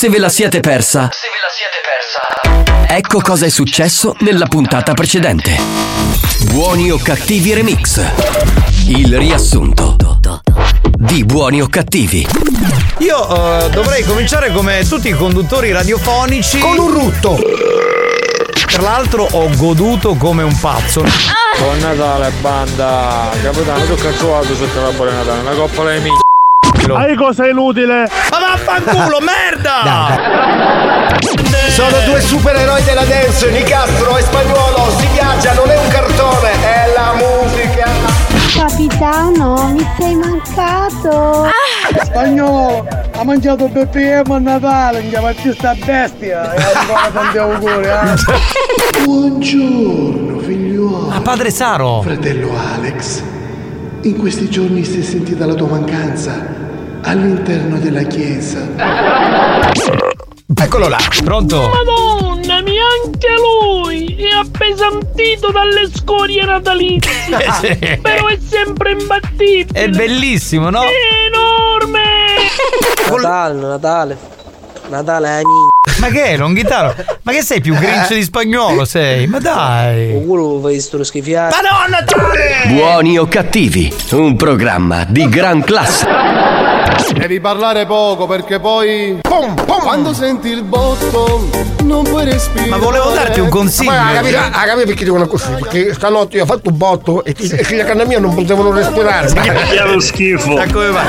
se ve la siete persa, se ve la siete persa, ecco cosa è successo nella puntata precedente. Buoni o cattivi remix. Il riassunto di buoni o cattivi. Io eh, dovrei cominciare come tutti i conduttori radiofonici. Con un rutto. Tra l'altro ho goduto come un pazzo. Buon Natale, banda! Capitano, tu cazzuato sotto la di Natale, una coppola di minchia. Hai cosa inutile! Ma vaffanculo, merda! Sono due supereroi della dance, Nicastro e Spagnolo, si viaggia, non è un cartone, è la musica! Capitano, mi sei mancato. Spagnolo, ha mangiato BPM a Natale, mi chiama sta bestia. E ancora tanti auguri, eh. Buongiorno, figliuolo. Ah, padre Saro. Fratello Alex, in questi giorni si è sentita la tua mancanza all'interno della chiesa. Eccolo là, pronto? Madonna mia, anche lui è appesantito dalle scorie natalizie. Eh. Però è sempre imbattibile. È bellissimo, no? È enorme. Natale, Natale. Natale è mi. Ma che è, Longhitano? Ma che sei più grincio di spagnolo sei? Ma dai! Un culo lo fai sto schifiato. Madonna Natale! Buoni o cattivi, un programma di gran classe. Devi parlare poco perché poi. Pum, pum. Quando senti il botto, non puoi respirare. Ma volevo darti un consiglio. Ma ha capito, ha capito perché dicono così? Perché stanotte io ho fatto un botto e, i- e figli a casa mia non potevano respirare. Che schifo. Ma come vai?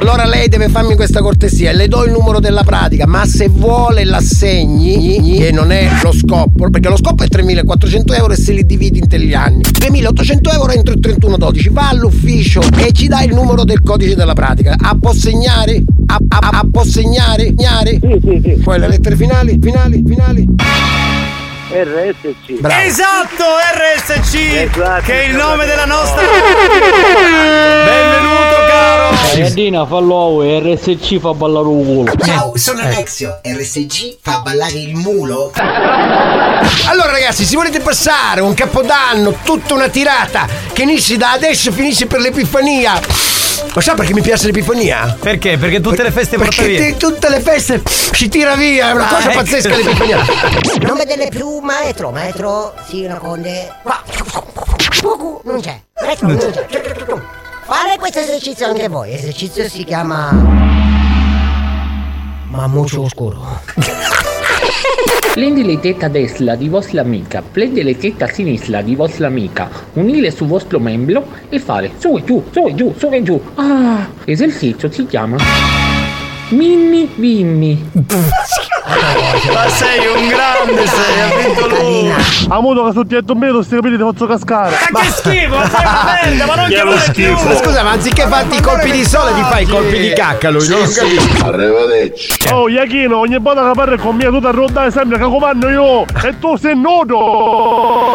Allora lei deve farmi questa cortesia, le do il numero della pratica, ma se vuole l'assegni, che non è lo scoppo, perché lo scoppo è 3.400 euro e se li dividi in gli anni. 3.800 euro entro il 31-12, va all'ufficio e ci dà il numero del codice della pratica. A può segnare? A, a, a può segnare? Segnare? Sì, sì, sì. Poi le lettere finali, finali, finali. RSC. Bravo. Esatto, RSC! Esatto. Che è il nome della nostra. Benvenuto, caro! Gagliardina fallo RSC fa ballare un culo. Ciao, sono Alexio. RSG fa ballare il mulo. Allora ragazzi, se volete passare un capodanno, tutta una tirata che inizia da adesso e finisce per l'Epifania. Ma sa perché mi piace l'Epifania? Perché? Perché tutte le feste porta Perché via. te- tutte le feste si tira via, è una cosa Ah, ecco. pazzesca l'Epifania. Non vedere più maestro, maestro, sì, una conde. Qua. Non c'è. Maestro, non c'è. Fare questo esercizio anche voi. Esercizio si chiama. Mamuccio oscuro. Prendi le tette a destra di vostra amica, prendi le tette a sinistra di vostra amica, unire su vostro membro e fare su e giù, su e giù, su e giù. Ah, l'esercizio si chiama Minni Vinni. Ma sei un grande, sei, ha vinto lui. Ha avuto che sono dietro me, sti capiti ti faccio cascare. Ma che schifo, ma sei una merda, ma non chiamare più. Ma scusa, ma anziché farti i colpi di sole ti fai i colpi di cacca lui, non capito. Arrivederci. Oh, Iachino, ogni volta che parli con me tu ti arrodai sempre che comando io e tu sei nudo.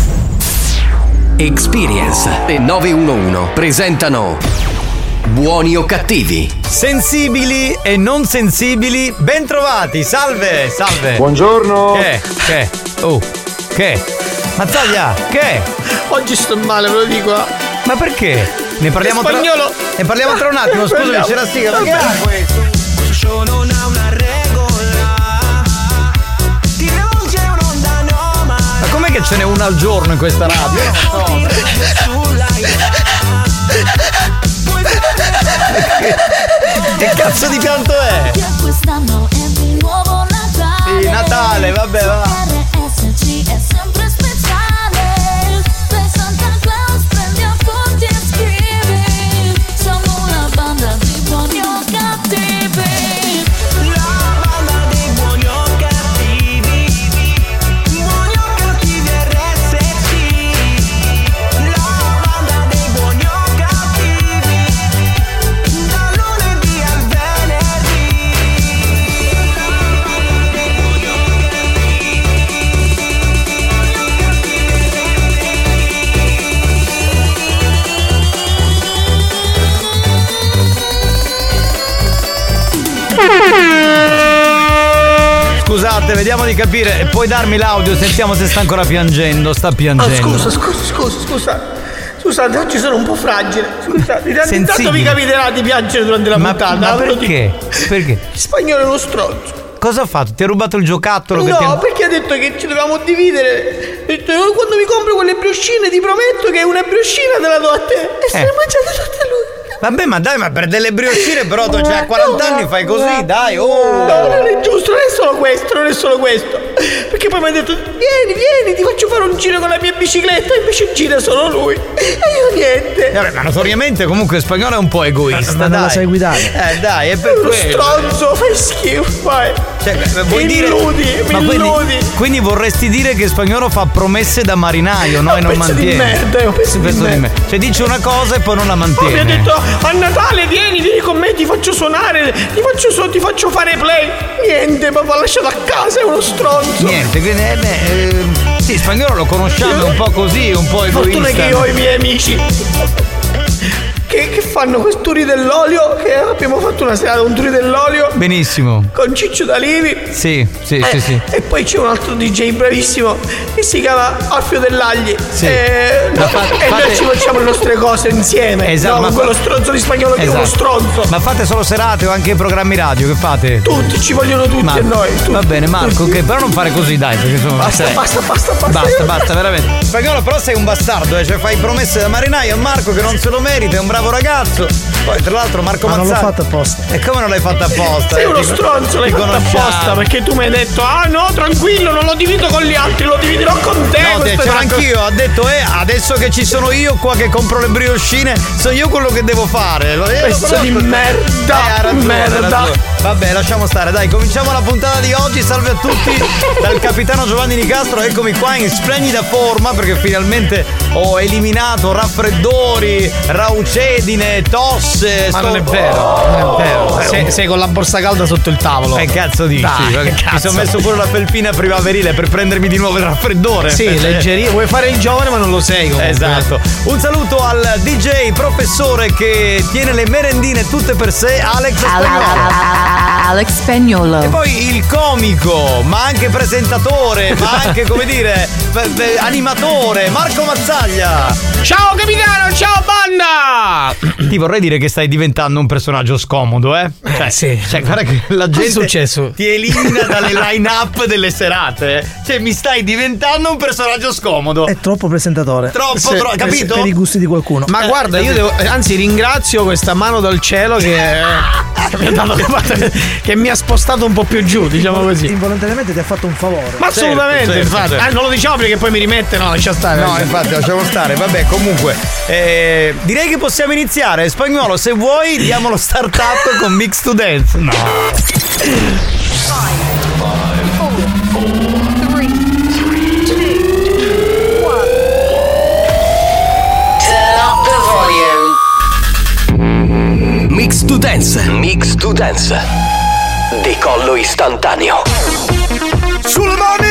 Experience e 911 presentano Buoni o cattivi? Sensibili e non sensibili, ben trovati, salve, salve. Buongiorno. Che? Che? Oh, che? Mazzaglia, che? Oggi sto male, ve lo dico. Ma perché? Ne parliamo tra Spagnolo. Ne parliamo tra un attimo, scusami, c'era stiga, ma Che ce n'è una al giorno in questa radio? Io non so. Che cazzo di pianto è? Sì, Natale, vabbè, va. Scusate, vediamo di capire. Puoi darmi l'audio? Sentiamo se sta ancora piangendo. Sta piangendo. scusa, scusa, scusa, scusa. Scusate, oggi sono un po' fragile. Scusate, ogni tanto Sensibile. mi capiterà di piangere durante la Ma, puntata. ma perché? Perché? dico. Spagnolo è uno stronzo. Cosa ha fatto? Ti ha rubato il giocattolo No, ha... perché ha detto che ci dovevamo dividere. Ha detto, "Oh, quando mi compro quelle briochine ti prometto che una brioscina te la do a te. E se Eh. ne mangiate tutte. Vabbè, ma dai, ma per delle briochine però tu cioè, a 40 anni fai così, dai, oh! No, non è giusto, non è solo questo, non è solo questo. Perché poi mi ha detto, vieni, vieni, ti faccio fare un giro con la mia bicicletta, invece gira solo lui. E io niente. Vabbè, ma notoriamente comunque spagnolo è un po' egoista, Ma non dai. la sai guidare. Eh, dai, è per Uno quello. stronzo, fai schifo, vai. Cioè, eh, vuoi mi dire illudi, mi Ma quindi, illudi. quindi vorresti dire che spagnolo fa promesse da marinaio, no? E non pezzo di mantiene. merda, è un pezzo di Pezzo merda. Cioè dice una cosa e poi non la Poi mantiene. mi ha detto a Natale vieni, vieni con me, ti faccio suonare, ti faccio, su- ti faccio fare play. Niente, papà l'ha lasciato a casa, è uno stronzo. Niente, quindi eh, beh, ehm, sì, spagnolo lo conosciamo, è un po' così, un po' egoista. Fortuna che io ho i miei amici. Che, che fanno questi turi dell'olio, che abbiamo fatto una serata con turi dell'olio Benissimo. con Ciccio D'Alivi. Sì, sì, Eh, sì, sì. E poi c'è un altro DJ bravissimo che si chiama Alfio Dell'Agli. Sì. E, Ma fa- e fate- noi ci facciamo le nostre cose insieme. Esatto, no, ma con fa- quello stronzo di spagnolo che è uno Esatto. stronzo. Ma fate solo serate o anche programmi radio? Che fate? Tutti, ci vogliono tutti Ma- a noi. tutti. Va bene, Marco, ok, però non fare così, dai, perché insomma. Basta, cioè- basta, basta, basta. Basta, basta, veramente. Spagnolo, però sei un bastardo, eh. Cioè, fai promesse da marinaio a Marco che non se lo merita, è un bravo ragazzo. Poi, tra l'altro, Marco Ma non l'ho fatto apposta. E come non l'hai fatto apposta? Sei uno stronzo, l'hai fatto apposta perché tu mi hai detto Ah no, tranquillo, non lo divido con gli altri, lo dividerò con te. No, te, c'ero anch'io, ha detto, eh, adesso che ci sono io qua che compro le brioscine, so io quello che devo fare. Lo, eh, lo Pezzo di merda, Eh, ragione, merda. Vabbè, lasciamo stare, dai, cominciamo la puntata di oggi. Salve a tutti dal capitano Giovanni Nicastro, eccomi qua in splendida forma perché finalmente ho eliminato raffreddori, raucedine, tosse. Ma sto- non è vero, non è vero. Sei, sei con la borsa calda sotto il tavolo. Che cazzo dici? Dai, che Mi cazzo. sono messo pure la felpina primaverile per prendermi di nuovo il raffreddore. Sì, Eh, leggeria. Vuoi fare il giovane ma non lo sei comunque. Esatto. Un saluto al DJ professore che tiene le merendine tutte per sé, Alex Spagnolo. Alex Spagnolo. E poi il comico, ma anche presentatore, ma anche come dire, animatore, Marco Mazzaglia. Ciao capitano, ciao banda! Ti vorrei dire che stai diventando un personaggio scomodo, eh? Cioè, sì. Cioè, guarda che la gente ti elimina dalle line-up delle serate. eh. Cioè, mi stai diventando un personaggio scomodo. È troppo presentatore. Troppo, Se- troppo, per- capito? Per i gusti di qualcuno. Eh, Ma guarda, io devo. Anzi, ringrazio questa mano dal cielo che, che mi ha dato- che mi ha spostato un po' più giù, diciamo così. Involontariamente ti ha fatto un favore. Ma assolutamente, certo, infatti. certo. Ah, non lo diciamo perché poi mi rimette, no, lascia stare. No, infatti, lasciamo stare. Vabbè, comunque, eh, direi che possiamo iniziare. Spagnolo, se vuoi, diamo lo start-up con Mix to Dance. No. Mix to Dance. Mix to Dance. Decollo istantaneo. Sulle mani!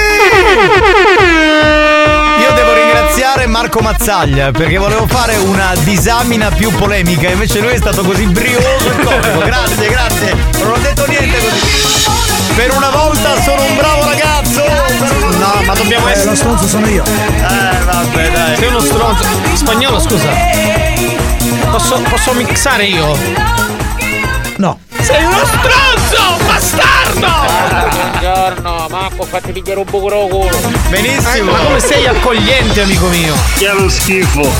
Ringraziare Marco Mazzaglia perché volevo fare una disamina più polemica, invece lui è stato così brioso e comico. Grazie, grazie. Non ho detto niente così. Per una volta sono un bravo ragazzo. No, ma dobbiamo Eh, essere. lo stronzo sono io. Eh, vabbè, dai. Sei uno stronzo. Spagnolo, scusa. Posso, posso mixare io? No. Sei uno stronzo! Bastardo! Marco, fatti pigliare un po' con culo. Benissimo. Ma come sei accogliente, amico mio? Che lo schifo.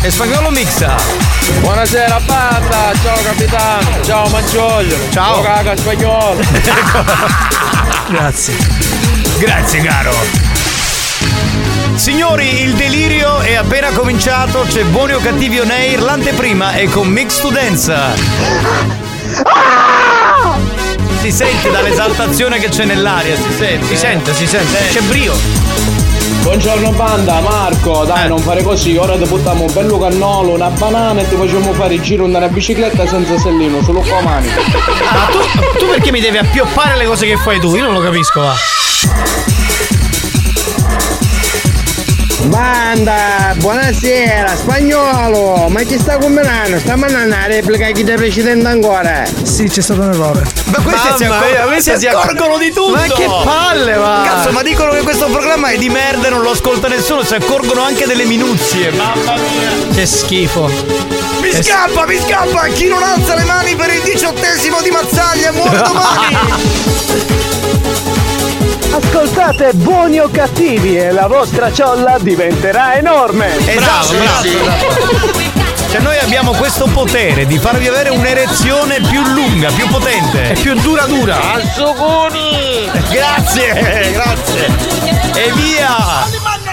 E spagnolo mixa. Buonasera banda, ciao capitano, ciao Mangiolio. Ciao. caga spagnolo. Grazie. Grazie, caro. Signori, il delirio è appena cominciato, c'è buoni o cattivi on air, l'anteprima è con Mix to Dance. Si sente dall'esaltazione che c'è nell'aria, si sente. Si eh? sente, si sente. Sì. C'è brio. Buongiorno banda, Marco, dai Eh. non fare così, ora ti buttiamo un bello cannolo, una banana e ti facciamo fare il giro andare a bicicletta senza sellino, solo con la mani. Ma tu, tu perché mi devi appioppare le cose che fai tu? Io non lo capisco, va. Banda, buonasera, spagnolo, ma ci sta combinando? Sta mandando la replica che ti precedente ancora? Sì, c'è stato un errore. Ma questi si, accor- questi si si acc- accorgono di tutto! Ma che palle, va! Cazzo, ma dicono che questo programma è di merda e non lo ascolta nessuno, si accorgono anche delle minuzie. Mamma mia! Che schifo. Mi scappa, mi scappa! Chi non alza le mani per il diciottesimo di Mazzaglia muore domani! Ascoltate buoni o cattivi e la vostra ciolla diventerà enorme. Esatto, esatto, esatto. Cioè noi abbiamo questo potere di farvi avere un'erezione più lunga, più potente. E più dura dura. Alzoconi! Grazie, grazie. E via!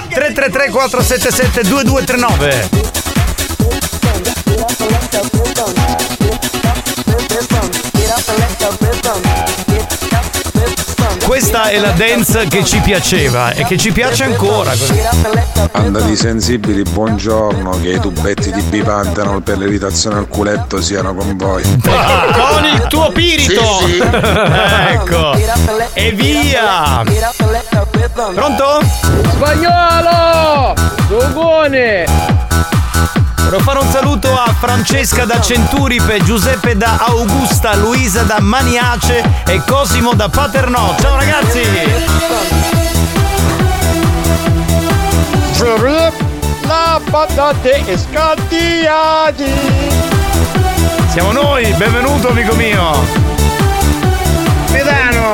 333 477 2239 Questa è la dance che ci piaceva e che ci piace ancora. Banda di sensibili, buongiorno, che i tubetti di bipantanol per l'irritazione al culetto siano con voi. Con il tuo pirito. Sì, sì. ecco. E via! Pronto? Spagnolo! Sugone! Vorrei fare un saluto a Francesca da Centuripe, Giuseppe da Augusta, Luisa da Maniace e Cosimo da Paternò. Ciao ragazzi! La patate e scattiati! Siamo noi, benvenuto amico mio!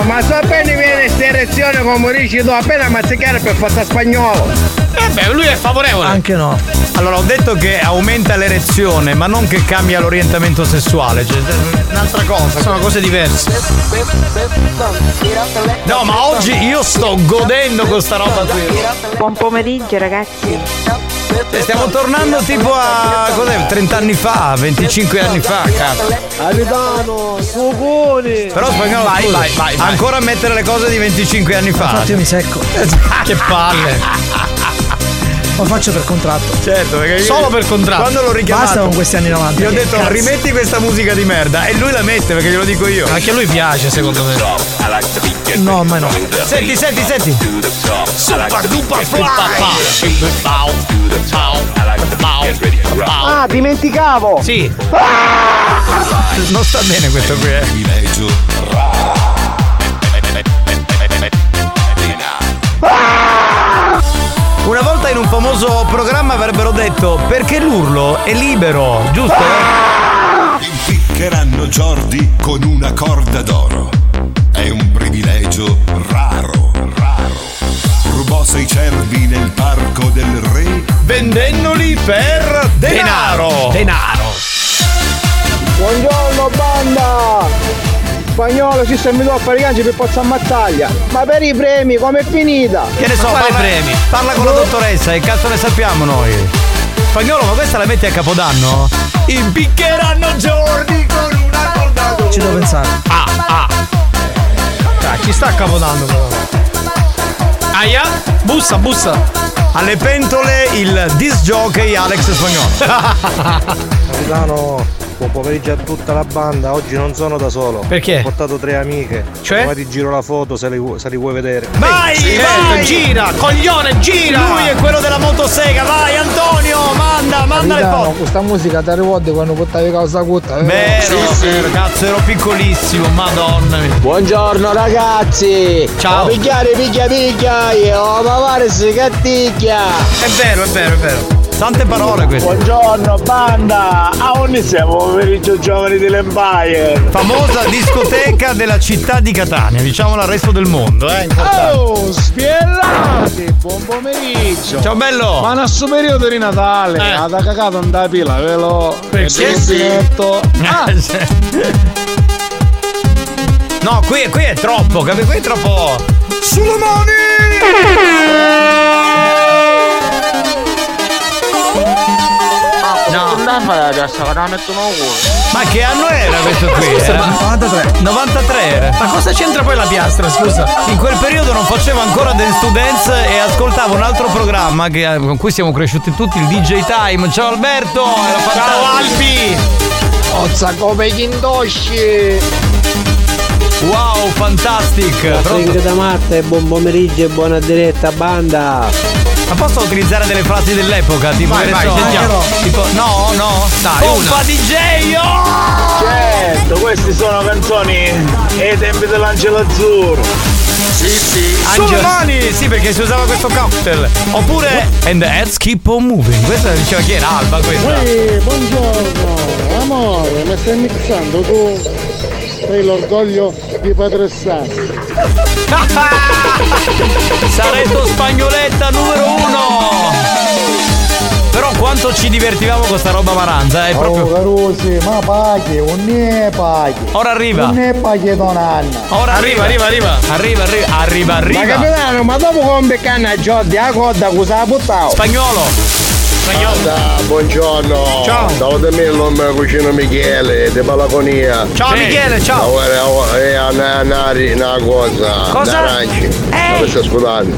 Ma so appena viene questa erezione come dici tu, appena mazzicare per fatta spagnolo. Eh beh, lui è favorevole. Anche no. Allora ho detto che aumenta l'erezione, ma non che cambia l'orientamento sessuale, cioè è un'altra cosa. Sono cose diverse. No, ma oggi io sto godendo con sta roba qui. Buon pomeriggio ragazzi. E stiamo tornando tipo a cos'è? 30 anni fa, 25 anni fa, cazzo. Capitano, sugone! Però spagnolo, Vai, vai, vai, vai. Ancora mettere le cose di 25 anni fa. Infatti io mi secco. che palle. Lo faccio per contratto. Certo, perché io- Solo per contratto. Quando l'ho richiamato Basta con questi anni 90. Gli ho detto cazzo. rimetti questa musica di merda e lui la mette perché glielo dico io. Anche a lui piace, secondo me. No, ma no. Senti, senti, senti. Super duper Ah, dimenticavo! Sì. Non sta bene questo qui, eh. Una volta in un famoso programma avrebbero detto perché l'urlo è libero, giusto? Impiccheranno Jordi con una corda d'oro. È un privilegio raro, raro. Rubò sei cervi nel parco del re. Vendendoli per denaro. Denaro. Buongiorno banda! Spagnolo venuto a fare i ganci per Pozza Mattaglia! Ma per i premi com'è finita? Che ne so, Ma quali parla, premi? parla con la dottoressa, che cazzo ne sappiamo noi? Spagnolo, ma questa la metti a Capodanno? Impiccheranno Jordi con una corda. Ci devo pensare. Ah, ah. Dai, ci sta accapotando però. Aia, bussa, bussa. Alle pentole il disc jockey Alex Spagnolo. Capitano, buon pomeriggio a tutta la banda. Oggi non sono da solo. Perché? Ho portato tre amiche. Cioè? Ma ti giro la foto se, vu- se li vuoi vedere. Vai, Certo, vai! gira, coglione, gira. Lui è quello della motosega, vai Antonio, manda, manda le foto. questa musica ti ricordi quando portavi causa cutta? Vero, vero, cazzo, ero piccolissimo, madonna mia. Buongiorno ragazzi! Ciao. A pigliare piglia piglia! Io ma pare si catticchia! È vero, è vero, è vero. Tante parole queste. Buongiorno banda! A ogni siamo pomeriggio giovani dell'Empire! Famosa discoteca della città di Catania, diciamolo al resto del mondo, eh. importante. Oh, spiellati! Buon pomeriggio! Ciao bello! Ma nel suo periodo di Natale, Eh. ha da cagato un da pila, ve lo... Perché sì? rubinetto. Ah, No, qui, qui è troppo, capi? Qui è troppo. Sulle No. Ma che anno era questo qui? Scusa, Era- ma- 93. 93 era. Ma cosa c'entra poi la piastra, scusa? In quel periodo non facevo ancora to Dance e ascoltavo un altro programma che- con cui siamo cresciuti tutti, il DJ Time. Ciao Alberto! Era Ciao. Albi! Ozza come gli indosci! Wow, fantastic! Pronto? da Marta e buon pomeriggio e buona diretta banda! Ma posso utilizzare delle frasi dell'epoca? Tipo, Vai, vai, so, sentiamo. Tipo, no, no. Dai, Pompa una. DJ! Oh! Certo, queste sono canzoni ai tempi dell'Angelo Azzurro. Sì, sì. Sulle mani! Sì, perché si usava questo cocktail. Oppure And the heads keep on moving. Questa diceva chi era Alba questa. Ehi, buongiorno, amore, mi stai mixando tu? Sei l'orgoglio di Padre Sassi. Saretto spagnoletta numero uno! Però quanto ci divertivamo con sta roba maranza, è proprio. Oh, Carusi, ma paghi, un ne paghi. Ora arriva. Un ne paghi Don Anna. Ora arriva, arriva, arriva. Arriva, arriva, arriva, arriva. Ma capitano, ma dopo come beccanna a Giordi a coda cosa ha buttato? Spagnolo. Spagnolo. buongiorno. Ciao. Ciao da me il nome cucino Michele di Palaconia. Ciao, Michele, ciao. Ora è una, una, una cosa. Cosa? D'aranci. Dove stai ascoltando?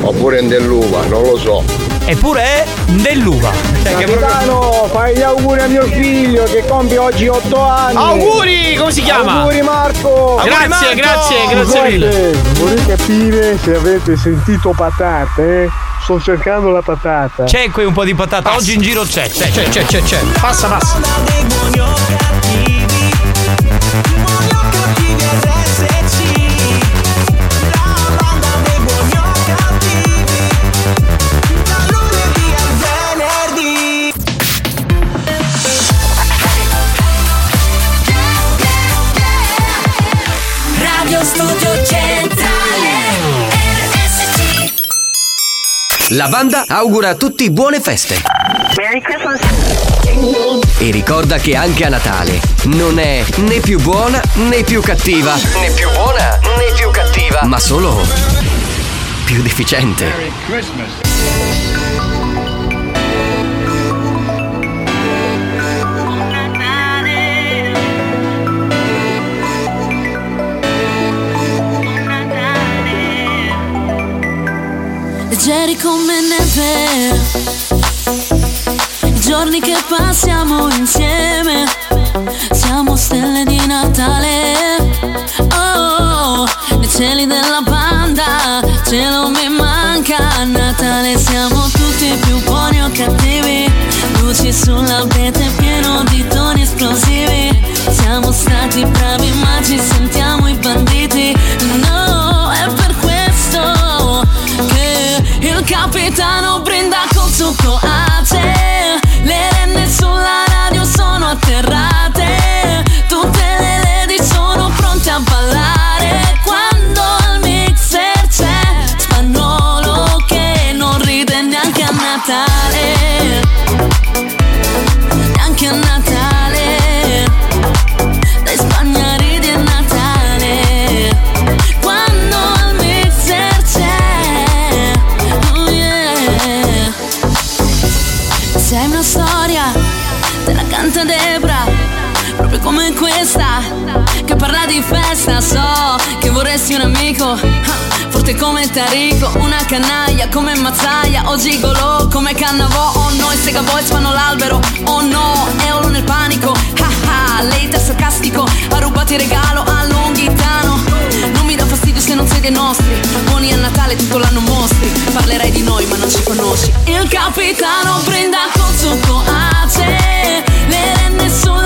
Oppure in dell'uva, non lo so. Eppure è dell'uva. Cioè, Capitano, fai gli auguri a mio figlio che compie oggi 8 anni. Auguri, come si chiama? Auguri Marco. Grazie, grazie, grazie mille. Scusate, vorrei capire se avete sentito patate, eh? Sto cercando la patata. C'è qui un po' di patata. Oggi in giro c'è. C'è, c'è, c'è, c'è. c'è. Passa, passa. La banda augura a tutti buone feste. Merry Christmas E ricorda che anche a Natale non è né più buona né più cattiva. Né più buona né più cattiva. Ma solo più deficiente. Leggeri come neve. I giorni che passiamo insieme. Siamo stelle di Natale. Oh, nei cieli della banda Cielo mi manca. A Natale siamo tutti più buoni o cattivi. Luci sull'abete pieno di toni esplosivi. Siamo stati bravi ma ci sentiamo i banditi. No, capitano brinda col suo vorresti un amico Forte come Tarico Una canaglia come Mazzaia O gigolo come Cannavò Oh no, i Sega Boys fanno l'albero Oh no, Eolo nel panico Ah ah, lei è sarcastico Ha rubato il regalo a Longhitano. Non mi dà fastidio se non sei dei nostri Buoni a Natale tutto l'anno mostri Parlerai di noi ma non ci conosci. Il capitano brinda col suo coace Le renne sulla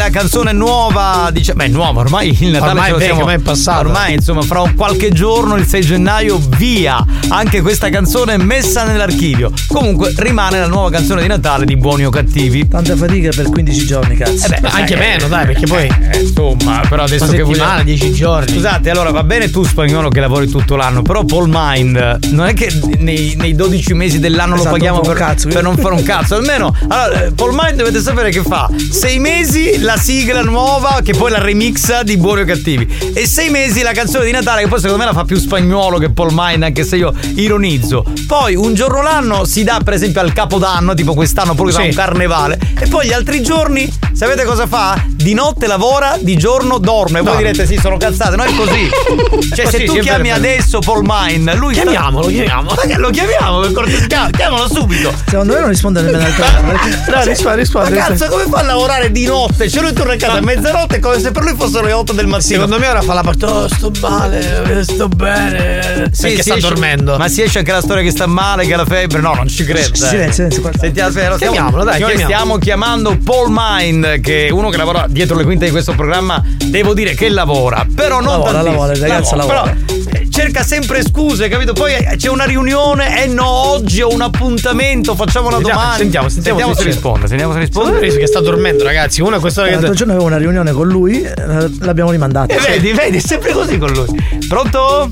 la canzone nuova, dice, beh, nuova, ormai il Natale Ormai ce lo è siamo ormai è passato. Ormai, insomma, fra qualche giorno, il 6 gennaio, via. Anche questa canzone è messa nell'archivio. Comunque rimane la nuova canzone di Natale di Buoni o Cattivi. Tanta fatica per 15 giorni, cazzo. Eh beh, Anche eh, meno, dai, perché poi. eh, insomma, però adesso che vogliamo- 10 giorni. Scusate, allora va bene tu spagnolo che lavori tutto l'anno, però Paul Mind non è che nei, nei 12 mesi dell'anno Esatto, lo paghiamo per, cazzo. per non fare un cazzo. Almeno, allora, eh, Paul Mind dovete sapere che fa 6 mesi mesi la sigla nuova che poi la remixa di Buoni o Cattivi. E sei mesi la canzone di Natale che poi secondo me la fa più spagnolo che Paul Mine, anche se io ironizzo. Poi un giorno l'anno si dà per esempio al capodanno, tipo quest'anno proprio Sì. un carnevale. E poi gli altri giorni, sapete cosa fa? Di notte lavora, di giorno dorme. Voi No. direte sì, sono cazzate, no è così. Cioè Così, se tu chiami vero, è vero. adesso Paul Mine, lui sta- Chiamiamolo, chiamiamo. Ma che lo chiamiamo per cortesia? Chiamalo subito. Secondo me non risponde nemmeno al telefono. Dai, rispondi, rispondi. Ma cazzo, come fa a lavorare di notte? Cioè lui torna a casa a mezzanotte come se per lui fossero le 8 del mattino. Secondo me ora fa la parte. Oh, sto male, sto bene. Sì, perché sta esce- dormendo. Ma si esce anche la storia che sta male, che ha la febbre. No, non ci credo. Silenzio, silenzio. guarda. Senti, aspetta, Chiamiamolo, dai, chiamiamolo. stiamo chiamando Paul Mind, che è uno che lavora dietro le quinte di questo programma. Devo dire che lavora, però non Lavora, tantissimo. lavora, il ragazzo lavora. Però eh, cerca sempre scuse, capito? Poi eh, c'è una riunione, eh no, oggi ho un appuntamento, facciamo una Sentiamo, domanda. sentiamo, sentiamo se se risponde. Sentiamo se risponde. me che sta dormendo, ragazzi. Una è questa che. L'altro giorno avevo una riunione con lui, eh, l'abbiamo rimandata. E vedi, vedi, è sempre così con lui. Pronto?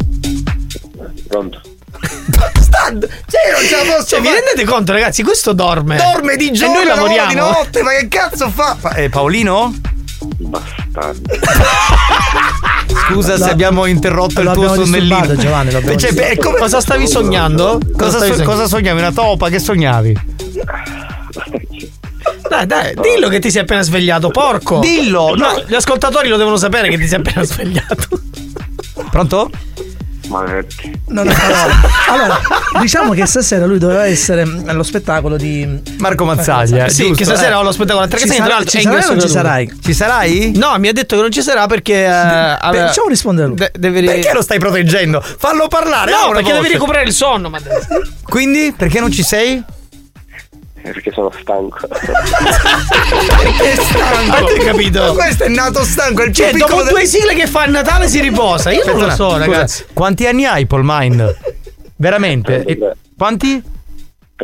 Pronto? Sta, cioè, non ce la posso Cioè, vi fare. rendete conto, ragazzi? Questo dorme. Dorme di giorno E noi lavoriamo. di notte, ma che cazzo fa? Pa- eh, Paolino? Bastardo. Scusa se Lo- abbiamo interrotto il tuo sonnellino. Giovanni, Cioè, beh, come- Cosa stavi sognando? Cosa, stavi so- cosa sognavi? Una topa? Che sognavi? Dai, dai, dillo che ti sei appena svegliato, porco. Dillo, no. gli ascoltatori lo devono sapere che ti sei appena svegliato. Pronto? Maledetti. Non ho parole. Allora, diciamo che stasera lui doveva essere allo spettacolo di Marco Mazzaglia. Sì, giusto, che stasera eh. ho lo spettacolo a tre Ci Cassini, tra l'altro ci è sarai o non ci sarai? Ci sarai? No, mi ha detto che non ci sarà perché. eh, aveva- Facciamo rispondere lui. de- deve Perché lo stai proteggendo? Fallo parlare. No, una perché devi voce. recuperare il sonno. Ma... Quindi? Perché non ci sei? Perché sono stanco. È stanco. Avete capito? Ma questo è nato stanco. È il Cioè, dopo del- due sigle che fa il Natale si riposa. Io non lo so, ragazzi. Quanti anni hai, Paul Mind? Veramente? E- 33. Quanti?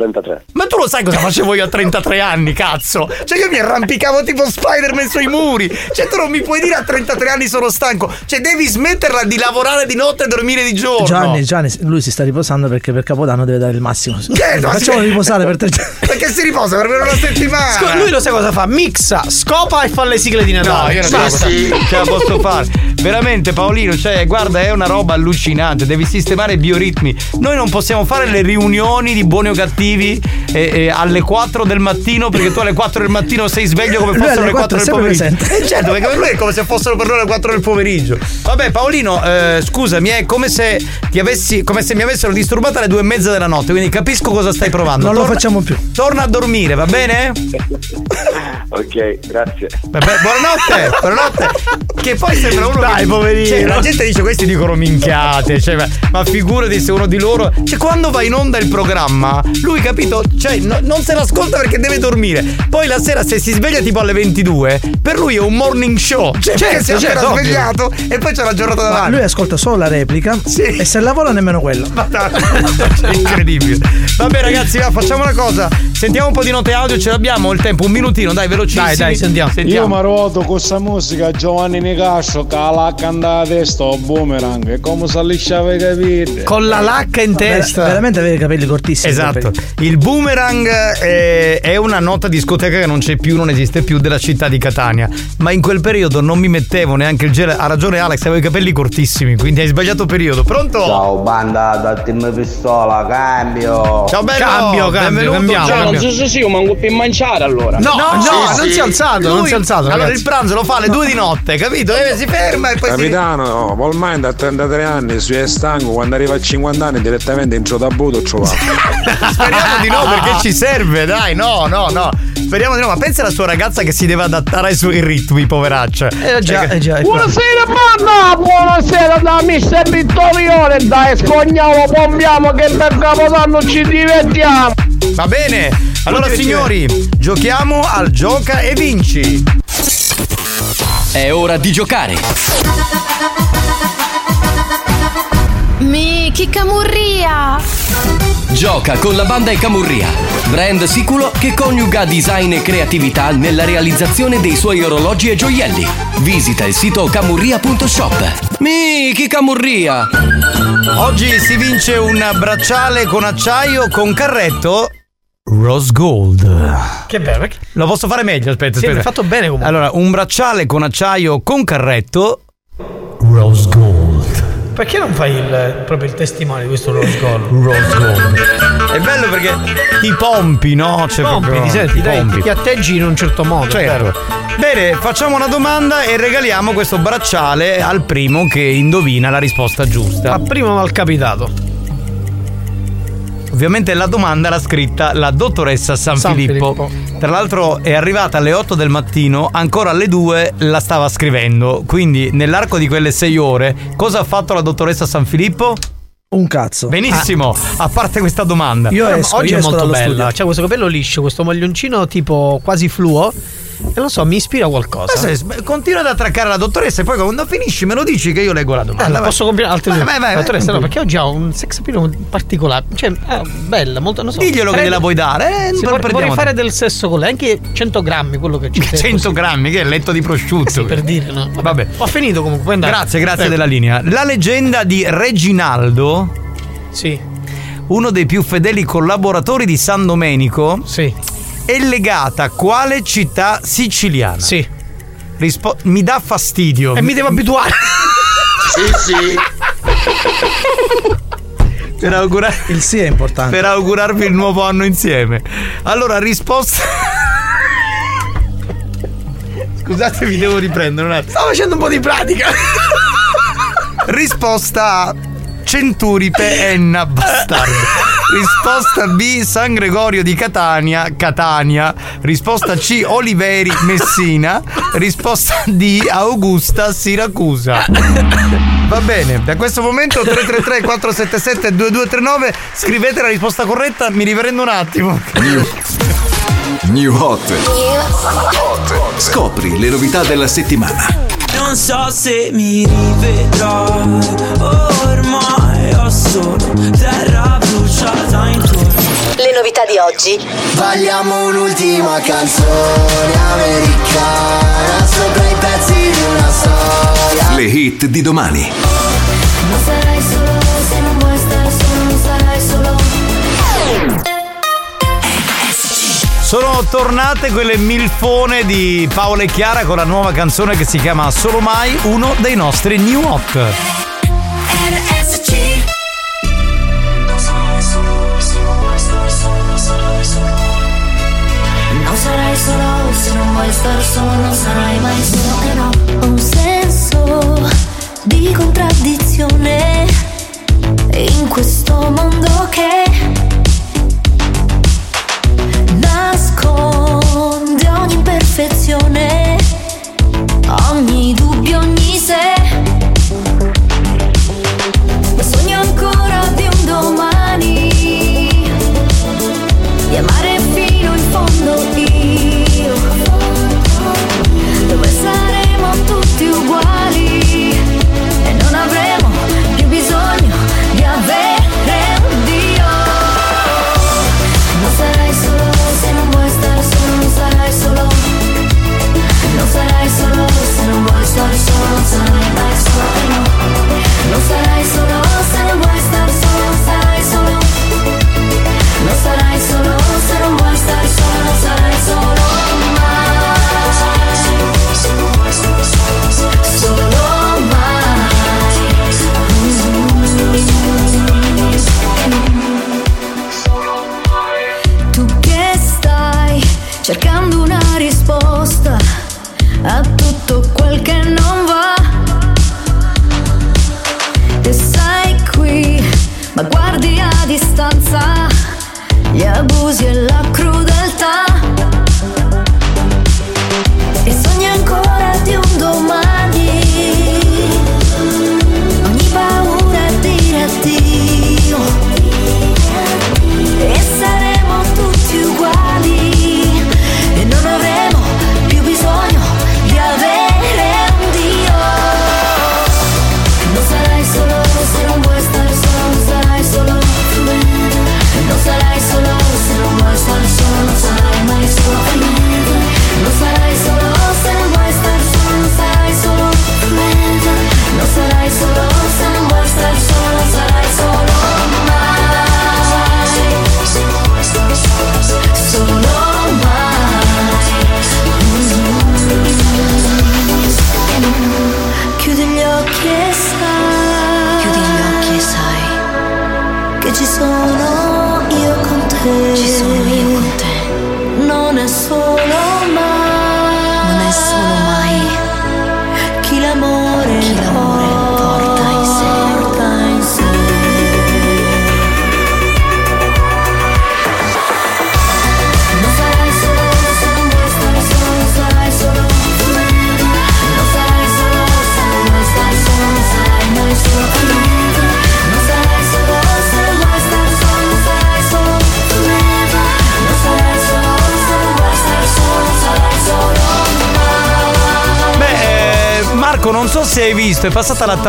33. Ma tu lo sai cosa facevo io a 33 anni, cazzo? Cioè io mi arrampicavo tipo Spider-Man sui muri. Cioè tu non mi puoi dire a 33 anni sono stanco. Cioè devi smetterla di lavorare di notte e dormire di giorno. Gianni, Gianni, lui si sta riposando perché per Capodanno deve dare il massimo. Certo, ma Facciamo sì. riposare per tre giorni. Perché si riposa per una settimana. Scusa, lui lo sai cosa fa? Mixa, scopa e fa le sigle di No, Natale. io non Basta. posso- ce la posso fare. Veramente, Paolino, cioè, guarda, è una roba allucinante. Devi sistemare i bioritmi. Noi non possiamo fare le riunioni di buoni o cattivi eh, eh, alle 4 del mattino perché tu alle 4 del mattino sei sveglio come Lui fossero alle le 4 4 del pomeriggio. presente. Eh, certo, perché per lui è come se fossero per noi le 4 del pomeriggio. Vabbè, Paolino, eh, scusami, è come se ti avessi. come se mi avessero disturbata alle due e mezza della notte. Quindi capisco cosa stai provando. Non lo Torna- facciamo più. Torna a dormire, va bene? Ok, grazie. Vabbè, buonanotte, buonanotte. Che poi sembra uno Dai, che, poverino. Cioè, la gente dice questi dicono minchiate, cioè, ma, ma figurati se uno di loro. Cioè, quando va in onda il programma, lui capito? Cioè, no- non se l'ascolta perché deve dormire. Poi la sera, se si sveglia tipo alle 22, per lui è un morning show. Cioè, Certo, perché si è appena certo, ovvio. svegliato e poi c'è la giornata Ma davanti. lui ascolta solo la replica e se lavora nemmeno quello. Cioè, incredibile. Vabbè, ragazzi, va, facciamo una cosa. Sentiamo un po' di note audio, ce l'abbiamo il tempo, un minutino, dai, velocissimo. Dai, dai, sentiamo. Io mi ruoto con questa musica Giovanni che ha la cantata testa o boomerang e come se lisciava i capelli. Con la lacca in Ver- testa. veramente aveva i capelli cortissimi. Esatto, il boomerang è, è una nota discoteca che non c'è più, non esiste più della città di Catania. Ma in quel periodo non mi mettevo neanche il gel. Ha ragione Alex, avevo i capelli cortissimi, quindi hai sbagliato periodo. Pronto? Ciao banda da team pistola, cambio. Ciao bello, Cambio, cambio, cambiamo, Gianni. cambio. sì, sì, io manco per mangiare allora. No, no, sì, non sì. si è alzato, non Lui- si è alzato. Allora ragazzi. il pranzo lo fa alle due di notte, capito? E si ferma e poi si. Capitano, Paul Mind a 33 anni, si è stanco, quando arriva a 50 anni direttamente in tabuto ci va. Speriamo di no perché ci serve, dai, no, no, no. Speriamo di no, ma pensa alla sua ragazza che si deve adattare ai suoi ritmi, poveraccia. Eh già, eh già. Buonasera banda, buonasera da mister Vittorione, dai scognavo, pompiamo che per Capodanno ci divertiamo. Va bene. Allora signori, giochiamo al gioca e vinci. È ora di giocare. Mi camurria! Gioca con la banda e Camurria, brand sicuro che coniuga design e creatività nella realizzazione dei suoi orologi e gioielli. Visita il sito camurria.shop. Miki Camurria! Oggi si vince un bracciale con acciaio con carretto. Rose Gold. Che bello? Lo posso fare meglio? Aspetta, Sì, aspetta. fatto bene comunque. Allora, un bracciale con acciaio con carretto. Rose Gold. Perché non fai il, proprio il testimone di questo Rose Gold? Rose Gold. È bello perché ti pompi, no? Cioè, Pompi, proprio- ti senti, dai, pompi. ti atteggi in un certo modo. Certo. vero? Bene, facciamo una domanda e regaliamo questo bracciale al primo che indovina la risposta giusta. A primo malcapitato. Ovviamente la domanda l'ha scritta la dottoressa San, San Filippo. Filippo. Tra l'altro è arrivata alle 8 del mattino, ancora alle 2 la stava scrivendo. Quindi nell'arco di quelle 6 ore cosa ha fatto la dottoressa San Filippo? Un cazzo. Benissimo, a parte questa domanda. Io Però esco, oggi io è esco molto bella. studio. C'è questo capello liscio, questo maglioncino tipo quasi fluo. E non so, mi ispira qualcosa. È- Continua ad attraccare la dottoressa e poi quando finisci me lo dici che io leggo la domanda. Eh, Vai. posso compiere altre due? vai, vai, Dottoressa, vai. no, perché oggi ha un sex appeal particolare. Cioè, ah, bella, molto. Non so. Diglielo che Prende- gliela puoi dare, eh, Sì, non vorrei, fare del sesso con lei, anche 100 grammi, quello che c'è. 100 grammi, che è letto di prosciutto. per dire, no? Vabbè. Ho finito comunque. Grazie, grazie Prego. della linea. La leggenda di Reginaldo. Sì. Uno dei più fedeli collaboratori di San Domenico. Sì. È legata a quale città siciliana? Sì. Rispo- mi dà fastidio. E mi devo abituare. Sì, sì. Per augurare. Il sì è importante. Per augurarvi il nuovo anno insieme. Allora, risposta. Scusate, vi devo riprendere un attimo. Stavo facendo un po' di pratica. Risposta A. Centuripe Enna Bastardo. Risposta B. San Gregorio di Catania, Catania. Risposta C. Oliveri, Messina. Risposta D. Augusta, Siracusa. Va bene, da questo momento 333 477 2239 scrivete la risposta corretta, mi riprendo un attimo. New Hot. Scopri le novità della settimana. Non so se mi rivedrai, ormai ho solo intorno. Le novità di oggi. Balliamo un'ultima canzone americana sopra i pezzi di una storia. Le hit di domani. Non sarai solo se non vuoi stare solo, non sarai solo. Sono tornate quelle milfone di Paola e Chiara con la nuova canzone che si chiama Solo Mai, uno dei nostri new hot. Sarai solo se non vuoi stare solo, non sarai mai solo e no. Ho un senso di contraddizione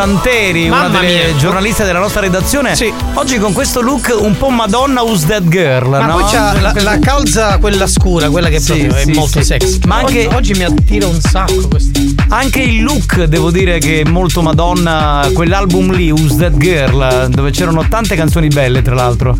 Tanteri, una Mamma delle mia. giornaliste della nostra redazione. Sì. Oggi con questo look un po' Madonna Who's That Girl, Ma no? poi c'ha la, la calza quella scura, quella che Sì, proprio è sì, molto sì. sexy. Ma anche- oggi, oggi mi attira un sacco questo. Anche il look, devo dire che è molto Madonna, quell'album lì, Who's That Girl, dove c'erano tante canzoni belle, tra l'altro.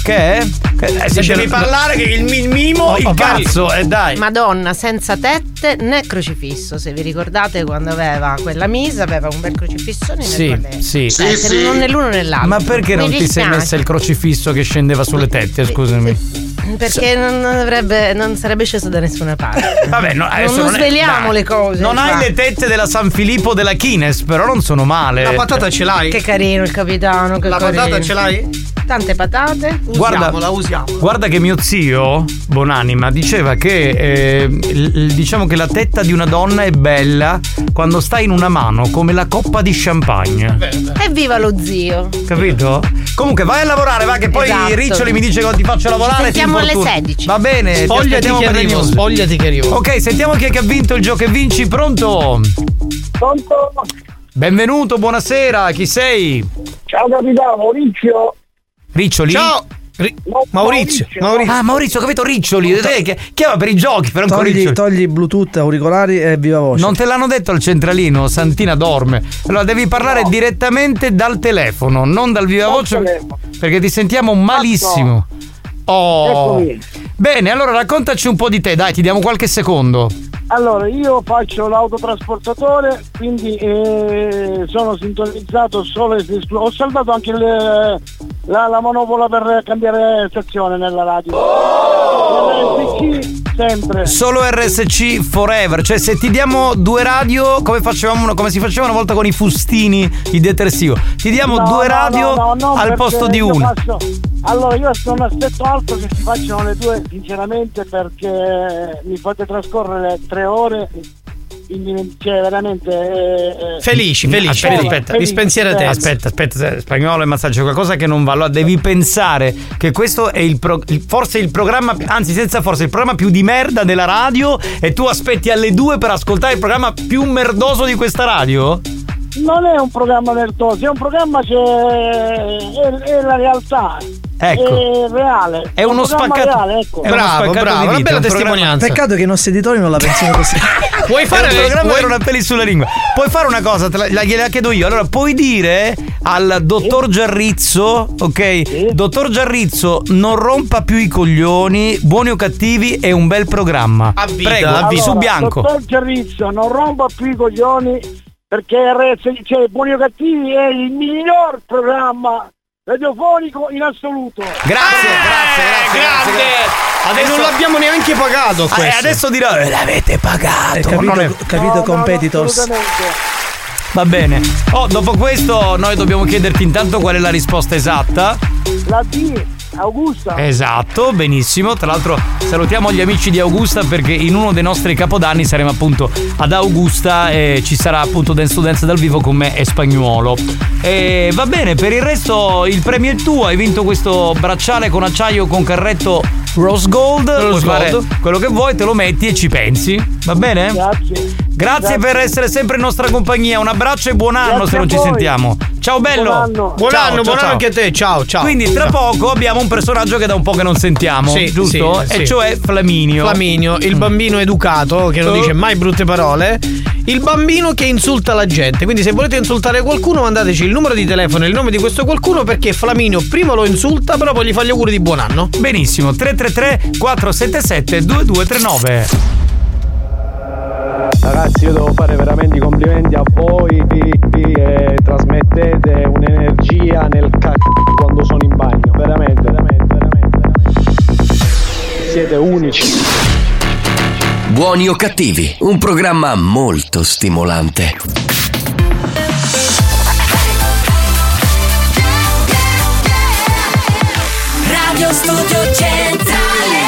Che è? Che- eh, Lasciami siete- parlare che il mi- mimo, Oh, il oh, cazzo, e dai. Madonna senza tette né crocifisso. Se vi ricordate quando aveva quella misa, aveva un bel crocifissone nel Sì, sì. Eh, se non né l'uno né l'altro. Ma perché Mi non ti sei messa il crocifisso che scendeva sulle tette, scusami? Perché non, avrebbe, non sarebbe sceso da nessuna parte. Vabbè, no, non, non è- sveliamo dai. le cose. Non hai le tette della San Filippo della Kines, però non sono male. La patata ce l'hai? Che carino il capitano. Che La carino. patata ce l'hai? Tante patate. Guarda, Usiamola, usiamo. Guarda che mio zio, Bonanima, diceva che eh, diciamo che la tetta di una donna è bella quando sta in una mano come la coppa di champagne. Evviva lo zio. Capito? Comunque vai a lavorare, va che poi Esatto. Riccioli mi dice che ti faccio lavorare. Sentiamo alle infortuni. 16. Va bene, ti Spogliati che arrivo, spogliati che arrivo. Ok, sentiamo chi è che ha vinto il gioco e vinci, pronto? Pronto? Benvenuto, buonasera, chi sei? Ciao capitano, Maurizio. Riccioli? Ciao! Ri- Maurizio, Maurizio. Ah, Maurizio, capito? Riccioli. Eh, che- Chiama per i giochi, per ancora Togli, Riccioli. togli Bluetooth, auricolari e viva voce. Non te l'hanno detto al centralino, Santina dorme. Allora devi parlare direttamente dal telefono, non dal viva voce, perché ti sentiamo malissimo. Oh. Eccomi. Bene, allora raccontaci un po' di te, dai, ti diamo qualche secondo. Allora, io faccio l'autotrasportatore, quindi eh, sono sintonizzato solo e esclu- Ho salvato anche le- la, la monopola per cambiare stazione nella radio. RSC sempre. Solo RSC forever, cioè se ti diamo due radio come facevamo come si faceva una volta con i fustini di detersivo. Ti diamo No, due no, radio no, al posto di una. faccio- Allora, io non aspetto altro che si facciano le due, sinceramente, perché mi fate trascorrere tre ore. Quindi, Cioè, veramente. eh, eh, Felici, felici. Aspetta, felici. aspetta. A te. Aspetta, aspetta, eh, spagnolo e massaggio, c'è qualcosa che non va. Allora devi pensare che questo è il, pro- il- forse il programma, anzi senza forse, il programma più di merda della radio e tu aspetti alle due per ascoltare il programma più merdoso di questa radio? Non è un programma merdoso, è un programma che è, è la realtà. Ecco. È reale. È uno un spaccato- reale, ecco. è uno Bravo, spaccato bravo, di una bella un programma- testimonianza. Peccato che i nostri editori non la pensino così. Puoi fare un programma puoi- per una peli sulla lingua. Puoi fare una cosa, te la, la- gliela chiedo io. Allora, puoi dire al dottor Giarrizzo, ok? Dottor Giarrizzo, non rompa più i coglioni, buoni o cattivi, è un bel programma. vita, Prego, a vita. su Allora, bianco. Dottor Gerrizzo, non rompa più i coglioni perché RS, cioè, Buoni o Cattivi è il miglior programma radiofonico in assoluto. Grazie, grazie, grazie. grande! grazie. E non l'abbiamo neanche pagato Ah, questo. e adesso dirò, "Eh, l'avete pagato. Eh, capito, Non è- capito No, competitors. no. Va bene. Oh, dopo questo noi dobbiamo chiederti intanto qual è la risposta esatta. La D, Augusta. Esatto, benissimo. Tra l'altro salutiamo gli amici di Augusta perché in uno dei nostri capodanni saremo appunto ad Augusta e ci sarà appunto Dance to Dance dal vivo con me e Spagnuolo. E va bene, per il resto il premio è tuo, hai vinto questo bracciale con acciaio con carretto Rose Gold. Rose Puoi fare Gold. quello che vuoi, te lo metti e ci pensi. Va bene? Grazie. Grazie, per essere sempre in nostra compagnia. Un abbraccio e buon anno Grazie se non ci sentiamo. Ciao bello. Buon anno. Buon Ciao, anno, ciao, buon anno ciao. anche a te. Ciao, ciao. Quindi tra Ciao. poco abbiamo un personaggio che da un po' che non sentiamo, Sì, giusto? sì, e sì. cioè Flaminio. Flaminio, il bambino educato che non Oh. dice mai brutte parole. Il bambino che insulta la gente. Quindi, se volete insultare qualcuno, mandateci il numero di telefono e il nome di questo qualcuno perché Flaminio prima lo insulta, però poi gli fa gli auguri di buon anno. Benissimo, 333 477 2239. Ragazzi, io devo fare veramente i complimenti a voi eh, eh, e trasmettete un'energia nel cacchio quando sono in bagno. Veramente, veramente, veramente, veramente. Siete unici. Buoni o cattivi, un programma molto stimolante. Radio Studio Centrale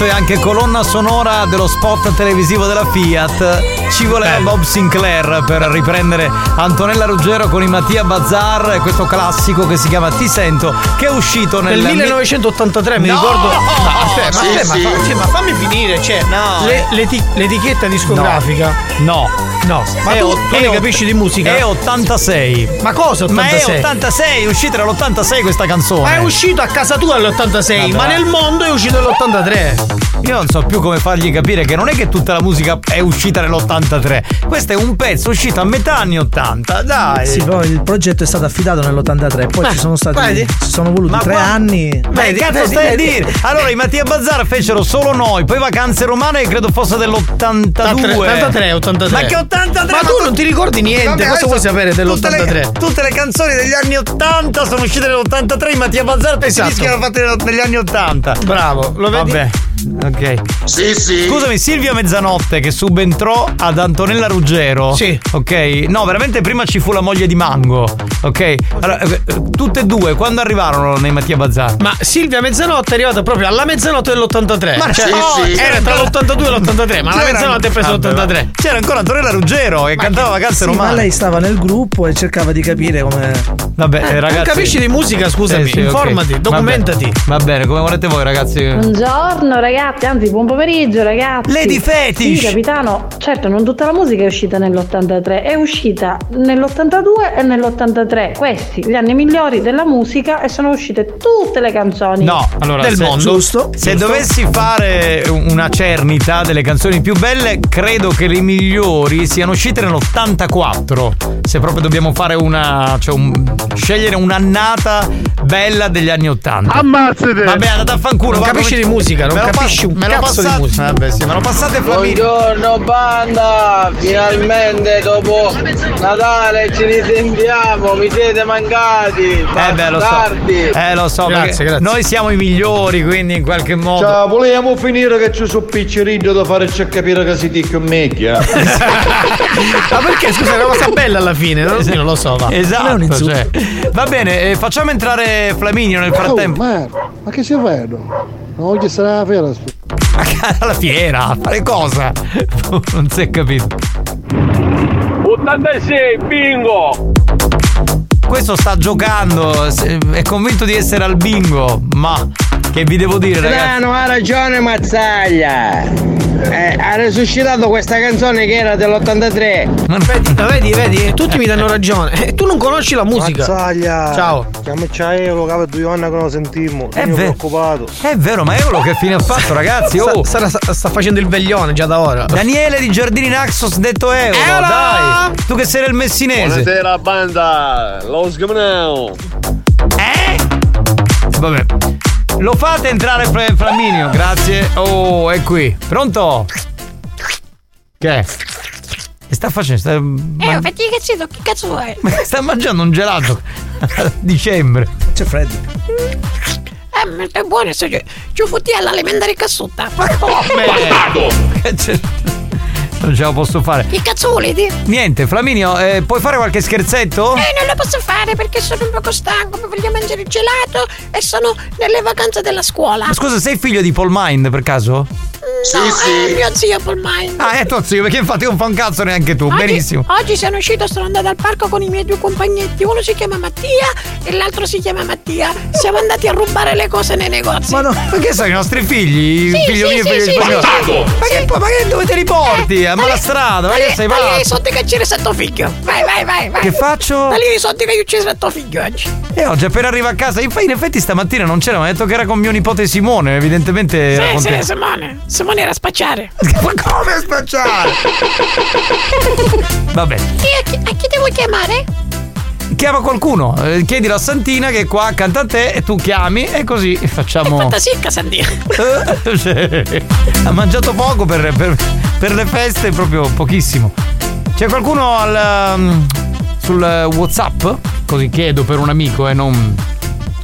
Adesso è anche colonna sonora dello spot televisivo della Fiat. Ci voleva Bob Sinclair per riprendere Antonella Ruggero con i Mattia Bazzar questo classico che si chiama Ti sento, che è uscito nel Nel 1983 mi No! ricordo. No, aspetta, Sì, ma, aspetta, sì. ma, cioè, ma fammi finire, cioè, No, le- eh. l'eti- l'etichetta discografica. No. No, ma È tu, o- tu ne capisci di musica? È 86. Ma cosa 86? Ma è 86, è uscita nell'86 questa canzone. Ma è uscito a casa tua nell'86, Vabbè. ma nel mondo è uscito nell'83. Io non so più come fargli capire che non è che tutta la musica è uscita nell'83. Questo è un pezzo uscito a metà anni 80. Dai. Sì, poi il progetto è stato affidato nell'83, poi Ma- ci sono stati. vedi? Ci sono voluti Ma tre qua- anni. Ma che cazzo Vedi, stai vedi, a dire? Allora i Mattia Bazzar fecero solo noi, poi vacanze romane credo fosse dell'82. 83, 83. Ma che 83? Ma tu non ti ricordi niente, Vabbè, cosa vuoi sapere tutte dell'83? le- Tutte le canzoni degli anni 80 sono uscite nell'83, i Mattia Bazzar tutti Esatto. i dischi erano fatti nell- negli anni 80. Bravo, lo vedi? Vabbè. Ok. Sì, sì. Scusami, Silvia Mezzanotte che subentrò ad Antonella Ruggero. Sì. Ok. No, veramente prima ci fu la moglie di Mango. Ok. Allora, eh, tutte e due, quando arrivarono nei Mattia Bazzar? Ma Silvia Mezzanotte è arrivata proprio alla mezzanotte dell'83. Ma cioè, sì, oh, sì. era tra l'82 e l'83, ma la C'era- mezzanotte è presa Vabbè, l'83. va. C'era ancora Antonella Ruggero che cantava vacanze Sì, ma romane. lei stava nel gruppo e cercava di capire come. Vabbè, eh, ragazzi. capisci di musica, scusami, ok. informati, Va documentati. bene. Va bene, come volete voi, ragazzi. Buongiorno ragazzi, anzi buon pomeriggio ragazzi. Lady Fetish. Sì, capitano, certo non tutta la musica è uscita nell'83, è uscita nell'82 e nell'83. Questi, gli anni migliori della musica e sono uscite tutte le canzoni. No, allora Del se, mondo. Giusto, Se giusto. dovessi fare una cernita delle canzoni più belle, credo che le migliori siano uscite nell'84. Se proprio dobbiamo fare una. cioè un- scegliere un'annata bella degli anni 80. Ammazzate! Vabbè, andate a fanculo. Non va, capisci come- di musica, non me capisci un me cazzo di passate- musica. Vabbè, sì, me lo passate Flaminio. Buongiorno banda, finalmente dopo Natale ci risentiamo, mi siete mancati, Eh beh, lo so. Eh lo so, Grazie, grazie. noi siamo i migliori, quindi in qualche modo. Ciao, volevamo finire che ci sono piccerino da farci capire che si ticca mecchia. Ma perché scusa, è una cosa bella alla fine, non lo so, va. Non è un Esatto, cioè. Va bene, eh, facciamo entrare Flaminio nel frattempo. Oh, ma, ma che si vedo? Oggi sarà la fiera. Alla fiera, a fare cosa? Non si è capito. 86, bingo! Questo sta giocando, è convinto di essere al bingo, ma che vi devo dire, ragazzi? Strano, ha ragione Mazzaglia. Eh, ha resuscitato questa canzone che era dell'83. Ma vedi, vedi, vedi, tutti mi danno ragione. E tu non conosci la musica. Mazzaglia. Ciao. Chiamaci a Eolo, per due anni che non lo sentimmo. È Sono vero. preoccupato. È vero, ma Eolo che fine ha fatto, ragazzi? Oh. Sta, sta- sta facendo il veglione già da ora. Daniele di Giardini Naxos detto Eolo, Eolo! dai! Tu che sei il messinese. Buonasera banda, lo sgamneo! Vabbè. Lo fate entrare Fla- Flaminio, grazie. Oh, è qui. Pronto? Che è? Che sta facendo? Sta, Eh, man- fatti che zitto, che cazzo vuoi? sta mangiando un gelato a dicembre. C'è freddo. Eh, ma è buono, se ci, ci fotti all'alimentare cassuta. Ma Che c'è- Non ce la posso fare. Che cazzo volete? Niente, Flaminio, eh, puoi fare qualche scherzetto? Eh, non lo posso fare perché sono un poco stanco, mi voglio mangiare il gelato e sono nelle vacanze della scuola. Ma scusa, sei figlio di Paul Mind per caso? No, è mio zio Mind. Ah, è tuo zio, perché infatti non fa un cazzo neanche tu. Oggi- Benissimo. Oggi sono uscito, sono andata al parco con i miei due compagnetti. Uno si chiama Mattia e l'altro si chiama Mattia. Siamo andati a rubare le cose nei negozi. Ma no, ma che sono i nostri figli? Sì, figlio sì, mio, sì, figlio sì, di Paolo. sì, Ma che poi, ma che dove te li porti? A malastrada, ma che sei Da lì pazzo? sotto che c'era stato figlio. Vai, vai, vai, vai. Che faccio? Da lì sotto che c'era stato figlio oggi. E oggi appena arriva a casa, infatti in effetti stamattina non c'era, mi ha detto che era con mio nipote Simone, evidentemente era Sì, sì. Simone. Simone era a spacciare. Ma come spacciare? Vabbè, Sì, a chi, a chi devo chiamare? chiama qualcuno, eh, chiedilo a Santina che è qua accanto a te e tu chiami e così facciamo. Fantasicca, Sandia. Cioè, ha mangiato poco per, per- per le feste, proprio pochissimo. C'è qualcuno al, um, sul WhatsApp? Così chiedo per un amico e non.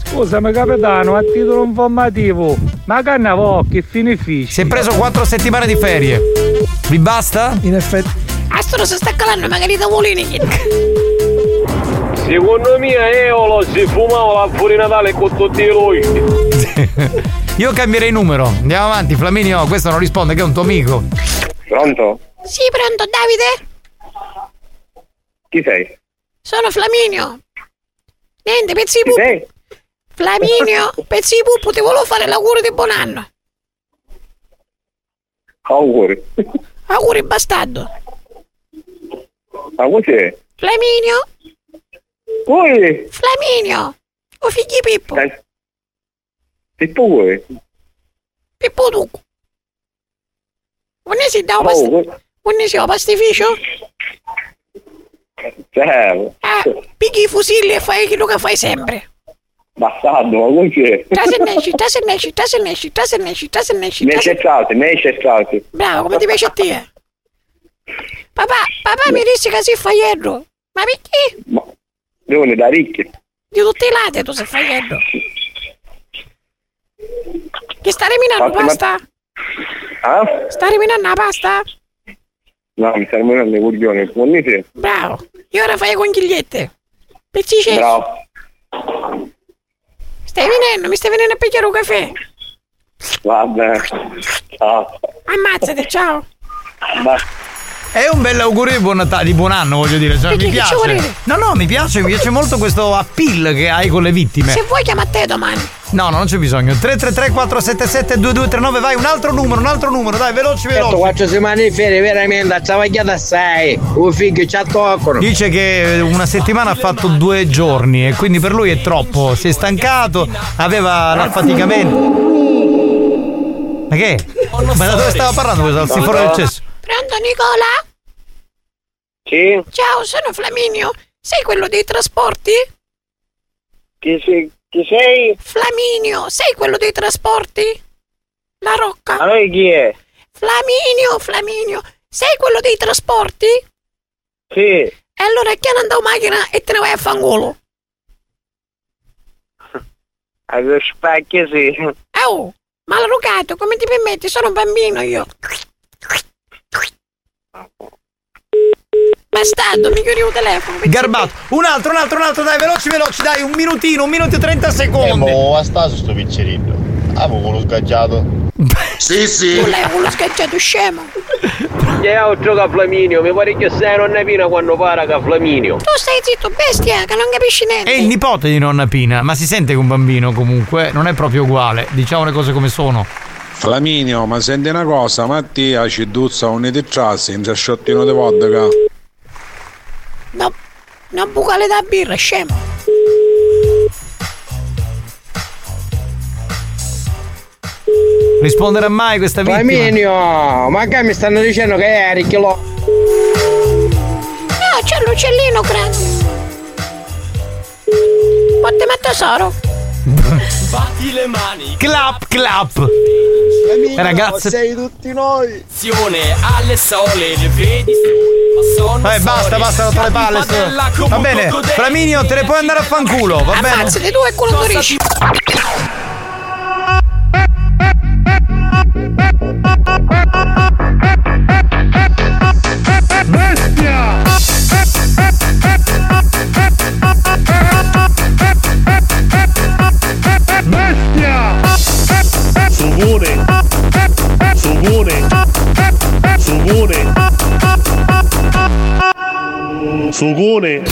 Scusami capitano, a titolo informativo, ma canna vocchi, fine fisci. Si è preso quattro settimane di ferie. Vi basta? In effetti. Astro si sta calando magari da volini. Secondo me Eolo si fumava la fuori Natale con tutti i lui. Io cambierei numero. Andiamo avanti, Flaminio. Questo non risponde, che è un tuo amico. Pronto? Sì, pronto, Davide? Chi sei? Sono Flaminio. Niente, pezzi di Chi sei? Flaminio, pezzi di pupo, ti volevo fare l'augurio di buon anno. Auguri. Auguri bastardo. Ma cos'è? Flaminio, Voi? Flaminio. O figli Pippo. E tu vuoi? Pippo tu. Non si dà un Oh, past- voi- non si un pastificio? Cioè, Ah, pigli i fusilli e fai quello che fai sempre. Bastardo, ma cos'è? Trasennesci, trasennesci, trasennesci, trasennesci, trasennesci, Mi hai trasennesci. accettato, mi hai accettato. Bravo, come ti piace a te? Papà, papà mi disse che si fa ieri. Ma perché? Devono da ricchi. Di tutti i lati tu sei fagliendo. Che sta riminando Fatti pasta? Ah? Sta riminando la pasta? No, mi sta rimanendo i coglioni. Buonissimo. Bravo. E ora fai le conchigliette. Pezzice. Bravo. Stai venendo, mi stai venendo a pigliare un caffè. Vabbè. Ciao. Ammazzate, ciao. Bye. È un bel augurio di buon Natale, di buon anno, voglio dire. Cioè, mi piace. No, no, mi piace, mi piace molto questo appeal che hai con le vittime. Se vuoi chiama a te domani. No, no, non c'è bisogno. 333 477 2239, vai, un altro numero, un altro numero, dai, veloci, Certo, veloci. quattro settimane di ferie, veramente, travagliata assai. Un figlio ci toccano. Dice che una settimana ha fatto due giorni e quindi per lui è troppo. Si è stancato, aveva l'affaticamento. Ma che? Ma da dove stava parlando questo? Al sifone del cesso? Pronto Nicola? Sì? Ciao, sono Flaminio. Sei quello dei trasporti? Chi sei? Chi sei? Flaminio, sei quello dei trasporti? La Rocca. Ma lei chi è? Flaminio, Flaminio, sei quello dei trasporti? Sì. E allora chiama andavo macchina e te ne vai a fangolo. Allo specchio sì. Oh, maleducato, come ti permetti? Sono un bambino io. Bastardo, mi chiudi il telefono. Garbato. Un altro, un altro, un altro, dai, veloci, veloci, dai, un minutino, un minuto e 30 secondi. Oh, a stato sto piccerino. Avevo lo sgaggiato. Sì, sì. Tu l'hai quello scacciato scemo. Io gioco a Flaminio, mi pare che sei nonna Pina quando para che Flaminio. Tu stai zitto, bestia, che non capisci niente. È il nipote di nonna Pina, ma si sente che un bambino comunque non è proprio uguale. Diciamo le cose come sono. Flaminio, ma senti una cosa, Mattia ci duzza un di trassi, un sciottino di vodka. No, una bucale da birra, scemo. Risponderà mai questa vittima? Flaminio, ma che mi stanno dicendo che eri chilo. No, c'è l'uccellino grande. Quante ma tesoro? Batti le mani. Clap, clap. Ragazze. sei tutti noi. Azione alle sole, le vedi ma sono Vabbè, basta, basta, rotto le palle. sto- Va bene, Flaminio, te ne puoi andare a fanculo, va bene? Ammazzati tu e quello durisci. Sugone! Sugone! Sugone! Sugone!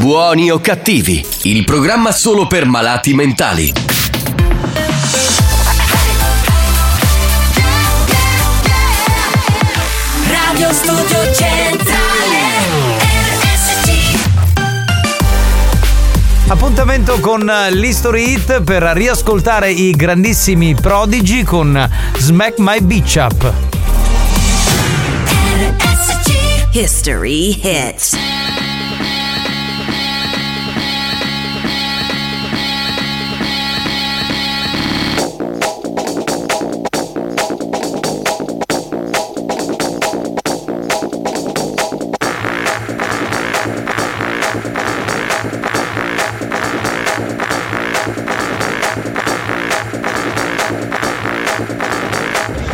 Buoni o cattivi, il programma solo per malati mentali. Appuntamento con l'History Hit per riascoltare i grandissimi prodigi con Smack My Beach Up. History hits.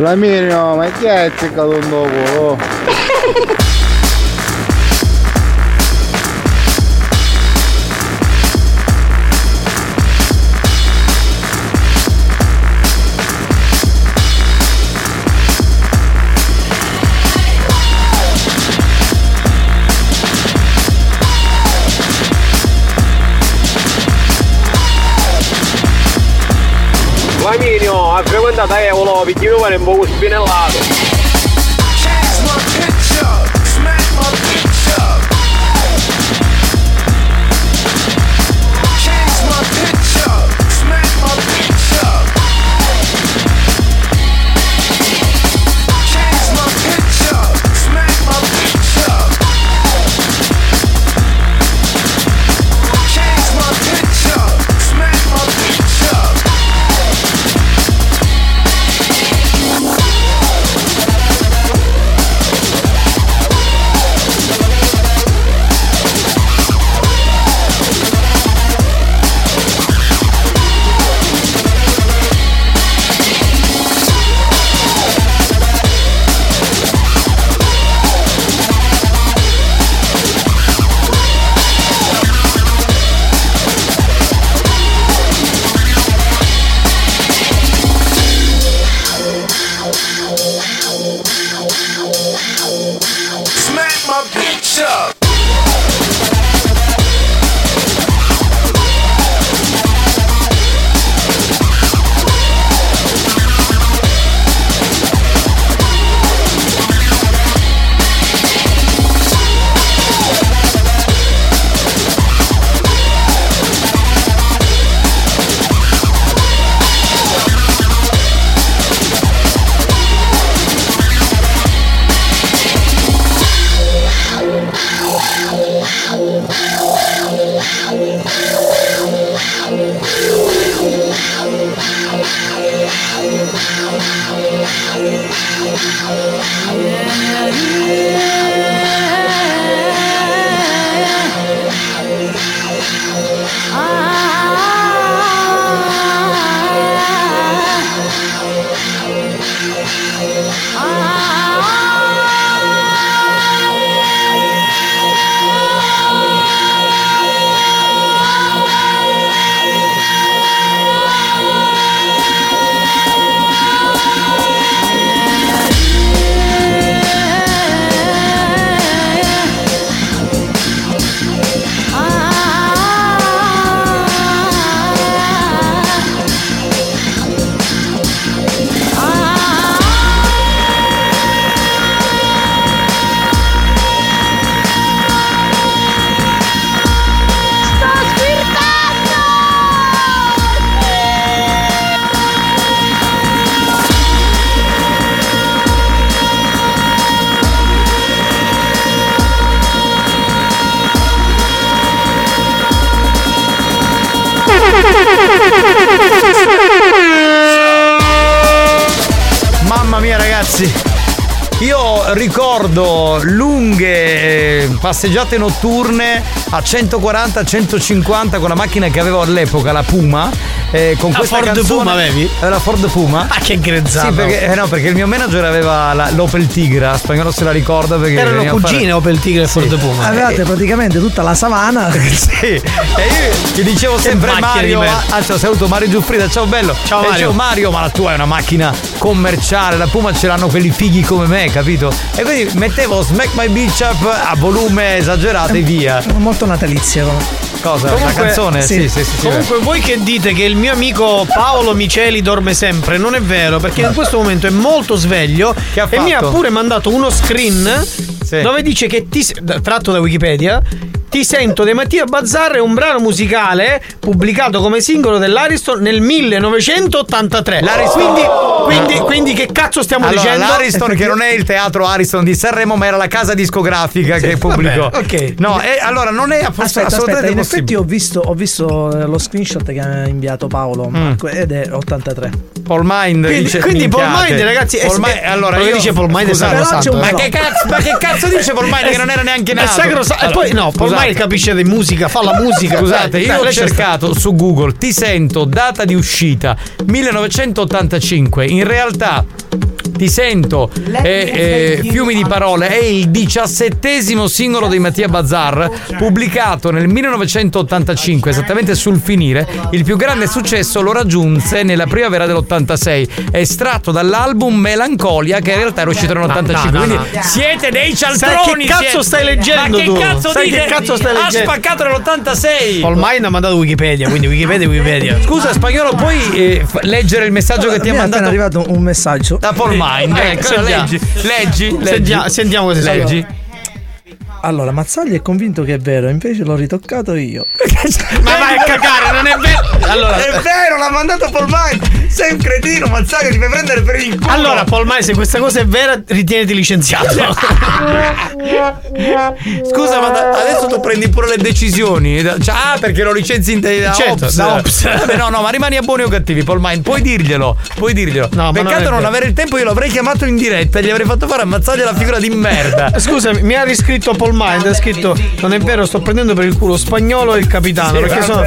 Flaminio, ma chi è il seccatondopolo? 50 euro, perché mi pare un po' spinellato. Passeggiate notturne a 140-150 con la macchina che avevo all'epoca, la Puma. eh, con La questa Ford canzone- Puma avevi? Eh, La Ford Puma. Ah, che grezzato. Sì, perché, eh, no, perché il mio manager aveva la- l'Opel Tigra, spagnolo se la ricorda perché Erano a fare- cugine Opel Tigre e Ford Puma. Avevate praticamente tutta la savana. sì. E io gli dicevo sempre Mario, ma- anzi ho saluto Mario Giuffrida, ciao bello. Ciao, E Mario. dicevo, Mario, ma la tua è una macchina commerciale, la Puma ce l'hanno quelli fighi come me, capito? E quindi mettevo Smack My Bitch Up a volume esagerato e via. Molto natalizia. Cosa? Una canzone? Sì, sì, sì. sì, Comunque, voi che dite che il mio amico Paolo Miceli dorme sempre, non è vero, perché in questo momento è molto sveglio ha e mi ha fatto? pure mandato uno screen dove dice che ti tratto da Wikipedia. Ti sento De Mattia Bazzar è un brano musicale pubblicato come singolo dell'Ariston nel 1983. L'Ariston- Quindi, quindi, quindi che cazzo stiamo allora, dicendo? l'Ariston che non è il teatro Ariston di Sanremo ma era la casa discografica che pubblicò vabbè, ok. no e allora non è Aspetta, aspetta, assolutamente possibile effetti ho visto, ho visto eh, lo screenshot che ha inviato Paolo Mm. Marco ed è 83. Paul Mind Quindi- dice quindi Paul. Mind, ragazzi, è- Paul Mind- è- allora io dice Paul Mind è scusate, sacrosanto, ma eh. che cazzo ma che cazzo dice Paul Mind che non era neanche È nato sacrosanto. E Allora, poi no, Paul. Mind capisce di musica, fa la musica. Scusate, io dai, ho cercato su Google, ti sento, data di uscita 1985. In realtà ti sento. Eh, eh, fiumi di parole è il diciassettesimo singolo di Mattia Bazzar pubblicato nel 1985 esattamente sul finire. Il più grande successo lo raggiunse nella primavera dell'86 estratto dall'album Melancolia che in realtà era uscito nell'85 No, no, no, quindi siete dei Sai cialtroni che cazzo siete. stai leggendo ma che tu? cazzo Sai dite? che cazzo stai ha leggendo? spaccato nell'86 Paul Mind ha mandato Wikipedia, quindi Wikipedia, Wikipedia. Scusa, spagnolo, puoi eh, leggere il messaggio che ti ha Mi è appena mandato? arrivato un messaggio. Da Paul Mind? Ecco, sentiamo. leggi, leggi, leggi. Sentiamo- sentiamo cosa leggi. Allora, Mazzagli è convinto che è vero, invece l'ho ritoccato io. Ma vai a cagare, non è vero. Allora, È vero, l'ha mandato Paul Mind. Sei un cretino, Mazzaga, ti fai prendere per il culo. allora Paul Mind, se questa cosa è vera, ritieniti licenziato. Scusa, ma da- adesso tu prendi pure le decisioni. Cioè, ah, perché lo licenzi in da Certo, Ops. da Ops. Vabbè, no, no, ma rimani a buoni o cattivi, Paul Mind. Puoi dirglielo, puoi dirglielo. No, non Peccato non, vero. avere il tempo, io l'avrei chiamato in diretta e gli avrei fatto fare ammazzaglia la figura di merda. Scusami, mi ha riscritto Paul Mind, ha scritto Non è vero, sto prendendo per il culo spagnolo e il capitano, Sì, perché, sono,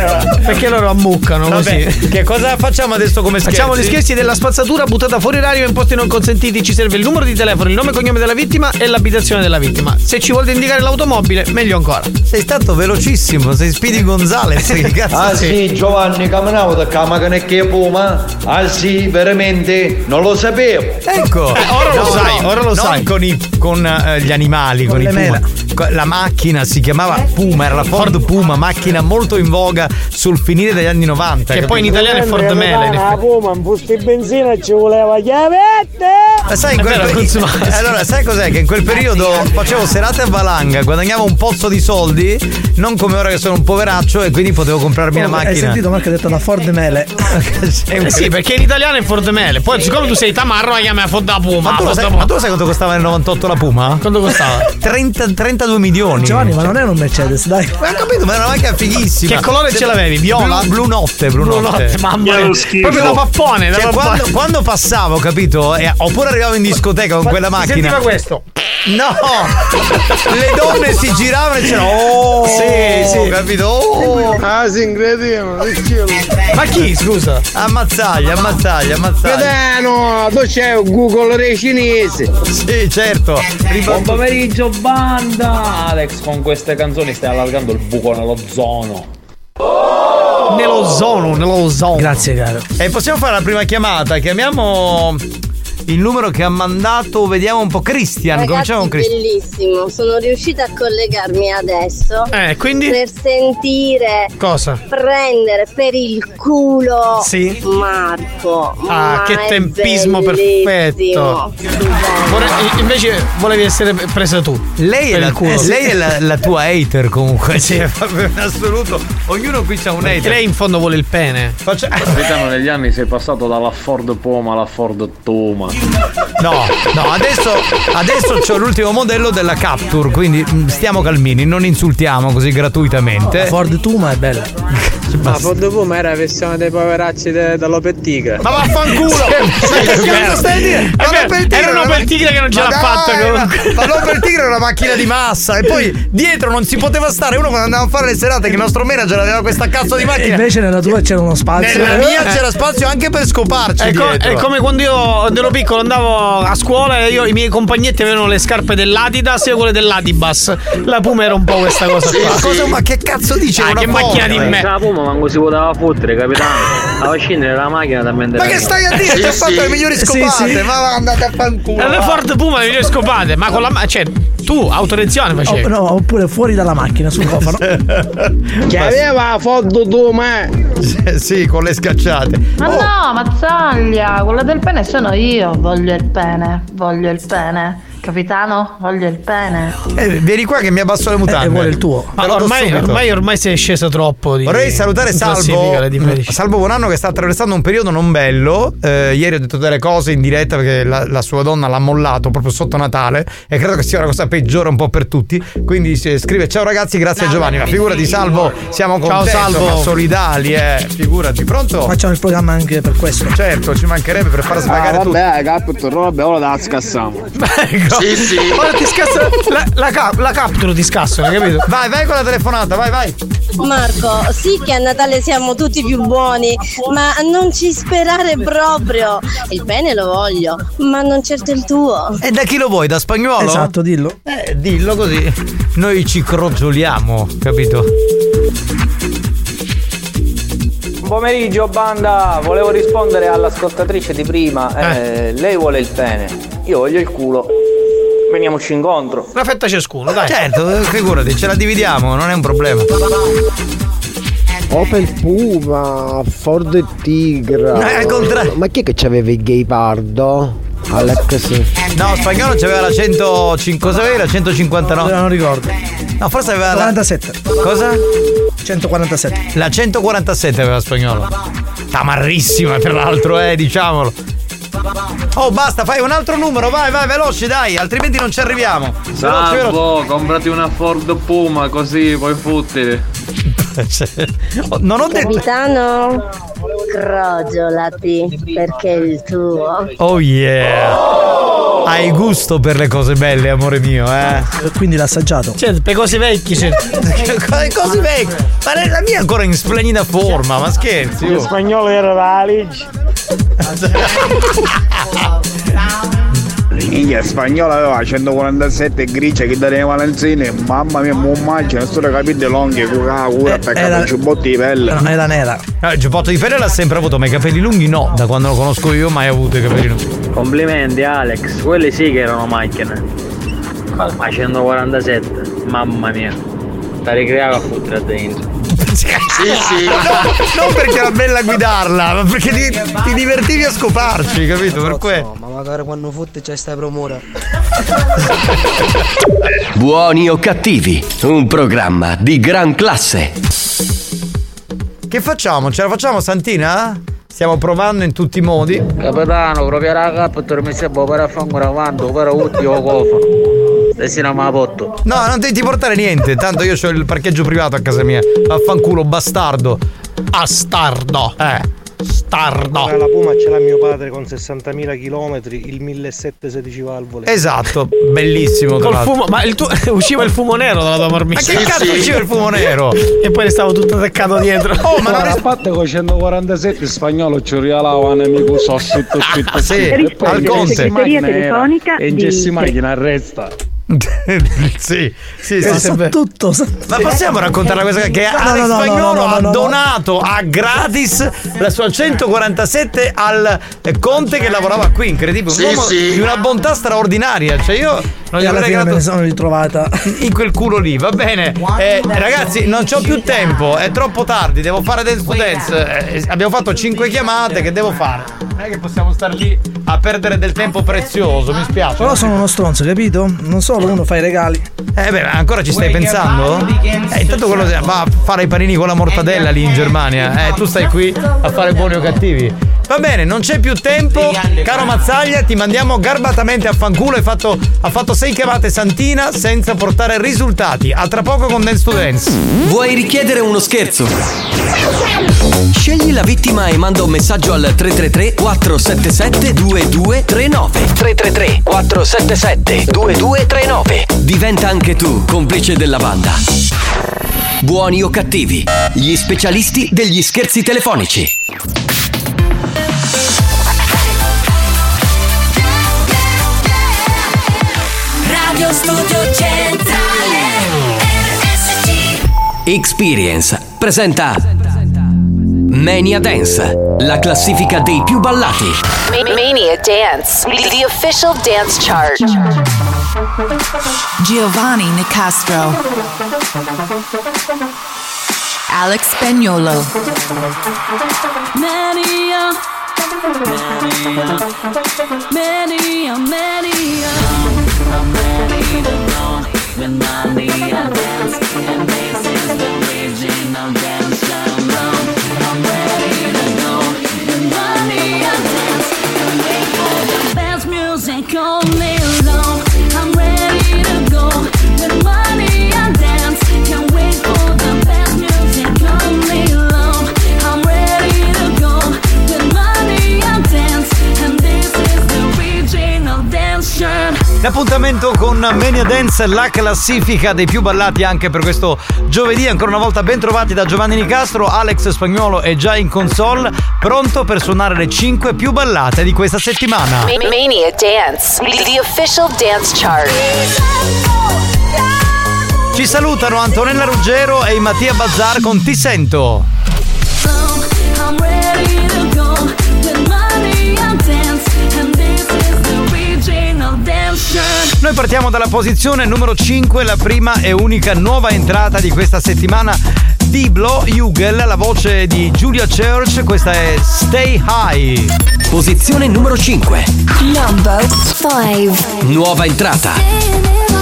perché loro ammuccano Vabbè, così. che cosa facciamo adesso come scherzi? Facciamo gli scherzi della spazzatura buttata fuori orario in posti non consentiti. Ci serve il numero di telefono, il nome e cognome della vittima e l'abitazione della vittima. Se ci volete indicare l'automobile, meglio ancora. Sei stato velocissimo, sei Speedy Gonzales. Ah sì, Giovanni, camminavo da cama che puma. Ah sì, veramente, non lo sapevo. Ecco, Eh, ora lo sai, ora lo non sai. con, i- con, eh, gli animali, con, Con i puma. mele. La macchina si chiamava Puma, era la Ford Puma, macchina molto in voga sul finire degli anni 90. Che poi in capito? italiano è Ford Mele. La. Puma, un busto di benzina ci voleva chiavette! Ma sai, in quel vero, peri- allora, sai cos'è? Che in quel periodo facevo serate a valanga, guadagnavo un pozzo di soldi, non come ora che sono un poveraccio e quindi potevo comprarmi la Oh, Hai macchina. sentito Marco ha detto la Ford Mele. Eh sì, perché in italiano è Ford Mele. Poi, siccome tu sei tamarro, la chiami a Ford da Puma. Ma tu, sai, ma tu sai quanto costava nel 98 la Puma? Quanto costava? 30 32 milioni. Giovanni, ma non è un Mercedes, dai. Ma ho capito, ma era una macchina fighissima. Che colore ce l'avevi? Viola? Blu, blu notte, blu, Blu notte. notte, mamma mia. Proprio da pappone, da Cioè, pappone. quando, quando passavo, capito? E- oppure arrivavo in discoteca con quella Si macchina. sentiva questo. No! Le donne si giravano e c'erano. Oh! Sì, sì. Capito? Oh! Ah, che cielo. Ma chi, scusa? Ammazzaglia, ammazzaglia, ammazzaglia. Vedano, tu c'è un Google dei cinesi. Sì, certo. Buon pomeriggio banda! Alex con queste canzoni stai allargando il buco nello zono. Nello zono, nello zono. Grazie, caro. E possiamo fare la prima chiamata. Chiamiamo il numero che ha mandato, vediamo un po'. Christian, Ragazzi, cominciamo con Christian. bellissimo, sono riuscita a collegarmi adesso Eh, quindi? per sentire Cosa? prendere per il culo Sì. Marco. Ah, Ma che tempismo bellissimo. perfetto. Vorrei- invece volevi essere presa tu. Lei è, la, eh, lei è la, la tua hater comunque. Sì. proprio in assoluto. Ognuno qui c'ha un E hater. lei in fondo vuole il pene. Faccia- Capitano, negli anni sei passato dalla Ford Puma alla Ford Tuma. No, no, adesso, adesso c'ho l'ultimo modello della Capture, quindi mm, stiamo calmini, non insultiamo così gratuitamente. Ford Tuma è bella. Ma Ford Puma era la versione dei poveracci de- dell'Opel Tigre. Ma vaffanculo! Ma che cazzo stai a dire? Ma vero, l'Opel Tigre era un Tigre che non ce l'ha fatta, comunque. Ma, ma l'Opel Tigre era una macchina di massa e poi dietro non si poteva stare. Uno quando andava a fare le serate che il nostro manager aveva questa cazzo di E macchina. invece nella tua c'era uno spazio. Nella mia c'era spazio anche per scoparci È, co- è come quando io ero piccolo andavo a scuola e io, i miei compagnetti avevano le scarpe dell'Adidas e io quelle dell'Adibas. La Puma era un po' questa cosa Sì, qua. cosa- ma che cazzo dice? Ah, Una che macchina di me. La Puma manco si poteva fottere, capitano. A scendere la macchina da me. Ma che stai a dire? Ti ha fatto le migliori Sì, scopate, sì. ma va, andate a fanculo. Era le. Ford Puma le migliori scopate, ma con la ma- cioè tu autolezione facevi. Oh, no, oppure fuori dalla macchina sul cofano. Che aveva la Ford Tuma. Sì, sì, con le scacciate. Ma no, mazzaglia, quella del pene sono io. Voglio il pene, voglio il pene. Capitano, voglio il pene. Eh, vieni qua che mi abbasso le mutande. E vuole il tuo. Do ormai, ormai, ormai sei scesa troppo. Di, Vorrei salutare Salvo. Salvo Buonanno che sta attraversando un periodo non bello. Eh, ieri ho detto delle cose in diretta perché la, la sua donna l'ha mollato proprio sotto Natale e credo che sia una cosa peggiore un po' per tutti. Quindi si scrive ciao ragazzi, grazie a Giovanni. Ma figurati Salvo, siamo con Ciao, te, Salvo. solidali, eh. Figurati, pronto? Facciamo il programma anche per questo. Certo, ci mancherebbe per far svagare Ah, tutti. vabbè, capito, vabbè, ora la scassiamo. Ecco. Sì, sì. Ora ti scassa la, la, cap- la capture ti scassano, capito? Vai, vai con la telefonata, vai, vai. Marco, sì che a Natale siamo tutti più buoni, ma non ci sperare proprio. Il bene lo voglio, ma non certo il tuo. E da chi lo vuoi? Da spagnolo? Esatto, dillo. Eh, dillo così. Noi ci crogioliamo, capito? Buon pomeriggio banda, volevo rispondere all'ascoltatrice di prima. Eh, Lei vuole il pene, io voglio il culo. Veniamoci incontro. Una fetta ciascuno, dai. Certo, figurati, ce la dividiamo, non è un problema. Opel Puma, Ford Tigra. No, è al contrario. Ma chi è che c'aveva il gay pardo? Alex. No, spagnolo c'aveva la 105, cosa aveva? La 159? Non ricordo. No, forse aveva la... 47. Cosa? 147. La 147 aveva spagnolo. Tamarrissima, tra l'altro, eh, diciamolo. Oh, basta, fai un altro numero, vai, vai, veloci, dai, altrimenti non ci arriviamo. Veloci, veloci. Salvo, comprati una Ford Puma così puoi fottere. Oh, Non ho detto. Capitano, crogiolati, perché è il tuo. Oh yeah. Hai gusto per le cose belle, amore mio, eh. Quindi l'ha assaggiato. Cioè, per cose vecchie, cioè. Che cose vecchie. Ma la mia è ancora in splendida forma, ma scherzi. In oh. spagnolo era la legge. Minchia, spagnolo aveva 147 grigia che nel sene, mamma mia, buon maggio, non sto capito longhe, cura, cura, attaccato era- al giubbotto di pelle. No, era nera. Ah, il giubbotto di pelle l'ha sempre avuto, ma i capelli lunghi no. Da quando lo conosco io mai avuto i capelli lunghi. Complimenti Alex, quelle sì che erano macchine. Ma 147, mamma mia. Sta ricreava a fottere dentro. Sì, sì. non perché era bella guidarla, ma perché ti, ti divertivi a scoparci, capito? Per quello. Ma magari quando fotte c'è sta promora. Buoni o cattivi, un programma di gran classe. Che facciamo? Ce la facciamo, Santina? Stiamo provando in tutti i modi. Capitano, proprio la cappa e mi sembra per affangare avanti, per ultimo cofano. Stessi non mi ha potto. No, non devi ti portare niente. Tanto io ho il parcheggio privato a casa mia. Affanculo, bastardo. Bastardo. Eh. Stardo. La Puma ce l'ha mio padre con 60.000 km, il 1716 valvole. Esatto, bellissimo. Col fumo, ma il tuo, usciva il fumo nero dalla tua marmitta. Ma che cazzo usciva il fumo nero? e poi ne stavo tutto attaccato dietro. Oh, ma non a parte con 147 spagnolo ci rialava un amico so tutto scritto sì, E poi al in conte. Telefonica E in di- Gessi macchina arresta. sì, sì, sì. sa sì. tutto. sa- Ma possiamo raccontare una cosa che No, Alex no, no, no, Spagnolo no, no, ha no, no. donato a gratis la sua 147 al Conte che lavorava qui, incredibile, un Sì, uomo sì. di una bontà straordinaria, cioè io non gli avrei me regalato ne sono ritrovata. in quel culo lì, va bene. Eh, ragazzi, non c'ho più tempo, è troppo tardi, devo fare dance to dance. Eh, abbiamo fatto 5 chiamate, che devo fare? Non è che possiamo star lì a perdere del tempo prezioso, mi spiace. Però sono uno stronzo, capito? Non solo uno fa i regali. Eh beh, ma ancora ci stai pensando? Eh, intanto quello va a fare i panini con la mortadella lì in Germania. Eh, tu stai qui a fare buoni o cattivi. Va bene, non c'è più tempo. Caro Mazzaglia, ti mandiamo garbatamente a fanculo. Hai fatto, ha fatto sei chiamate Santina senza portare risultati. A tra poco con Dance to Dance. Vuoi richiedere uno scherzo? Scegli la vittima e manda un messaggio al 333 477 2239 333 477 2239 Diventa anche tu complice della banda. Buoni o cattivi, gli specialisti degli scherzi telefonici. Radio Studio Centrale RSC Experience presenta Mania Dance, la classifica dei più ballati. Mania Dance, the official dance chart. Giovanni Nicastro. Alex Spagnolo. Mania Mania Mania To go with Mania Dance And this is the original dance shalom I'm ready to go with Dance And wait the best music all L'appuntamento con Mania Dance, la classifica dei più ballati anche per questo giovedì. Ancora una volta ben trovati da Giovanni Nicastro. Alex Spagnuolo è già in console, pronto per suonare le 5 più ballate di questa settimana. Mania Dance, the official dance chart. Ci salutano Antonella Ruggero e Mattia Bazzar con Ti sento. Noi partiamo dalla posizione numero 5, la prima e unica nuova entrata di questa settimana. Diblo Hugel, la voce di Julia Church, questa è Stay High. Posizione numero 5. Number 5 Nuova entrata.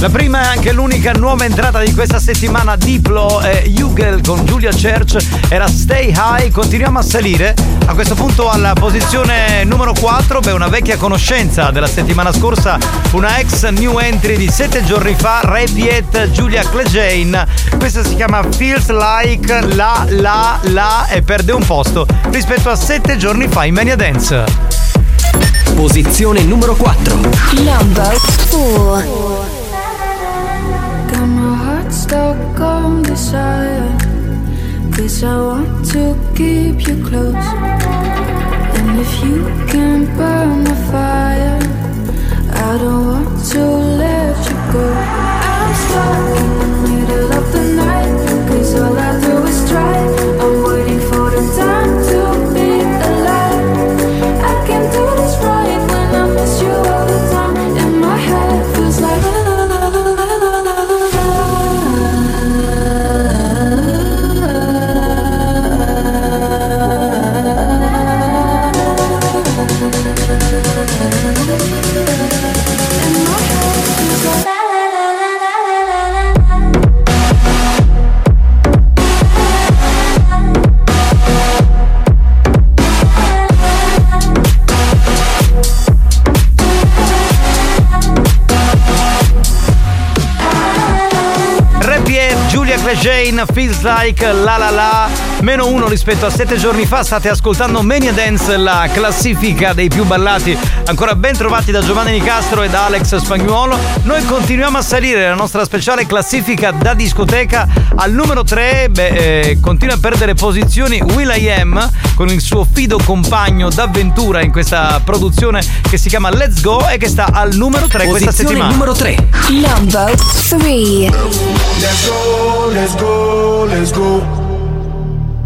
La prima e anche l'unica nuova entrata di questa settimana Diplo e Hugel con Julia Church era Stay High, continuiamo a salire. A questo punto alla posizione numero 4, beh una vecchia conoscenza della settimana scorsa, una ex new entry di 7 giorni fa, Repiet Julia Clejane. Questa si chiama Feels Like La La La e perde un posto rispetto a 7 giorni fa in Mania Dance. Posizione numero 4. Number 4. I want to keep you close. And if you can burn the fire, I don't want to let you go. I'm stuck Clegane, Feels Like La La La, meno uno rispetto a sette giorni fa. State ascoltando Mania Dance, la classifica dei più ballati. Ancora ben trovati da Giovanni Nicastro e da Alex Spagnuolo. Noi continuiamo a salire la nostra speciale classifica da discoteca al numero 3. Beh, eh, continua a perdere posizioni Will I Am con il suo fido compagno d'avventura in questa produzione che si chiama Let's Go e che sta al numero 3 questa Posizione settimana. numero 3. Number three. Let's go, let's go, let's go.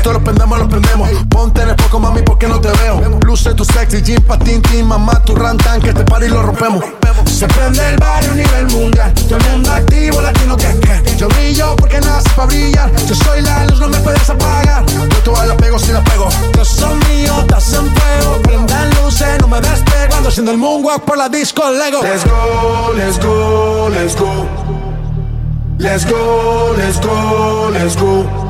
Esto lo prendemos, lo prendemos. Ponte en el poco, mami, porque no te veo. Luce tu sexy, jean, patín, tin, mamá, tu rantan, que este party lo rompemos. Se prende el barrio a nivel mundial. Todo el mundo activo, latino que que. Yo brillo porque nace para brillar. Yo soy la luz, no me puedes apagar. Yo todas la pego si la pego. Yo soy mío, estás en fuego. Prendan luces, no me despego. Ando haciendo el moonwalk por la disco Lego. Let's go, let's go, let's go. Let's go, let's go, let's go.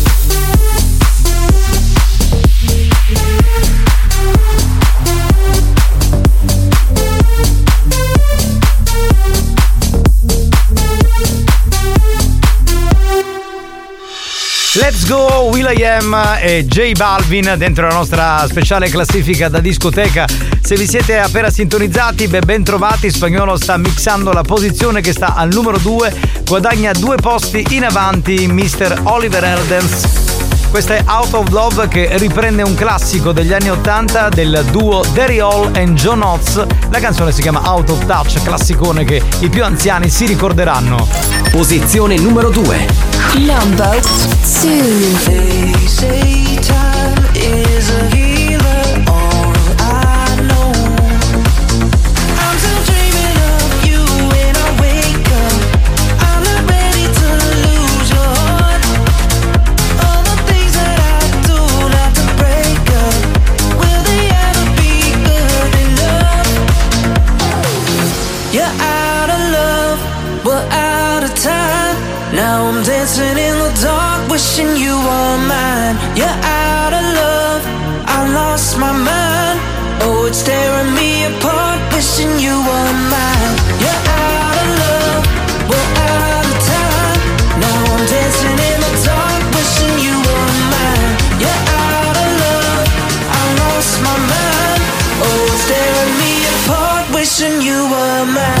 Let's go Will.i.am e J Balvin dentro la nostra speciale classifica da discoteca. Se vi siete appena sintonizzati, beh, ben trovati. Spagnolo sta mixando la posizione che sta al numero 2, guadagna due posti in avanti Mr. Oliver Eldens. Questa è Out of Love che riprende un classico degli anni 80 del duo Derry Hall e John Oates. La canzone si chiama Out of Touch, classicone che i più anziani si ricorderanno. Posizione numero 2. Number 2. wishing you were mine. You're out of love, I lost my mind. Oh, it's tearing me apart, wishing you were mine. You're out of love, we're out of time. Now I'm dancing in the dark, wishing you were mine. You're out of love, I lost my mind. Oh, it's tearing me apart, wishing you were mine.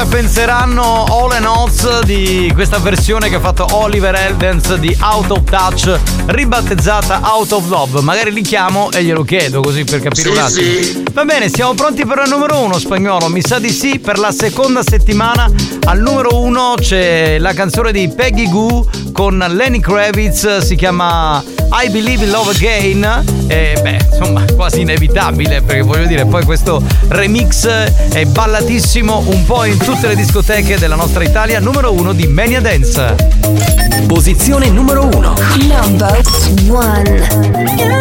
Cosa penseranno All and Oz di questa versione che ha fatto Oliver Eldens di Out of Touch, ribattezzata Out of Love. Magari li chiamo e glielo chiedo così per capire Sì, un attimo. sì. Va bene, siamo pronti per il numero uno spagnolo. Mi sa di sì, per la seconda settimana al numero uno c'è la canzone di Peggy Goo con Lenny Kravitz, si chiama I Believe in Love Again. E beh, insomma, quasi inevitabile perché voglio dire, poi questo remix è ballatissimo un po' in tutte le discoteche della nostra Italia, numero uno di Mania Dance. Posizione numero uno. Number one.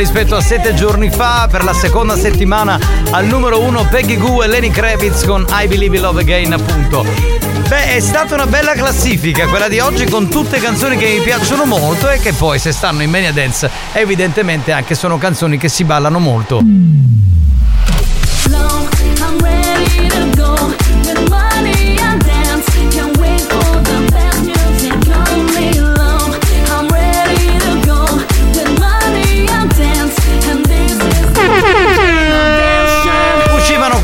Rispetto a sette giorni fa per la seconda settimana al numero uno Peggy Goo e Lenny Kravitz con I Believe in Love Again appunto. Beh, è stata una bella classifica quella di oggi con tutte canzoni che mi piacciono molto e che poi se stanno in Mania Dance evidentemente anche sono canzoni che si ballano molto. I'm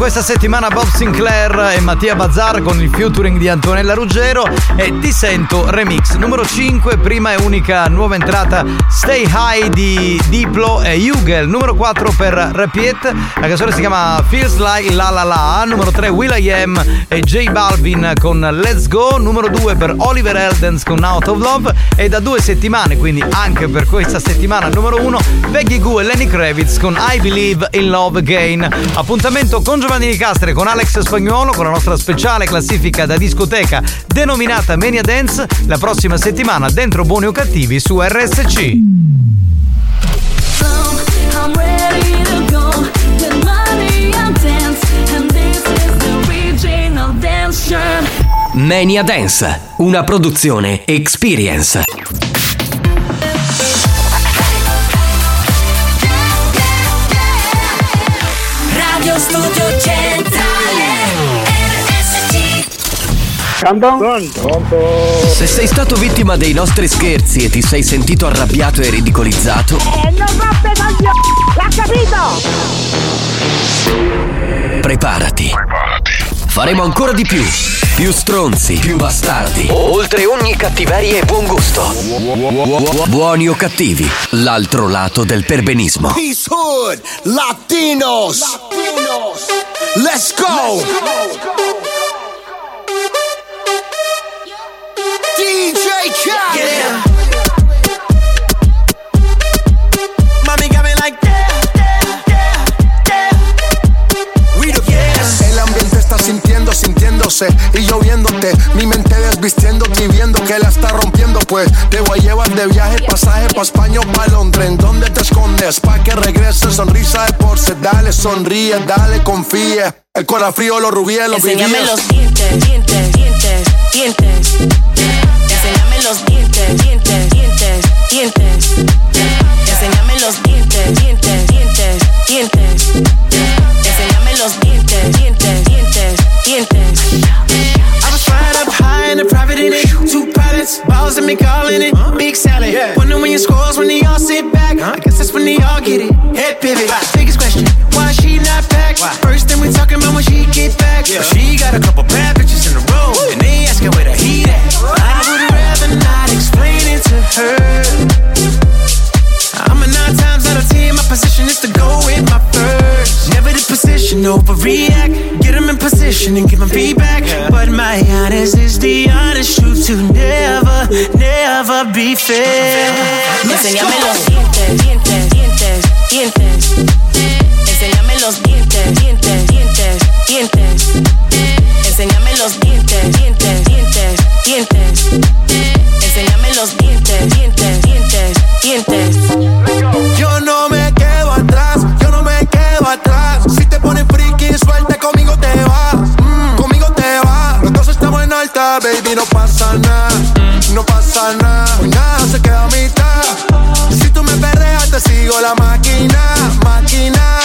questa settimana Bob Sinclair e Mattia Bazzar con il featuring di Antonella Ruggero e Ti Sento Remix. Numero 5, prima e unica nuova entrata Stay High di Diplo e Hugel. Numero 4 per Repeat, la canzone si chiama Feels Like La La La. Numero 3 Will.i.am e J Balvin con Let's Go. Numero 2 per Oliver Eldens con Out of Love e da due settimane, quindi anche per questa settimana numero 1, Peggy Goo e Lenny Kravitz con I Believe in Love Again. Appuntamento con Giovanni Di Castre con Alex Spagnuolo con la nostra speciale classifica da discoteca denominata Mania Dance la prossima settimana dentro Buoni o Cattivi su RSC. Mania Dance, una produzione Experience. Se sei stato vittima dei nostri scherzi e ti sei sentito arrabbiato e ridicolizzato, E non rompe coglioni! L'ha capito? preparati. Faremo ancora di più. Più stronzi, più bastardi. Oltre ogni cattiveria e buon gusto. Buoni o cattivi, l'altro lato del perbenismo. Peace Hood, Latinos. Let's go. DJ Khaled. El ambiente está sintiendo, sintiéndose y yo viéndote. Mi mente desvistiendo y viendo que la está rompiendo. Pues te voy a llevar de viajes, pasaje pa' España o pa' Londres. ¿En dónde te escondes? Pa' que regrese, sonrisa de porce. Dale, sonríe, dale, confía. El corazón frío, los rubíes, los Enséñame los dientes, dientes, dientes, dientes. Dientes, dientes. Enséñame los dientes, dientes, dientes, dientes. Enséñame los dientes, dientes, dientes, dientes. I was fried up high in the private in it. Two pilots, balls and me calling it. Big salad. Wonder when your scores when they all sit back. I guess that's when they all get it. Head pivot. Biggest question, why she not back? First thing we talking about when she get back. But she got a couple bad overreact. Get them in position and give them feedback. But my honest is the honest truth to never, never be fair. Let's Enséñame go. los dientes, dientes, dientes, dientes. Enséñame los dientes, dientes, dientes, dientes. Enséñame los dientes, dientes, dientes, dientes. Enséñame los dientes, dientes, dientes, dientes. Baby, no pasa nada. No pasa nada, hoy nada se queda a mitad. Si tú me perreas, te sigo la máquina, máquina.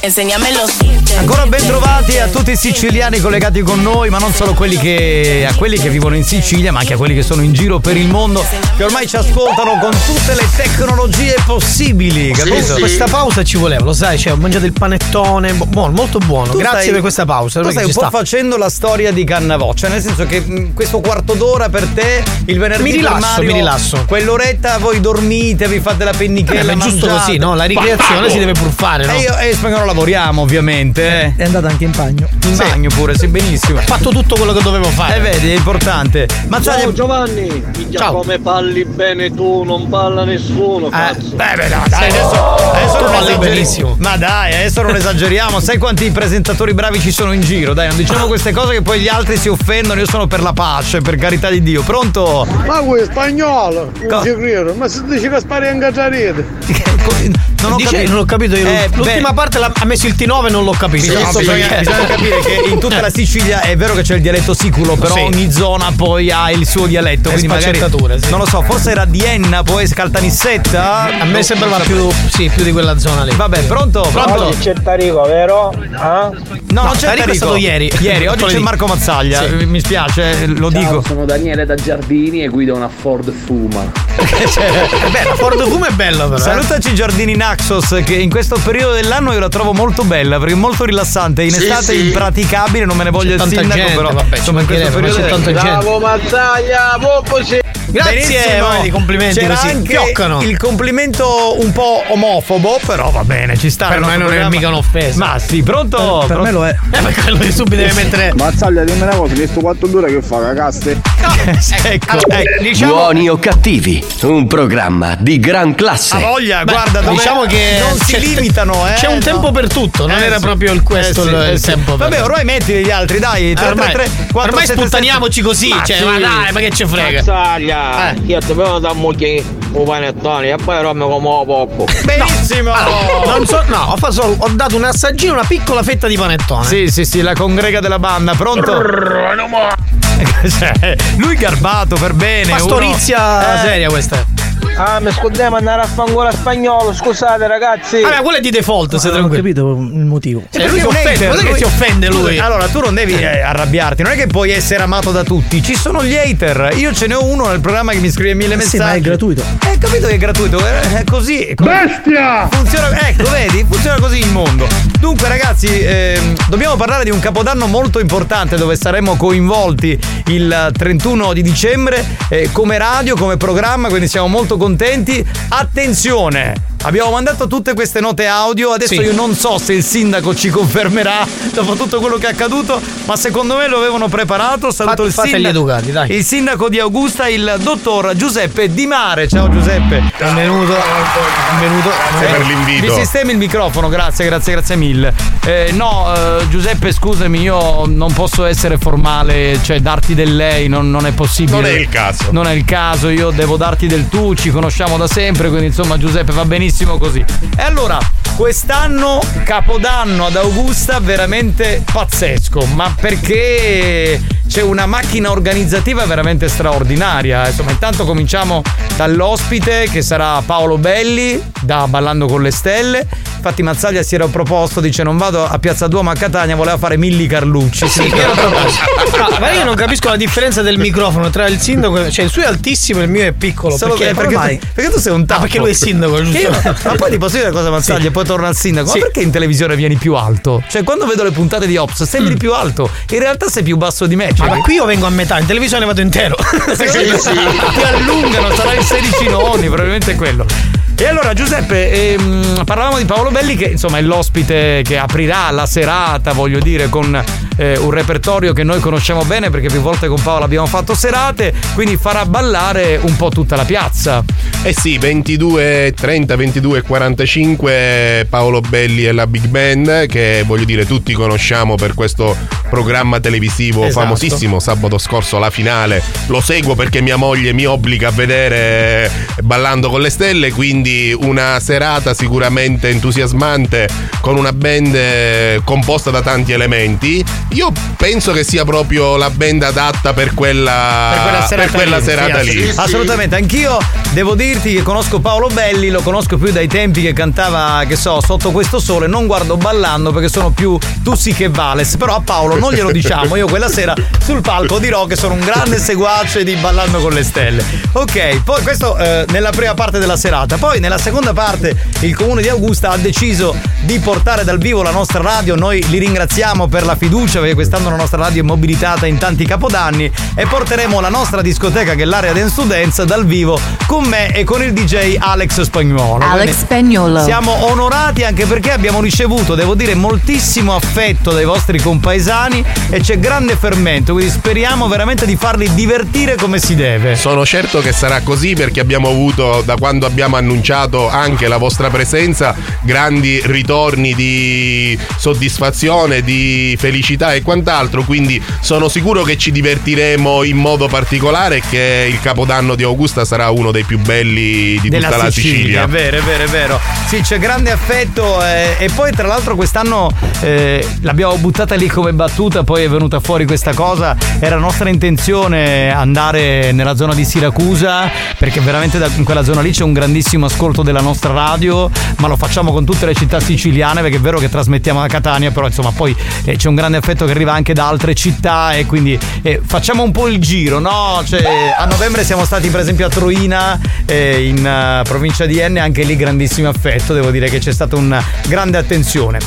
Enséñame los dientes. Ancora ben trovati a tutti i siciliani collegati con noi, ma non solo quelli che, a quelli che vivono in Sicilia, ma anche a quelli che sono in giro per il mondo, che ormai ci ascoltano con tutte le tecnologie possibili, capito? Questa pausa ci voleva, lo sai, cioè, ho mangiato il panettone, bu- buono, molto buono. Tu Grazie stai- per questa pausa. Tu stai un po' sta. facendo la storia di Cannavò, cioè nel senso che questo quarto d'ora per te, il venerdì Mi rilasso, Mario, mi rilasso. Quell'oretta voi dormite, vi fate la pennichella, Eh, ma è giusto mangiate. così, no? La ricreazione si deve pur fare, no? E io e spagnolo lavoriamo, ovviamente. eh. È andata anche in bagno. In bagno pure, sì, benissimo. Ho fatto tutto quello che dovevo fare. Eh, vedi, è importante. Mazzaglia, Ciao Giovanni, Ciao. come parli bene tu, non parla nessuno, cazzo. Beh, beh, no, dai, adesso, adesso Tu non parli esageri- benissimo. Ma dai, adesso non esageriamo. Sai quanti presentatori bravi ci sono in giro? Dai, non diciamo queste cose che poi gli altri si offendono. Io sono per la pace, per carità di Dio. Pronto? Ma voi è spagnolo, non ci credo, ma se dici che spari anche a rete. Non ho Dice- capito. non ho capito io. Eh, L'ultima beh. parte l'ha- ha messo il T9 e non l'ho capito. So bisogna- perché. bisogna capire che in tutta la Sicilia è vero che c'è il dialetto siculo, però Sì. ogni zona poi ha il suo dialetto. È Quindi magari sì. non lo so, forse era di Enna, poi Scaltanissetta. A me sembrava più, sì, più di quella zona lì. Vabbè, pronto? Pronto? Oggi c'è Tarico, vero? Ah? No, No, non c'è Tarico è Tarico. stato ieri. Ieri, oggi c'è. Marco Mazzaglia. Sì. Mi spiace, lo dico. sono Daniele da Giardini e guido una Ford Fuma. È bello, Ford Fumo è bello però. eh. Salutaci Giardini Naxos che in questo periodo dell'anno io la trovo molto bella perché è molto rilassante. In Sì, estate sì. impraticabile, non me ne voglio il sindaco, gente, però vabbè, insomma in questo periodo c'è tanta gente. Bravo Mazzaglia, sì. Grazie, di complimenti C'era così. anche Fioccano. il complimento un po' omofobo, però va bene, ci sta. Per me non è programma. mica un'offesa. Ma sì, pronto? Per me lo è. Eh, ma quello che subito deve mettere. Mazzaglia, dimmi una cosa, che sto quattro d'ora che fa, cagaste? ecco, Allora, ecco. diciamo, Buoni o cattivi, un programma di gran classe. Ha voglia, Beh, guarda, dove diciamo che non si limitano, eh. c'è un tempo per tutto, non era proprio il- questo sì, il- sì. tempo per- Vabbè, ormai metti gli altri, dai. 3, ormai, 3, 3, 4, ormai sputtaniamoci così, cioè, ma dai, ma che ci frega? Mazzaglia, Eh. io ti vedo da moglie un panettone e poi romme come poco. Benissimo. Non so, no, ho, fatto solo- ho dato un assaggino, una piccola fetta di panettone. Sì, sì, sì, la congrega della banda, pronto? Cioè, Lui garbato per bene. Pastorizia uno- Eh, seria questa. Ah, mi scusiamo andare a fangola spagnolo, scusate ragazzi. Vabbè, quello è di default, se Non ho tranquillo. capito il motivo. Cioè, lui si offende, hater, guarda che si offende lui. Allora, tu non devi eh, arrabbiarti, non è che puoi essere amato da tutti. Ci sono gli hater. Io ce ne ho uno nel programma che mi scrive mille Eh sì, messaggi. ma è gratuito. Eh, capito che è gratuito, è è così. è così. Bestia! Funziona, ecco, vedi? Funziona così il mondo. Dunque, ragazzi, ehm, dobbiamo parlare di un capodanno molto importante dove saremo coinvolti il 31 di dicembre eh, come radio, come programma, quindi siamo molto contenti. Attenzione! Abbiamo mandato tutte queste note audio, adesso Sì. io non so se il sindaco ci confermerà dopo tutto quello che è accaduto, ma secondo me lo avevano preparato. Saluto Fate- il, sindaco, educati, dai. il sindaco di Augusta, il dottor Giuseppe Di Mare. Ciao Giuseppe. Benvenuto. Benvenuto. Grazie per l'invito. Mi sistemi il microfono, grazie, grazie, grazie mille. Eh, no, eh, Giuseppe, scusami, io non posso essere formale, cioè darti del lei, non, non è possibile. Non è il caso. Non è il caso, io devo darti del tu, ci conosciamo da sempre, quindi insomma Giuseppe va benissimo così. E allora, quest'anno Capodanno ad Augusta veramente pazzesco, ma perché c'è una macchina organizzativa veramente straordinaria. Insomma, intanto cominciamo dall'ospite che sarà Paolo Belli da Ballando con le Stelle. Infatti Mazzaglia si era proposto, dice non vado a Piazza Duomo a Catania, voleva fare Milli Carlucci. Sì, mi ero proposto. No, ma io non capisco la differenza del microfono tra il sindaco, cioè il suo è altissimo e il mio è piccolo. Solo perché, perché, perché, tu, perché tu sei un tappo. Ah, perché lui è sindaco, giusto? Io- ma poi ti posso dire una cosa, Mazzaglia, e poi torna al sindaco. Sì. Ma perché in televisione vieni più alto? Cioè, quando vedo le puntate di Ops, sembri più alto. In realtà sei più basso di me. Cioè, ma qui io vengo a metà, in televisione vado intero. Secondo me Ti allungano, sarai 16 nonni, probabilmente è quello. E allora Giuseppe, ehm, parlavamo di Paolo Belli che insomma è l'ospite che aprirà la serata, voglio dire, con eh, un repertorio che noi conosciamo bene perché più volte con Paolo abbiamo fatto serate, quindi farà ballare un po' tutta la piazza. Eh sì, 22, 30, 22 e 45 Paolo Belli e la Big Band che voglio dire tutti conosciamo per questo programma televisivo Esatto. famosissimo sabato scorso la finale. Lo seguo perché mia moglie mi obbliga a vedere Ballando con le stelle, quindi una serata sicuramente entusiasmante con una band eh, composta da tanti elementi. Io penso che sia proprio la band adatta per quella, per quella serata, per quella lì. serata Sì, lì. Assolutamente, anch'io devo dirti che conosco Paolo Belli, lo conosco più dai tempi che cantava, che so, sotto questo sole, non guardo ballando perché sono più Tussi che Vales, però a Paolo non glielo diciamo, io quella sera sul palco dirò che sono un grande seguace di Ballando con le Stelle. Ok, poi questo eh, nella prima parte della serata, poi nella seconda parte il comune di Augusta ha deciso di portare dal vivo la nostra radio, noi li ringraziamo per la fiducia perché quest'anno la nostra radio è mobilitata in tanti capodanni e porteremo la nostra discoteca che è l'area Dance to Dance dal vivo con me e con il DJ Alex Spagnuolo. Alex Quindi Spagnuolo. Siamo onorati anche perché abbiamo ricevuto, devo dire, moltissimo affetto dai vostri compaesani e c'è grande fermento, quindi speriamo veramente di farli divertire come si deve. Sono certo che sarà così perché abbiamo avuto, da quando abbiamo annunciato anche la vostra presenza, grandi ritorni di soddisfazione, di felicità e quant'altro. Quindi sono sicuro che ci divertiremo in modo particolare e che il capodanno di Augusta sarà uno dei più belli di della tutta la Sicilia. Sicilia. È vero, è vero, è vero. Sì, c'è grande affetto eh, e poi tra l'altro quest'anno eh, l'abbiamo buttata lì come battuta, poi è venuta fuori questa cosa. Era nostra intenzione andare nella zona di Siracusa perché veramente da- in quella zona lì c'è un grandissimo ascolto della nostra radio, ma lo facciamo con tutte le città siciliane perché è vero che trasmettiamo da Catania, però insomma poi eh, c'è un grande affetto che arriva anche da altre città e quindi eh, facciamo un po' il giro, no? Cioè, a novembre siamo stati per esempio a Troina eh, in eh, provincia di Enne, anche lì grandissimo affetto, devo dire che c'è stata una grande attenzione.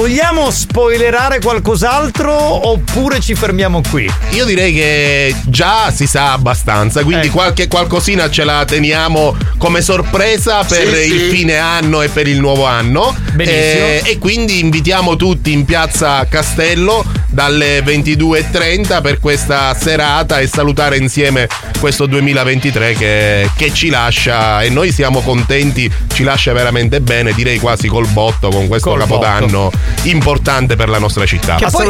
Vogliamo spoilerare qualcos'altro oppure ci fermiamo qui? Io direi che già si sa abbastanza, quindi Ecco. qualche qualcosina ce la teniamo come sorpresa per Sì, il sì. fine anno e per il nuovo anno. Benissimo. Eh, e quindi invitiamo tutti in piazza Castello dalle 22.30 per questa serata e salutare insieme questo 2023 che, che ci lascia e noi siamo contenti, ci lascia veramente bene, direi quasi col botto con questo Col capodanno importante per la nostra città. Che poi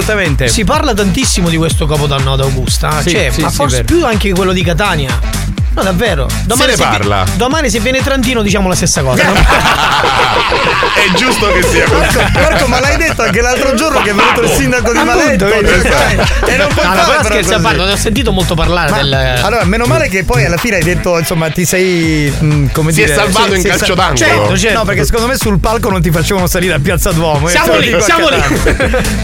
Si parla tantissimo di questo capodanno ad Augusta, Sì, cioè, sì, ma sì, forse più anche di quello di Catania. No, davvero. Se ne parla. domani se viene Trantino diciamo la stessa cosa. È giusto che sia così. Marco, Marco, ma l'hai detto anche l'altro giorno che è venuto il sindaco di Appunto, Maletto e non puoi No, fare scherzi a parte, non ho sentito molto parlare Ma- del Allora, meno male che poi alla fine hai detto, insomma, ti sei. mm, come Si è dire. salvato in si è calcio d'angolo. Certo, Certo. No, perché secondo me sul palco non ti facevano salire a Piazza Duomo. eh, Siamo lì, siamo lì.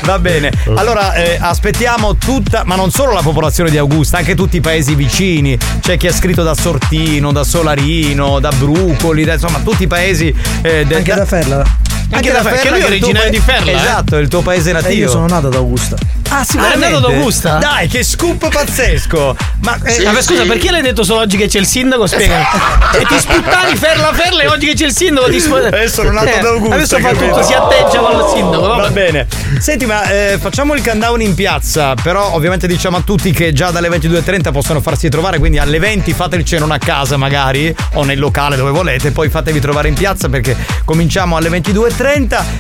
Va bene. Allora, eh, aspettiamo tutta, ma non solo la popolazione di Augusta, anche tutti i paesi vicini. C'è chi ha scritto da Sortino, da Solarino, da Brucoli, da- insomma, tutti i paesi. eh, de- Anche da Ferrara. Anche da Ferla, che lui è originario di Ferla, eh. Esatto, è il tuo paese nativo. E io sono nato ad Augusta. Ah, sì, Ah, è nato ad Augusta? Dai, che scoop pazzesco! Ma eh, Vabbè, scusa, perché l'hai detto solo oggi che c'è il sindaco? Spiega. e ti sputtavi ferla ferla e oggi che c'è il sindaco ti sputtavi. Adesso sono nato Eh, ad Augusta. Adesso fa tutto, si atteggia con il sindaco. Va bene. Senti, ma eh, facciamo il countdown in piazza. Però, ovviamente, diciamo a tutti che già dalle 22.30 possono farsi trovare. Quindi alle 20 fate il cenone a casa, magari, o nel locale dove volete. Poi fatevi trovare in piazza perché cominciamo alle 22.30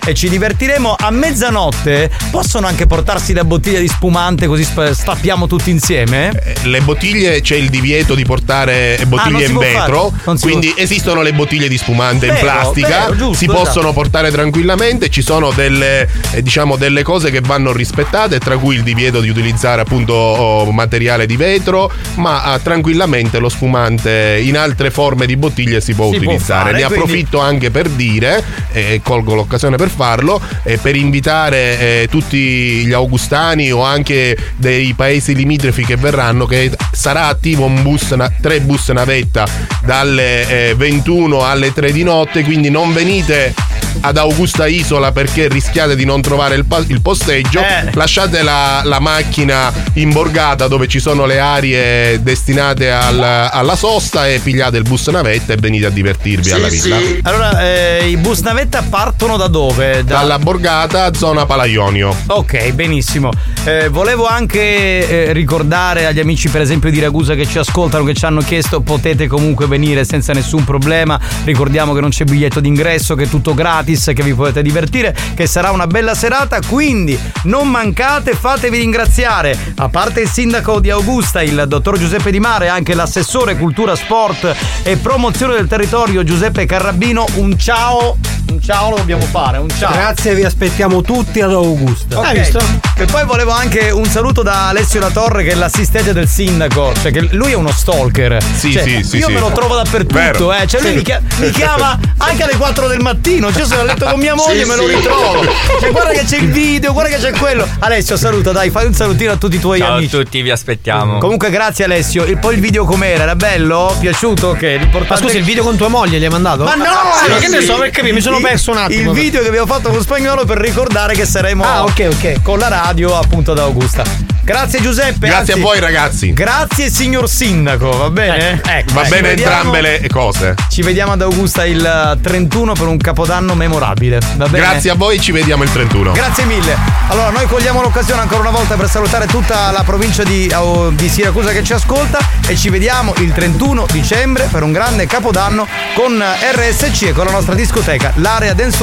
e ci divertiremo. A mezzanotte possono anche portarsi la bottiglia di spumante, così stappiamo tutti insieme. Le bottiglie c'è il divieto di portare Ah, bottiglie si in può vetro, quindi può. esistono le bottiglie di spumante in Vero, plastica, vero, giusto, si esatto. possono portare tranquillamente, ci sono delle, eh, diciamo, delle cose che vanno rispettate, tra cui il divieto di utilizzare appunto oh, materiale di vetro, ma ah, tranquillamente lo spumante in altre forme di bottiglie si può Si può utilizzare. fare, ne quindi- approfitto anche per dire, e colgo l'occasione per farlo, e per invitare eh, tutti gli augustani o anche dei paesi limitrofi che verranno che sarà attivo un bus, na- tre bus navetta dalle eh, 21 alle 3 di notte, quindi non venite ad Augusta Isola perché rischiate di non trovare il, pa- il posteggio, Eh. lasciate la, la macchina in borgata dove ci sono le aree destinate al- alla sosta e pigliate il bus navetta e venite a divertirvi alla villa. Allora, eh, i bus navetta partono da dove? Da- Dalla borgata, zona Palaionio. Ok, benissimo. Eh, volevo anche eh, ricordare agli amici, per esempio, di Ragusa che ci ascoltano, che ci hanno chiesto, potete comunque venire senza nessun problema. Ricordiamo che non c'è biglietto d'ingresso, che è tutto gratis, che vi potete divertire, che sarà una bella serata. Quindi non mancate, fatevi ringraziare. A parte il sindaco di Augusta, il dottor Giuseppe Di Mare, anche l'assessore cultura, sport e promozione del territorio Giuseppe Carrabino, un ciao. Un ciao lo dobbiamo fare, un ciao. Grazie, vi aspettiamo tutti ad Augusta. Ok. E poi volevo anche un saluto da Alessio La Torre, che è l'assistente del sindaco. Cioè, che lui è uno stalker. Sì, Cioè, sì, sì, Io sì. me lo trovo dappertutto, Vero. eh. Cioè, lui mi, chia- mi chiama anche alle 4 del mattino. Cioè, sono a letto con mia moglie e Sì, me lo ritrovo. Cioè, guarda che c'è il video, guarda che c'è quello. Alessio, saluta, dai, fai un salutino a tutti i tuoi Ciao amici. a tutti, vi aspettiamo. Comunque, grazie Alessio. E poi il video com'era? Era bello? Piaciuto? Ok, l'importante. Ma scusa, il video con tua moglie gli hai mandato? Ma no! Sì, ma che ne so, perché mi sono perso un attimo. Il video che abbiamo fatto con spagnolo per ricordare che saremo Ah, ok, ok. con la radio appunto ad Augusta. Grazie Giuseppe. Grazie anzi, a voi ragazzi. Grazie signor Sindaco, va bene? Ecco, Va ci bene vediamo- entrambe le cose. Ci vediamo ad Augusta il eh, 31 per un capodanno memorabile. Va bene? Grazie a voi, ci vediamo il 31. Grazie mille. Allora, noi cogliamo l'occasione ancora una volta per salutare tutta la provincia di, di Siracusa che ci ascolta e ci vediamo il 31 dicembre per un grande capodanno con RSC e con la nostra discoteca, l'area Dance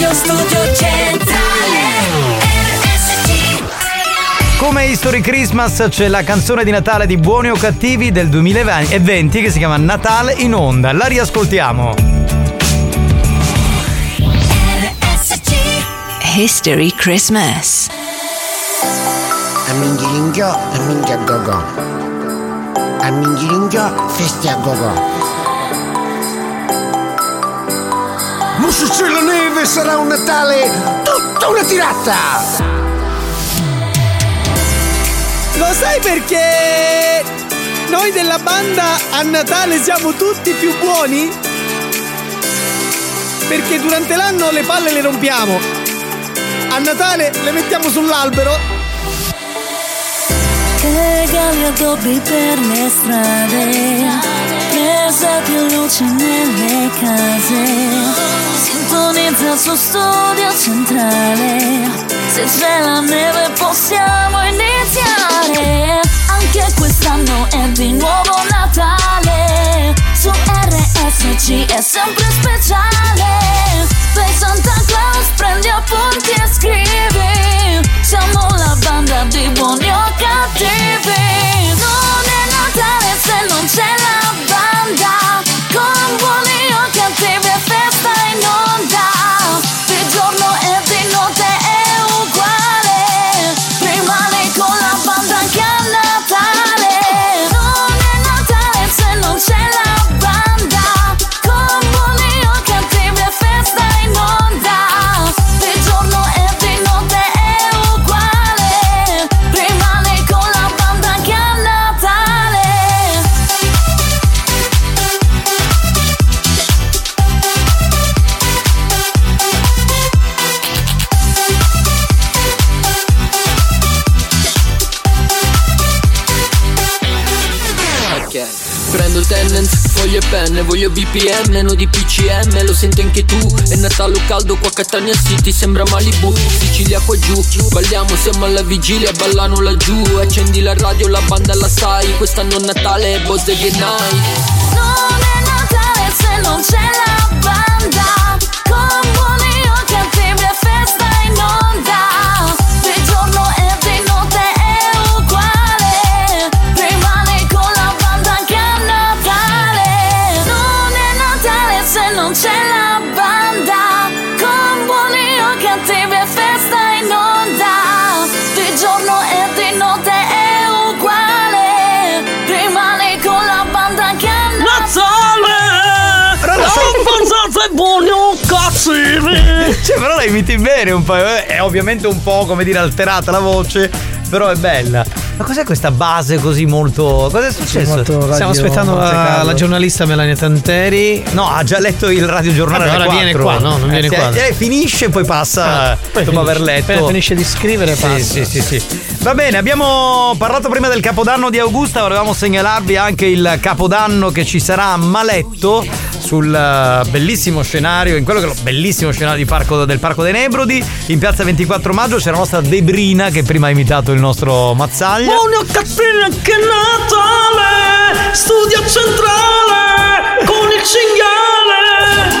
Radio Studio Centrale RSC Come History Christmas c'è la canzone di Natale di Buoni o Cattivi del 2020 che si chiama Natale in onda. La riascoltiamo. History Christmas. A minghilinghio, a minghia gogo. A minghilinghio, festi a gogo. La neve sarà un Natale tutta una tirata! Lo sai perché noi della banda a Natale siamo tutti più buoni? Perché durante l'anno le palle le rompiamo. A Natale le mettiamo sull'albero. Regali addobbi per le strade Mese più luci nelle case. Sintonizza su studio centrale. Se c'è la neve possiamo iniziare. Anche quest'anno è di nuovo Natale. Su RSC è sempre speciale. Per Santa Claus prendi appunti e scrivi. Siamo la banda di buoni o cattivi. Non è Natale se non c'è la banda Con buoni o cattivi è festa in voglio voglio BPM, no di PCM, lo senti anche tu. È Natale caldo qua a Catania City, sembra Malibu. Sicilia qua giù, balliamo, siamo alla vigilia, ballano laggiù. Accendi la radio, la banda la sai. Quest'anno è Natale, boss the night. Non è Natale se non c'è la Cioè, però la imiti bene un po'. eh, È ovviamente un po' come dire alterata la voce, però è bella. Ma cos'è questa base così molto. Cos'è successo? Stiamo aspettando la, la giornalista Melania Tanteri. No, ha già letto il radiogiornale. Vabbè, ora viene 4. qua, no? Non viene Eh, qua. eh, finisce e poi passa Ah, poi dopo finisce. aver letto. Appena finisce di scrivere, Sì, passa. Sì, sì, sì. Va bene, abbiamo parlato prima del capodanno di Augusta, volevamo segnalarvi anche il capodanno che ci sarà a Maletto sul eh, bellissimo scenario, in quello che è lo bellissimo scenario parco- del Parco dei Nebrodi, in piazza 24 maggio c'è la nostra Debrina che prima ha imitato il nostro Mazzaglia. Buoni o cattivi che Natale Studio centrale Con il cinghiale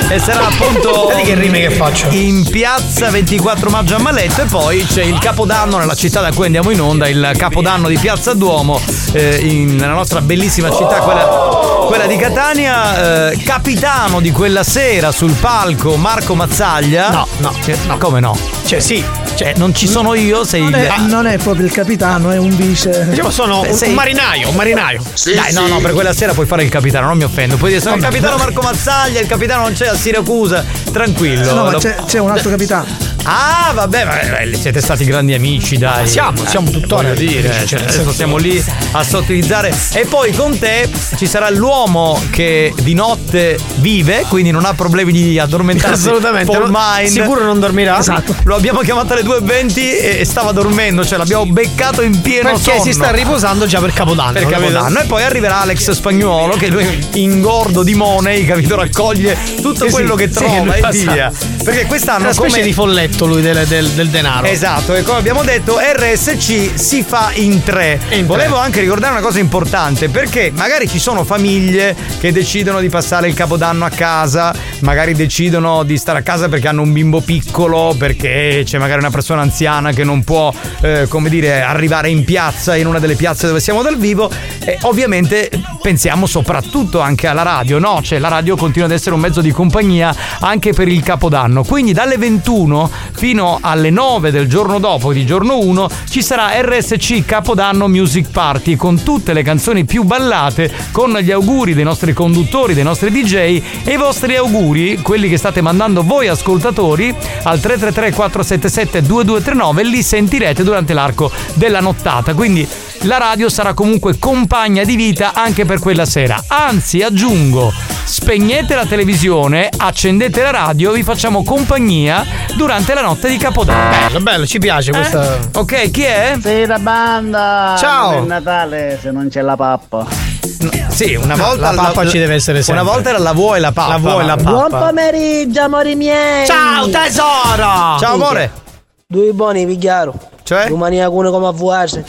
E sarà appunto Vedi che rime che faccio. in piazza 24 maggio a Maletto e poi c'è il capodanno nella città da cui andiamo in onda, il capodanno di Piazza Duomo, eh, in- nella nostra bellissima città, quella, quella di Catania. eh, capitano di quella sera sul palco Marco Mazzaglia. No, no, no. Come no? Cioè, sì. Cioè, non ci sono io, sei non il. È, ah. Non è proprio il capitano, è un vice. Diciamo sono Beh, un, sei... un, marinaio, un marinaio. Sì, Dai, sì. no, no, per quella sera puoi fare il capitano, non mi offendo. Puoi dire sono il capitano Marco Mazzaglia, il capitano non c'è a Siracusa. Tranquillo. No, ma lo... c'è, c'è un altro capitano. Ah, vabbè, ma eh, siete stati grandi amici, dai. Siamo, siamo eh, tuttora. Eh, dire, cioè, cioè adesso siamo lì a sottilizzare. E poi con te ci sarà l'uomo che di notte vive, quindi non ha problemi di addormentarsi. Assolutamente. Sicuro non dormirà. Esatto. Lo abbiamo chiamato alle 2 22.20 e stava dormendo, cioè l'abbiamo beccato in pieno Perché sonno. si sta riposando già per Capodanno. Per Capodanno. E poi arriverà Alex Spagnuolo che lui ingordo di money, capito, raccoglie tutto sì, quello sì, che trova sì, e via. Perché quest'anno è una come... di folletto lui del, del, del, denaro. Esatto, e come abbiamo detto RSC si fa in tre. In Volevo tre. anche ricordare una cosa importante perché magari ci sono famiglie che decidono di passare il Capodanno a casa, magari decidono di stare a casa perché hanno un bimbo piccolo, perché c'è magari una persona anziana che non può, eh, come dire, arrivare in piazza, in una delle piazze dove siamo dal vivo. E ovviamente pensiamo soprattutto anche alla radio, no? Cioè la radio continua ad essere un mezzo di compagnia anche per il capodanno. Quindi dalle 21 fino alle 9 del giorno dopo, di giorno 1, ci sarà RSC Capodanno Music Party con tutte le canzoni più ballate, con gli auguri dei nostri conduttori, dei nostri DJ e i vostri auguri, quelli che state mandando voi ascoltatori, al 333 477 2239, li sentirete durante l'arco della nottata. Quindi la radio sarà comunque compagna di vita anche per quella sera. Anzi, aggiungo, spegnete la televisione, accendete la radio, vi facciamo compagnia durante la notte di Capodanno. Bello, bello, ci piace questa. Ok, chi è? Sei la banda! Ciao. Non è Natale se non c'è la pappa. Sì, una No, volta la pappa ci deve essere sempre. Una volta era la vuoi e la pappa. La vuoi e la pappa. Buon pomeriggio, amori miei! Ciao tesoro! Ciao amore. Due buoni, vi chiaro. Cioè? Domani alcune come a vuoce.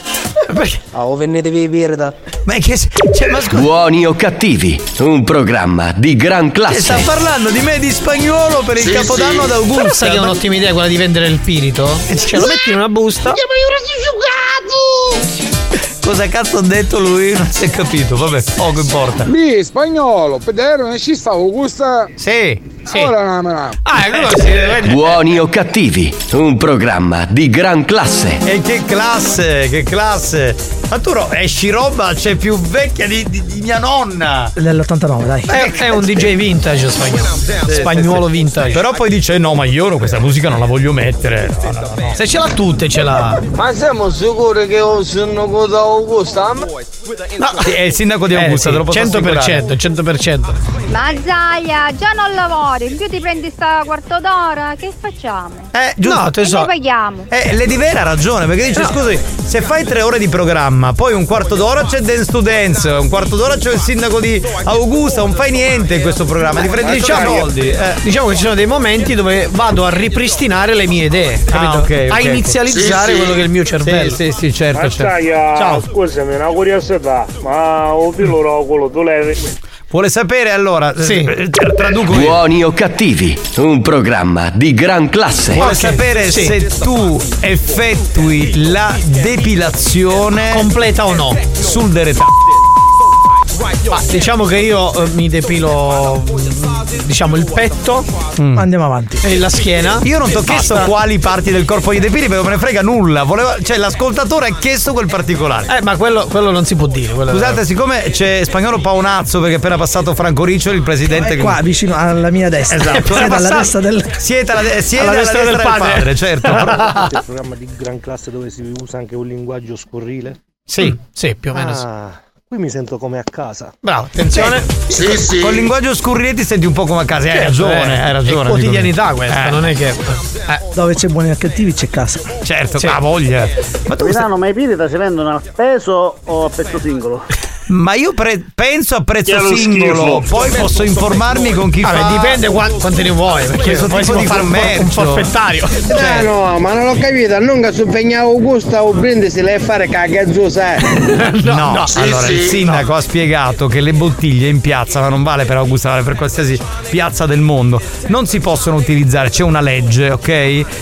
Ah, o venitevi birra. Ma che cioè, ma scusa, Buoni o cattivi, un programma di gran sta classe. parlando di me di spagnolo per il Sì, Capodanno sì. d'Augusta. Però sai che è un'ottima idea quella di vendere il pirito? Cioè lo metti in una busta. Cosa cazzo ha detto lui? Non si è capito, vabbè, poco importa. Lì, spagnolo, Pedro non ci stavo, gusta. Sì, sì. Ora no, no. Ah, allora vendere. Buoni o cattivi, un programma di gran classe. E che classe, che classe! Ma tu ro- esci roba, c'è più vecchia di, di- di mia nonna! Dell'89, dai. È, è un DJ vintage spagnolo. Spagnuolo vintage. Però poi dice: No, ma io questa musica non la voglio mettere. No, no, no. Se ce l'ha tutte, ce l'ha. Ma siamo sicuri che sono con Augusta? Sì, è il sindaco di Eh, Augusta, sì, te lo posso 100%, assicurare. 100%. Mazzaia, già non lavoro. ore, in più ti prendi sta quarto d'ora, che facciamo? Eh, giusto. No, tesoro. noi paghiamo. Eh, Lady Vera ha ragione, perché dice: No. scusi, se fai tre ore di programma, poi un quarto d'ora c'è Dance to Dance, un quarto d'ora c'è il sindaco di Augusta, non fai niente in questo programma, ti prendi Diciamo, soldi. Eh. diciamo che ci sono dei momenti dove vado a ripristinare le mie idee, capito? Ah, ok, a ok. inizializzare Sì, sì. quello che è il mio cervello. Sì, sì, sì, certo, certo. Ciao. Scusami, una curiosità, ma o piloro quello tu levi? Vuole sapere allora? Sì. eh, Traduco io. Buoni o cattivi, un programma di gran classe. Vuole sapere sì. se tu effettui la depilazione Completa o no? sul deretano. Ma diciamo che io eh, mi depilo diciamo il petto Andiamo avanti. e la schiena. Io non ti ho chiesto Basta. quali parti del corpo gli depili perché non me ne frega nulla. Voleva- cioè, l'ascoltatore ha chiesto quel particolare. Eh, ma quello, quello non si può dire. Scusate, siccome c'è spagnolo Paonazzo perché è appena passato Franco Riccioli, il presidente È qua, vicino alla mia destra. Esatto. Siete alla destra del. Siete alla, de- siete Alla alla destra del padre. certo. Il programma di gran classe dove si usa anche un linguaggio scurrile? Sì, sì, più o meno sì. Ah, qui mi sento come a casa. Bravo, attenzione. Sì, sì. Con il linguaggio scurrile ti senti un po' come a casa. Hai ragione, Eh, hai ragione. È quotidianità me. questa, Eh, non è che. Eh, Dove c'è buoni e cattivi c'è casa. Certo, Sì. ha voglia. Ma, tu Capitano, ma i pirita si vendono a peso o a pezzo singolo? Ma io pre- penso a prezzo singolo, schifo. poi posso informarmi con chi Vabbè, fa. dipende qua- quanti ne vuoi, perché Questo poi si tipo può di fare un, for- un commercio. forfettario. Cioè, Eh no, ma non ho capito, non che su Pegnavo Augusta o Brindisi lei fare cagazzosa, eh. No, Sì, allora sì. il sindaco ha spiegato che le bottiglie in piazza, ma non vale per Augusta, vale per qualsiasi piazza del mondo, non si possono utilizzare, c'è una legge, ok?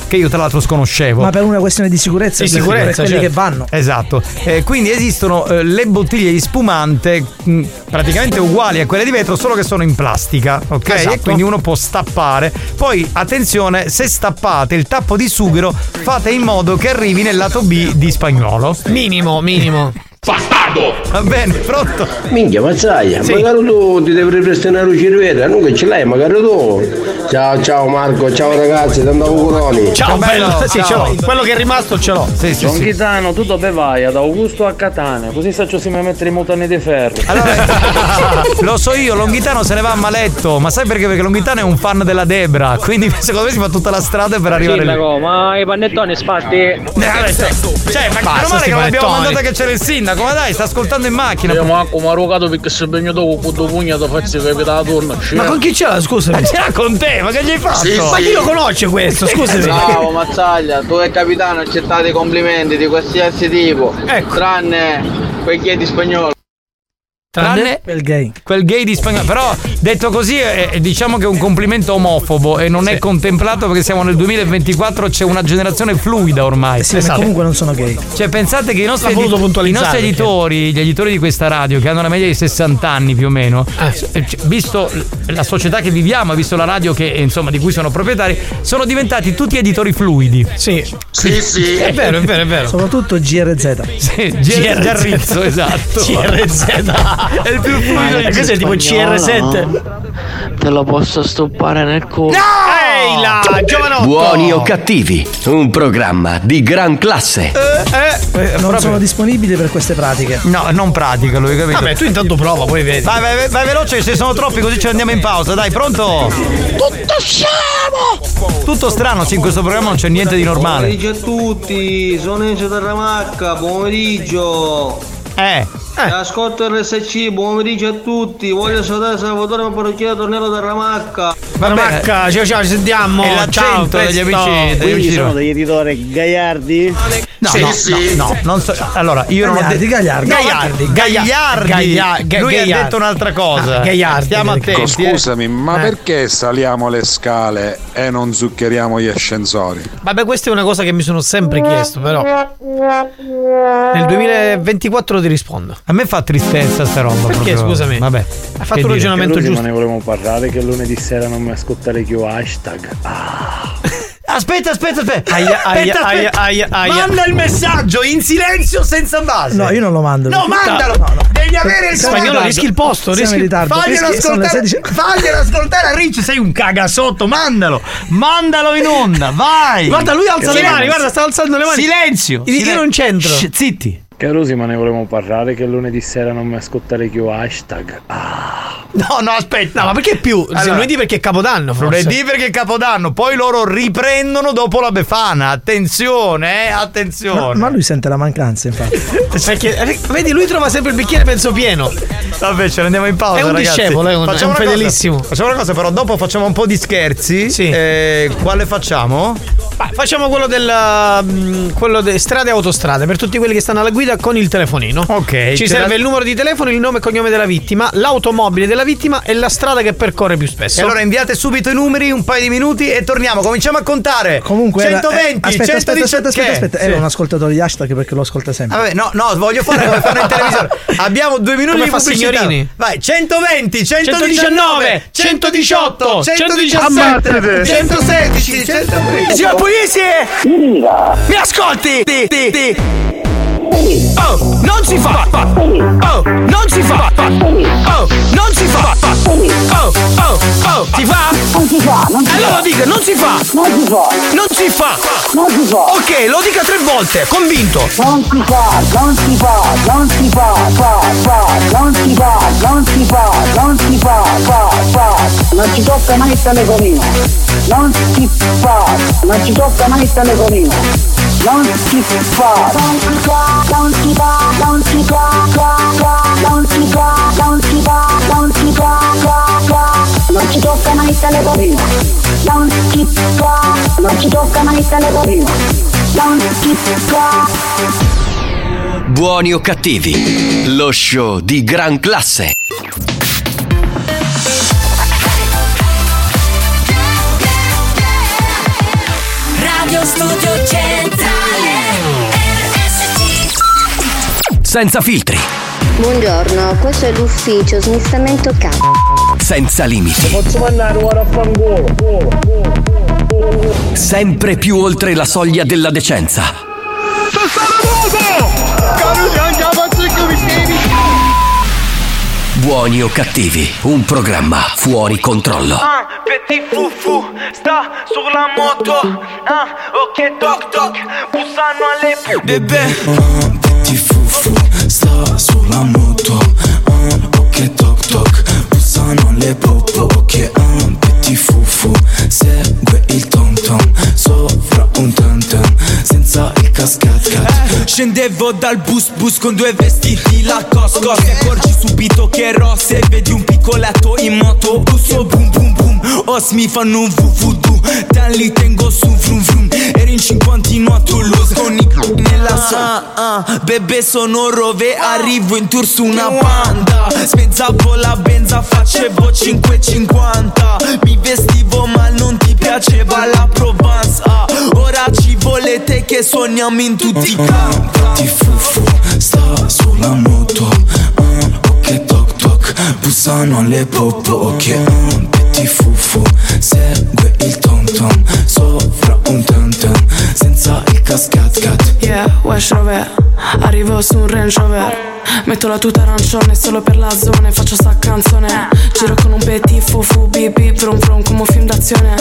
Che io tra l'altro sconoscevo. Ma per una questione di sicurezza, Di sicurezza, per quelli certo. che vanno. Esatto, Eh, quindi esistono eh, le bottiglie di spumante mh, praticamente uguali a quelle di vetro, solo che sono in plastica, ok? Esatto. E quindi uno può stappare. Poi attenzione, se stappate il tappo di sughero, fate in modo che arrivi nel lato B di spagnolo. Minimo, minimo. Va bene, pronto? Minchia, mazzaia, Sì. magari tu ti devi ripristinare il cervello, non che ce l'hai, magari tu. Ciao, ciao Marco, ciao ragazzi, tanto auguroni. Ciao, bello, bello. Sì, ciao. ce l'ho. Quello che è rimasto ce l'ho. Sì, sì, Don sì. Chitano, tu dove vai? Ad Augusto a Catania, così faccio si mi mettere i mutani di ferro. Allora, lo so io, Longhitano se ne va a maletto, ma sai perché? Perché Longhitano è un fan della Debra, quindi secondo me si fa tutta la strada per arrivare lì. Sindaco, ma i pannettoni spatti? Eh, Cioè, ma meno male che non abbiamo mandato che c'era il sindaco, ma dai, sta ascoltando in macchina. Io manco mi ha rogato perché se bagno dopo con tuo pugnato faccio capire la torna. Ma con chi ce l'ha? Scusami. Ma ce l'ha con te, ma che gli hai fatto? Sì, Ma sì. chi lo conosce questo? Scusami. Bravo Mazzaglia, tu e capitano accettate complimenti di qualsiasi tipo, Ecco. tranne quei chiedi spagnolo. Tranne Quel gay. quel gay di spagnolo. Però detto così, è- è- diciamo che è un complimento omofobo e non è contemplato perché siamo nel 2024, c'è una generazione fluida ormai. Sì, ma comunque non sono gay. Cioè, pensate che i nostri, edit- i nostri perché- editori, gli editori di questa radio, che hanno una media di 60 anni più o meno, eh, c- visto la società che viviamo, visto la radio che, eh, insomma, di cui sono proprietari, sono diventati tutti editori fluidi. Sì. Sì, sì. È vero, è vero, è vero. Soprattutto GRZ. Sì, G- Giarrizzo, esatto. CRZ. È il più fluido di questo è tipo CR7. Te lo posso stoppare nel culo. Ehi là, giovanotto. Buoni o cattivi, un programma di gran classe. Eh, eh, Non proprio- sono disponibili per queste pratiche. No, non pratica lui, capito? Vabbè, tu intanto prova, poi vedi. Vai, vai, vai, veloce, se sono troppi così ci andiamo in pausa, dai, pronto? Tutto scemo! Tutto strano, sì, in questo programma non c'è niente di normale. a tutti, sono Enzo Terramacca, pomeriggio. Eh, Ascolto RSC, buon pomeriggio a tutti. Voglio salutare Salvatore Parrocchiere Tornello Terramacca. va bene. Macca, ciao ciao, ci sentiamo. È Ciao, degli amici, degli amici di Roma. degli editori Gaiardi. No, Sì, no, sì. no, no, non so. Allora, io non ho Gagliardi, detto. Gagliardi. Gagliardi, Gagliardi. Gaia- Ga- Lui ha Gagliardi. detto un'altra cosa. Ah, Gagliardi, Stiamo attenti. eh. Ecco, Scusami, ma Eh. perché saliamo le scale e non zuccheriamo gli ascensori? Vabbè, questa è una cosa che mi sono sempre chiesto, però. Nel 2024 ti rispondo. A me fa tristezza sta roba. Perché, proprio. scusami? Vabbè. Ha Che fatto un ragionamento giusto. ne volevamo parlare che lunedì sera non mi ascoltare più hashtag. Aspetta, aspetta, aspetta. Aia, aspetta, aia, aspetta. aia, aia. Manda il messaggio in silenzio senza base. No, io non lo mando. No, mandalo! No, no. Devi avere il Spagnolo, rischi il posto, rischi il- ritardo. Faglielo le ascoltare, 16. faglielo ascoltare a Ricci, sei un cagasotto, mandalo, mandalo in onda, vai. Guarda, lui alza le Silenzio. mani, guarda, sta alzando le mani. Silenzio. Io Silen- non c'entro. Shh, zitti. Caro sì, ma ne volevamo parlare che lunedì sera non mi ascoltare più hashtag. No, no, aspetta. No, ma perché più? Allora, lunedì perché è Capodanno, forse. Lunedì perché è Capodanno, poi loro riprendono dopo la Befana. Attenzione, eh, Ma, attenzione. ma lui sente la mancanza, infatti. Perché, eh, vedi, lui trova sempre il bicchiere mezzo pieno. Vabbè, ce ne andiamo in pausa. È un ragazzi. discepolo, è un- è un una cosa. fedelissimo. Facciamo una cosa, però dopo facciamo un po' di scherzi. Sì. Eh, quale facciamo? Vai, facciamo quello del mm, quello de strade e autostrade per tutti quelli che stanno alla guida con il telefonino. Ok. Ci serve la- il numero di telefono, il nome e cognome della vittima, l'automobile della vittima e la strada che percorre più spesso. E allora inviate subito i numeri, un paio di minuti e torniamo. Cominciamo a contare. Comunque. era- 120, eh, aspetta, aspetta, 117. aspetta, aspetta, aspetta. Sì. Era un ascoltatore di hashtag perché lo ascolta sempre. Vabbè, no, no, voglio fare come fanno in televisione. Abbiamo due minuti Come di fa pubblicità. signorini? Vai, 120, 119, 118, 117, 117, 116, 120. Signor Pugliese! Mi ascolti? Ti, ti, ti. Oh, non si fa! Oh, non si fa! Oh, non si fa! Oh, oh, oh, si fa? Non si fa, non si Allora fa. dica, non si fa! Non si fa. Non si fa! Non si fa. Ok, lo dica tre volte, convinto! Non si fa, non si fa, non si fa, fa, fa, non si fa, non si fa, non si fa, fa, fa, non ci tocca mai il telefonino, non si fa, non ci tocca mai il telefonino, non si fa, non si fa, non si fa, non si fa, non si fa, non si fa, non si fa, non ci tocca mai il telefonino, non si fa, non ci tocca mai il telefonino, non si fa. Buoni o cattivi, lo show di gran classe. Radio Studio Centrale Senza filtri, Buongiorno, questo è l'ufficio smistamento capo. senza limiti, Posso mandare ora a fangolo? sempre più oltre la soglia della decenza. Buoni o cattivi, un programma fuori controllo. Ah, petit foufou, sta sulla moto. Ah, ok, toc toc, bussano alle bebè. Petit fufu sta sulla moto ah, Ok toc toc Bussano le popo Ok ah, petit fufu Segue il tom tom un tam Senza il cascat cat Scendevo dal bus bus con due vestiti la cosco. Ti accorgi subito che rosse Vedi un piccoletto in moto. Busso boom boom boom Os mi fanno un vuvudu Dan li tengo su vrum vrum. Eri in cinquantino a Toulouse Con i nella ah, ah, Bebe sono rove. Arrivo in tour su una banda. Spezzavo la benza Facevo 5,50 Mi vestivo ma non ti piaceva la Provence. Ah, Ora ci volete che suoniamo in tutti i campi Petit fufu sta sulla moto. Ok toc toc Bussano le popo Ok. Petit fufu Segue il tom tom Sopra un tam tam Senza il cascat cat. Yeah, Wesh Rover Arrivo su un Range Rover Metto la tuta arancione solo per la zona faccio sta canzone. Giro con un petit fufu bip bip vrum vrum come un film d'azione.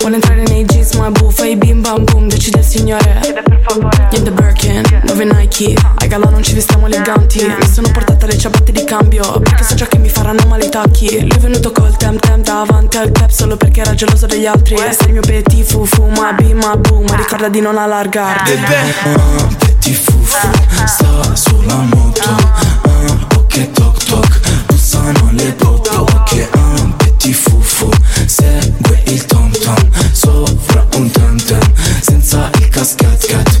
Vuole entrare nei jeans ma buffa i bim bam boom decide il signore. Chiede per favore. In the Birkin, dove Nike? Ai gala non ci vestiamo eleganti. Mi sono portata le ciabatte di cambio Perché so già che mi faranno male i tacchi Lui è venuto col tem tem davanti al club Solo perché era geloso degli altri. Sei il mio petit fufu ma bim ma boom Ma ricorda di non allargarti Petit fufu sta sulla moto ah, Ok toc toc. Bussano le popo Ok ah, petit fufu Segue il tom tom Sopra un tam tam Senza il cascat cat.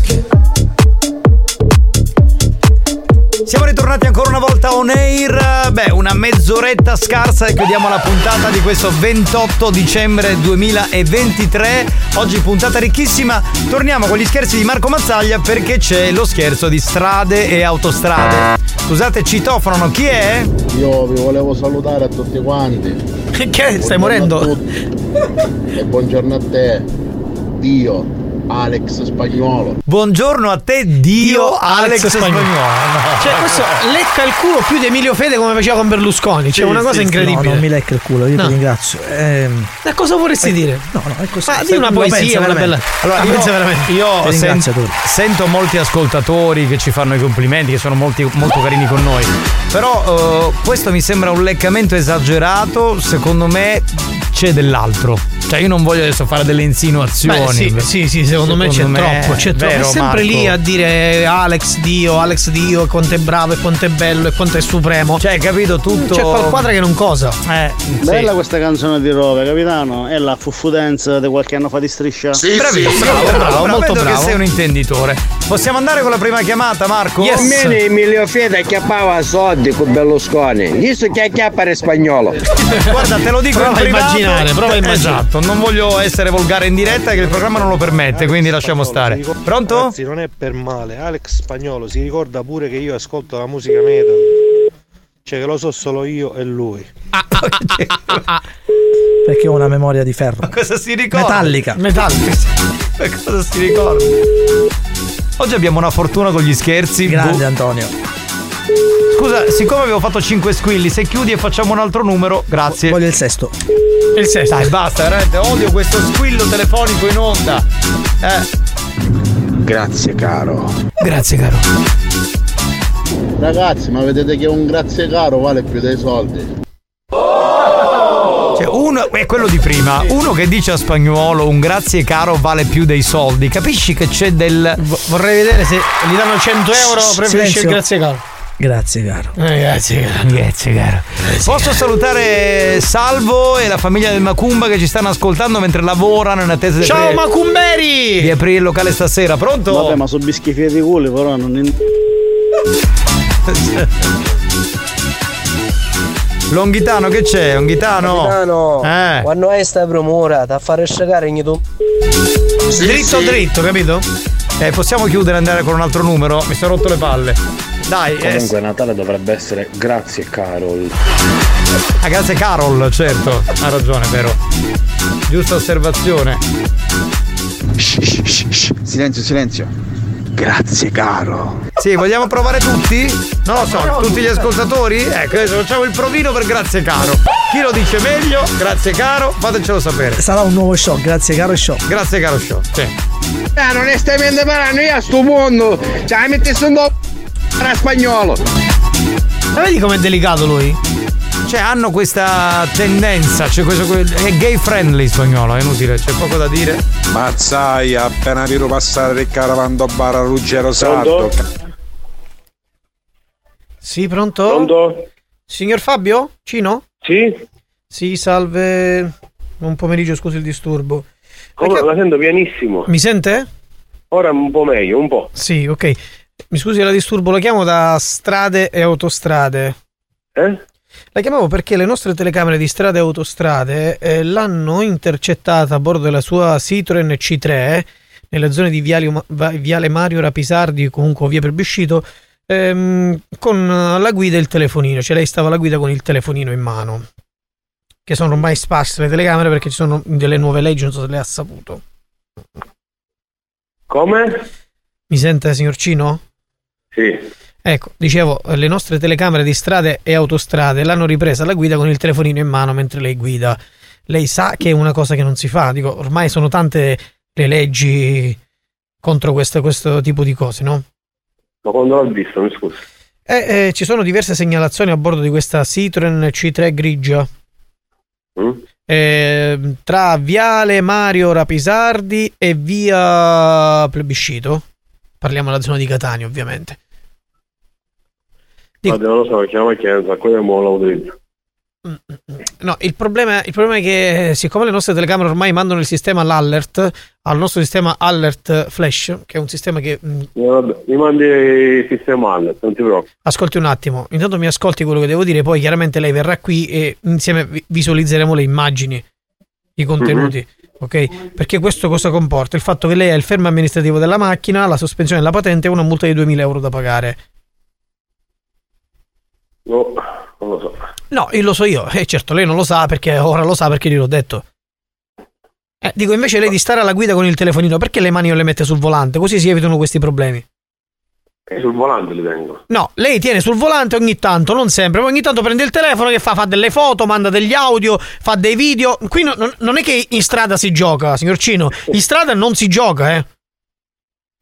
Siamo ritornati ancora una volta on air. Beh, una mezz'oretta scarsa e chiudiamo la puntata di questo 28 dicembre 2023. Oggi puntata ricchissima. Torniamo con gli scherzi di Marco Mazzaglia perché c'è lo scherzo di strade e autostrade. Scusate, citofono, chi è? Io vi volevo salutare a tutti quanti. Che? Stai morendo? E buongiorno a te, Dio. Alex Spagnolo. Buongiorno a te, Dio, Alex, Spagnolo. No. Cioè, questo lecca il culo più di Emilio Fede come faceva con Berlusconi. Cioè, Sì, una cosa sì, incredibile. No, non mi lecca il culo, io No. ti ringrazio. Ehm, Ma cosa vorresti dire? No, no, è così. Ma di Se- una poesia, pensa una bella. Allora, La io, pensa veramente. io sen- sento molti ascoltatori che ci fanno i complimenti, che sono molti- molto carini con noi. Però eh, questo mi sembra un leccamento esagerato. Secondo me c'è dell'altro. Cioè, io non voglio adesso fare delle insinuazioni. Beh, sì, sì, sì, secondo, me c'è troppo, c'è troppo. vero, È sempre Marco? lì a dire Alex Dio, Alex Dio, e quanto è bravo, e quanto è bello, e quanto è supremo. Cioè, capito tutto. C'è qualquadra che non cosa. Eh, Bella questa canzone di Rove, capitano? È la fuffudenza di qualche anno fa di striscia? Bravissimo, bravo, bravo, vedo che sei un intenditore. Possiamo andare con la prima chiamata, Marco? Almeno Emilio Fede acchiappava soldi con Berlusconi. Visto che acchiappa in spagnolo. Guarda, te lo dico Prova in privato. Immaginare, prova a immaginare. Esatto, non voglio essere volgare in diretta che il programma non lo permette, quindi lasciamo stare. Pronto? Ragazzi, non è per male. Alex Spagnolo si ricorda pure che io ascolto la musica metal. Cioè che lo so solo io e lui. Perché ho una memoria di ferro. Cosa si ricorda? Metallica. Metallica. Cosa si ricorda? Oggi abbiamo una fortuna con gli scherzi. Grande Boh. Antonio. Scusa, siccome avevo fatto 5 squilli, se chiudi e facciamo un altro numero, grazie. Voglio il sesto. Il sesto. Dai, basta, veramente odio questo squillo telefonico in onda. Eh. Grazie caro. Grazie caro. Ragazzi, ma vedete che un grazie caro vale più dei soldi. Cioè, uno è quello di prima. Uno che dice a spagnolo un grazie caro vale più dei soldi. Capisci che c'è del. Vorrei vedere se gli danno 100 euro, preferisce il grazie caro. Grazie caro. Eh, grazie caro. Grazie caro. Posso salutare Salvo e la famiglia del Macumba che ci stanno ascoltando mentre lavorano in attesa di Ciao Macumberi! di aprire il locale stasera. Pronto? Vabbè, ma sono bischifi di culo, però non. in- Longhitano che c'è? Longhitano? Capitano, Eh. quando hai sta promura, da fare scegare ogni tu. dritto dritto, capito? Eh, possiamo chiudere e andare con un altro numero? Mi sono rotto le palle. Dai, eh, Comunque Natale dovrebbe essere grazie Carol. Ah, grazie Carol, certo. Ha ragione, vero. Giusta osservazione. Silenzio, silenzio. Grazie caro. Sì, vogliamo provare tutti? Non lo so, tutti gli ascoltatori? Ecco, adesso facciamo il provino per grazie caro. Chi lo dice meglio? Grazie caro, fatecelo sapere. Sarà un nuovo show, grazie caro show. Grazie caro show. Sì. Eh, non onestamente parlando, io a sto mondo. Cioè, metti su un do... Era spagnolo. Ma vedi com'è delicato lui? Cioè, hanno questa tendenza, cioè questo è gay friendly spagnolo, è inutile, c'è poco da dire. Mazzai, appena visto passare il caravando bar a Ruggero Sardo. Sì, pronto? Pronto? Signor Fabio? Cino? Sì? Sì, salve. Buon pomeriggio, scusi il disturbo. Come? La sento pianissimo. Mi sente? Ora un po' meglio, un po'. Sì, ok. Mi scusi la disturbo, la chiamo da strade e autostrade. Eh? La chiamavo perché le nostre telecamere di strade e autostrade eh, l'hanno intercettata a bordo della sua Citroen C3 nelle zone di Viale, Viale Mario Rapisardi, comunque via per Biscito, ehm, con la guida e il telefonino. Cioè lei stava alla guida con il telefonino in mano. Che sono ormai sparse le telecamere perché ci sono delle nuove leggi, non so se lei ha saputo. Come? Mi sente, signor Cino? Sì. Ecco, dicevo, le nostre telecamere di strade e autostrade l'hanno ripresa alla guida con il telefonino in mano mentre lei guida. Lei sa che è una cosa che non si fa, dico, ormai sono tante le leggi contro questo, questo tipo di cose, no? Ma quando l'ho visto, mi scusi. Eh, eh, ci sono diverse segnalazioni a bordo di questa Citroen C3 grigia. Mm? Eh, tra Viale Mario Rapisardi e via Plebiscito. Parliamo della zona di Catania, ovviamente. Guarda, non lo so, perché la macchina è un tempo non la utilizzo. No, il problema, il problema è che eh, siccome le nostre telecamere ormai mandano il sistema all'alert, al nostro sistema alert flash, che è un sistema che... Eh, vabbè, mi mandi il sistema Allet, non ti preoccupare. ascolti un attimo, intanto mi ascolti quello che devo dire, poi chiaramente lei verrà qui e insieme vi- visualizzeremo le immagini, i contenuti. Ok? Perché questo cosa comporta? Il fatto che lei ha il fermo amministrativo della macchina, la sospensione della patente e una multa di 2000 euro da pagare. No, non lo so. No, io lo so io. E certo, lei non lo sa perché ora lo sa perché gliel'ho detto. Eh, dico invece lei di stare alla guida con il telefonino, perché le mani non le mette sul volante? Così si evitano questi problemi. E sul volante li tengo. No, lei tiene sul volante ogni tanto, non sempre, ma ogni tanto prende il telefono che fa, fa delle foto, manda degli audio, fa dei video. Qui no- non è che in strada si gioca, signor Cino. In strada non si gioca, eh.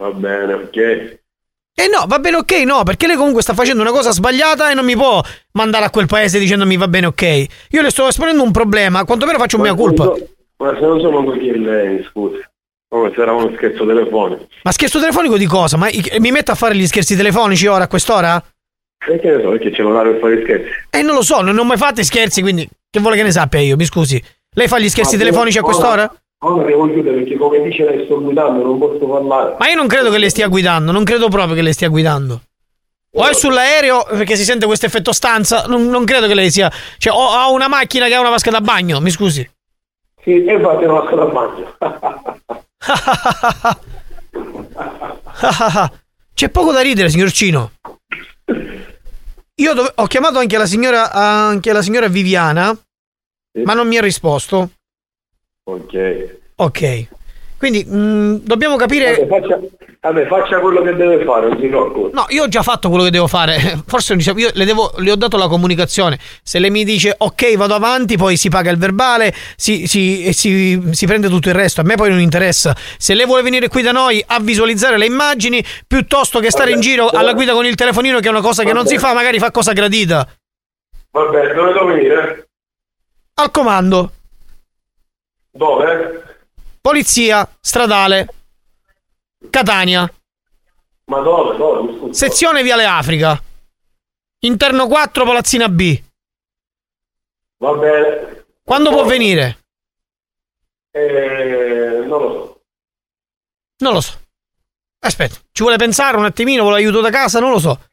Va bene, ok. Eh no, va bene ok, no, perché lei comunque sta facendo una cosa sbagliata e non mi può mandare a quel paese dicendomi va bene ok. Io le sto esponendo un problema, quantomeno faccio mia colpa. Ma se non sono così lei, scusi. Come se era uno scherzo telefonico. Ma scherzo telefonico di cosa? Ma mi metto a fare gli scherzi telefonici ora a quest'ora? E che ne so, perché c'è l'orario per fare scherzi? Eh, non lo so, non ho mai fatto scherzi, quindi che vuole che ne sappia io, mi scusi. Lei fa gli scherzi Ma telefonici a ora- quest'ora? Ora devo chiudere perché come dice lei sto guidando, non posso parlare. Ma io non credo che lei stia guidando, non credo proprio che lei stia guidando. O è sull'aereo perché si sente questo effetto stanza, non, non credo che lei sia. Cioè, o ha una macchina che ha una vasca da bagno, mi scusi. Sì, e infatti non vasca da bagno. C'è poco da ridere, signor Cino. Io dove- ho chiamato anche la signora, anche la signora Viviana, ma non mi ha risposto. Ok. Ok. Quindi mh, dobbiamo capire. Vabbè faccia, vabbè, faccia quello che deve fare, non si preoccupi. No, io ho già fatto quello che devo fare. Forse diciamo, io le, devo- le ho dato la comunicazione. Se lei mi dice ok, vado avanti, poi si paga il verbale, si, si- si- si prende tutto il resto. A me poi non interessa. Se lei vuole venire qui da noi a visualizzare le immagini, piuttosto che stare in giro alla guida con il telefonino, che è una cosa che non si fa, magari fa cosa gradita. Vabbè, dove devo venire? Al comando. Dove? Polizia stradale. Catania. Ma dove? Dove? Mi scusi. Sezione Viale Africa. Interno 4, Palazzina B. Va bene. Quando può venire? Eh, non lo so. Non lo so. Aspetta, ci vuole pensare un attimino, vuole aiuto da casa? Non lo so.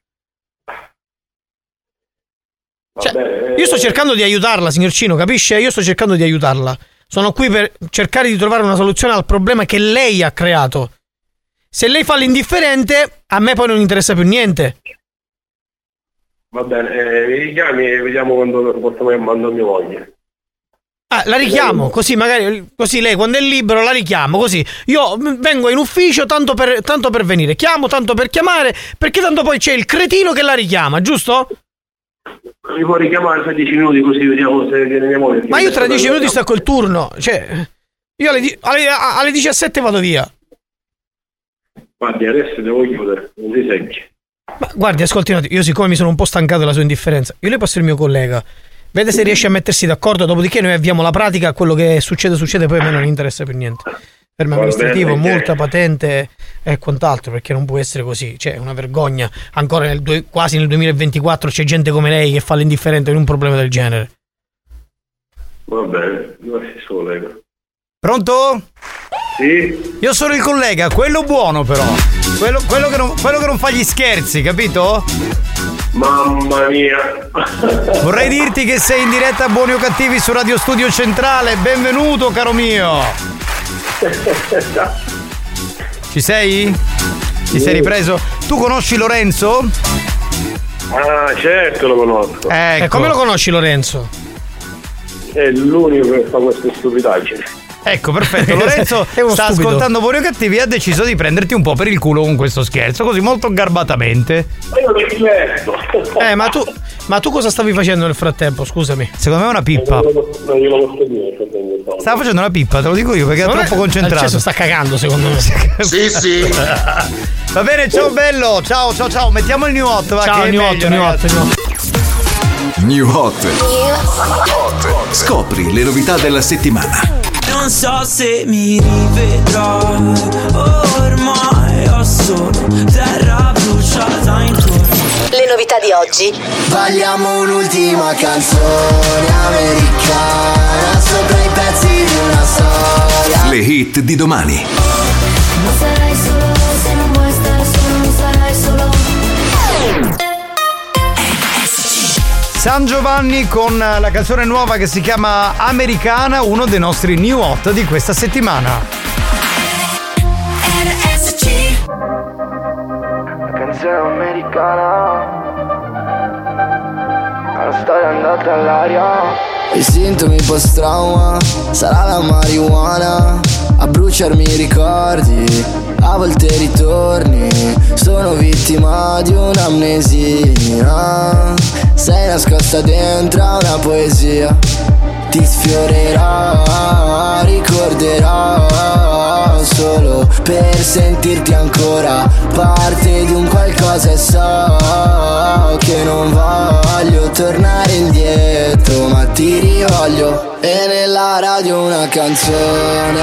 Cioè. Io sto cercando di aiutarla, signor Cino, capisce? Io sto cercando di aiutarla. Sono qui per cercare di trovare una soluzione al problema che lei ha creato. Se lei fa l'indifferente, a me poi non interessa più niente. Va bene, eh, mi richiami e vediamo quando quando mi voglia. Ah, la richiamo, così magari così lei quando è libero la richiamo, così. Io vengo in ufficio tanto per, tanto per venire, chiamo tanto per chiamare, perché tanto poi c'è il cretino che la richiama, giusto? Mi può richiamare tra 10 minuti così vediamo se moglie. Ma io tra 10 minuti stacco il turno, cioè io alle, alle- alle 17 vado via. Guardi, adesso devo chiudere, non si secchi. Ma guardi, ascolti io siccome mi sono un po' stancato della sua indifferenza, io le passo il mio collega. Vede se riesce a mettersi d'accordo, dopodiché noi avviamo la pratica, quello che succede succede, poi a me non interessa per niente. Fermo amministrativo, multa, patente e quant'altro, perché non può essere così, cioè è una vergogna. Ancora nel due- quasi nel 2024 c'è gente come lei che fa l'indifferente in un problema del genere. Va bene, si collega? Pronto? Sì? Io sono il collega, quello buono però. Quello, quello che, non, quello che non fa gli scherzi, capito? Mamma mia. Vorrei dirti che sei in diretta a Buoni o Cattivi su Radio Studio Centrale. Benvenuto, caro mio. Ci sei? Ti sei ripreso? Tu conosci Lorenzo? Ah, certo lo conosco. Ecco. E come lo conosci Lorenzo? È l'unico che fa queste stupidaggini. Ecco, perfetto. Lorenzo sta stupido. ascoltando Buoni o Cattivi e ha deciso di prenderti un po' per il culo con questo scherzo, così molto garbatamente. Ma io mi diverto. Eh, ma tu, ma tu cosa stavi facendo nel frattempo? Scusami. Secondo me è una pippa. Non glielo posso dire. Stava facendo una pippa, te lo dico io perché è- troppo concentrato. Acceso sta cagando, secondo me. Sì, sì. Va bene, ciao bello. Ciao, ciao, ciao. Mettiamo il new hot, va Ciao, che è new hot, meglio, new ragazzi. hot, new hot. New Hot. Scopri le novità della settimana. Non so se mi rivedrai Ormai ho solo terra bruciata intorno Le novità di oggi. Balliamo un'ultima canzone americana sopra i pezzi di una storia. Le hit di domani. Non sarai San Giovanni con la canzone nuova che si chiama Americana, uno dei nostri new hot di questa settimana. La canzone americana. La storia è andata all'aria. I sintomi post-trauma sarà la marijuana a bruciarmi i ricordi, a volte ritorni. Sono vittima di un'amnesia. Sei nascosta dentro a una poesia. Ti sfiorerà, ricorderò solo per sentirti ancora parte di un qualcosa e so che non voglio tornare indietro, ma ti rivoglio. E nella radio una canzone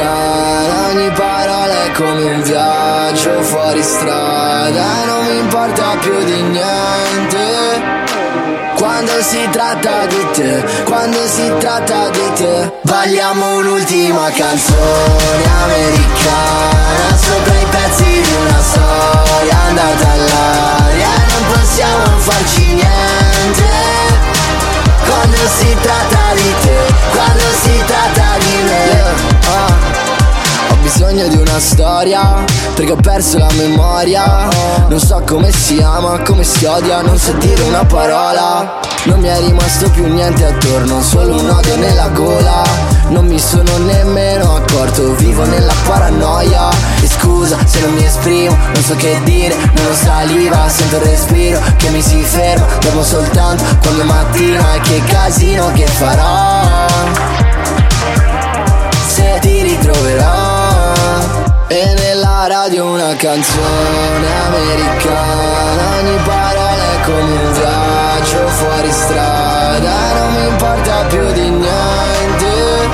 americana, ogni parola è come un viaggio fuori strada, non mi importa più di niente. Quando si tratta di te, quando si tratta di te Balliamo un'ultima canzone americana Sopra i pezzi di una storia andata all'aria Non possiamo farci niente Quando si tratta di te, quando si tratta di me bisogno di una storia Perché ho perso la memoria. Non so come si ama, come si odia Non so dire una parola. Non mi è rimasto più niente attorno Solo un odio nella gola. Non mi sono nemmeno accorto Vivo nella paranoia. E scusa se non mi esprimo Non so che dire, non ho saliva Sento il respiro che mi si ferma Dopo soltanto quando è mattina. E che casino che farò? Se ti ritroverò E nella radio una canzone americana. Ogni parola è come un viaggio fuori strada. Non mi importa più di niente.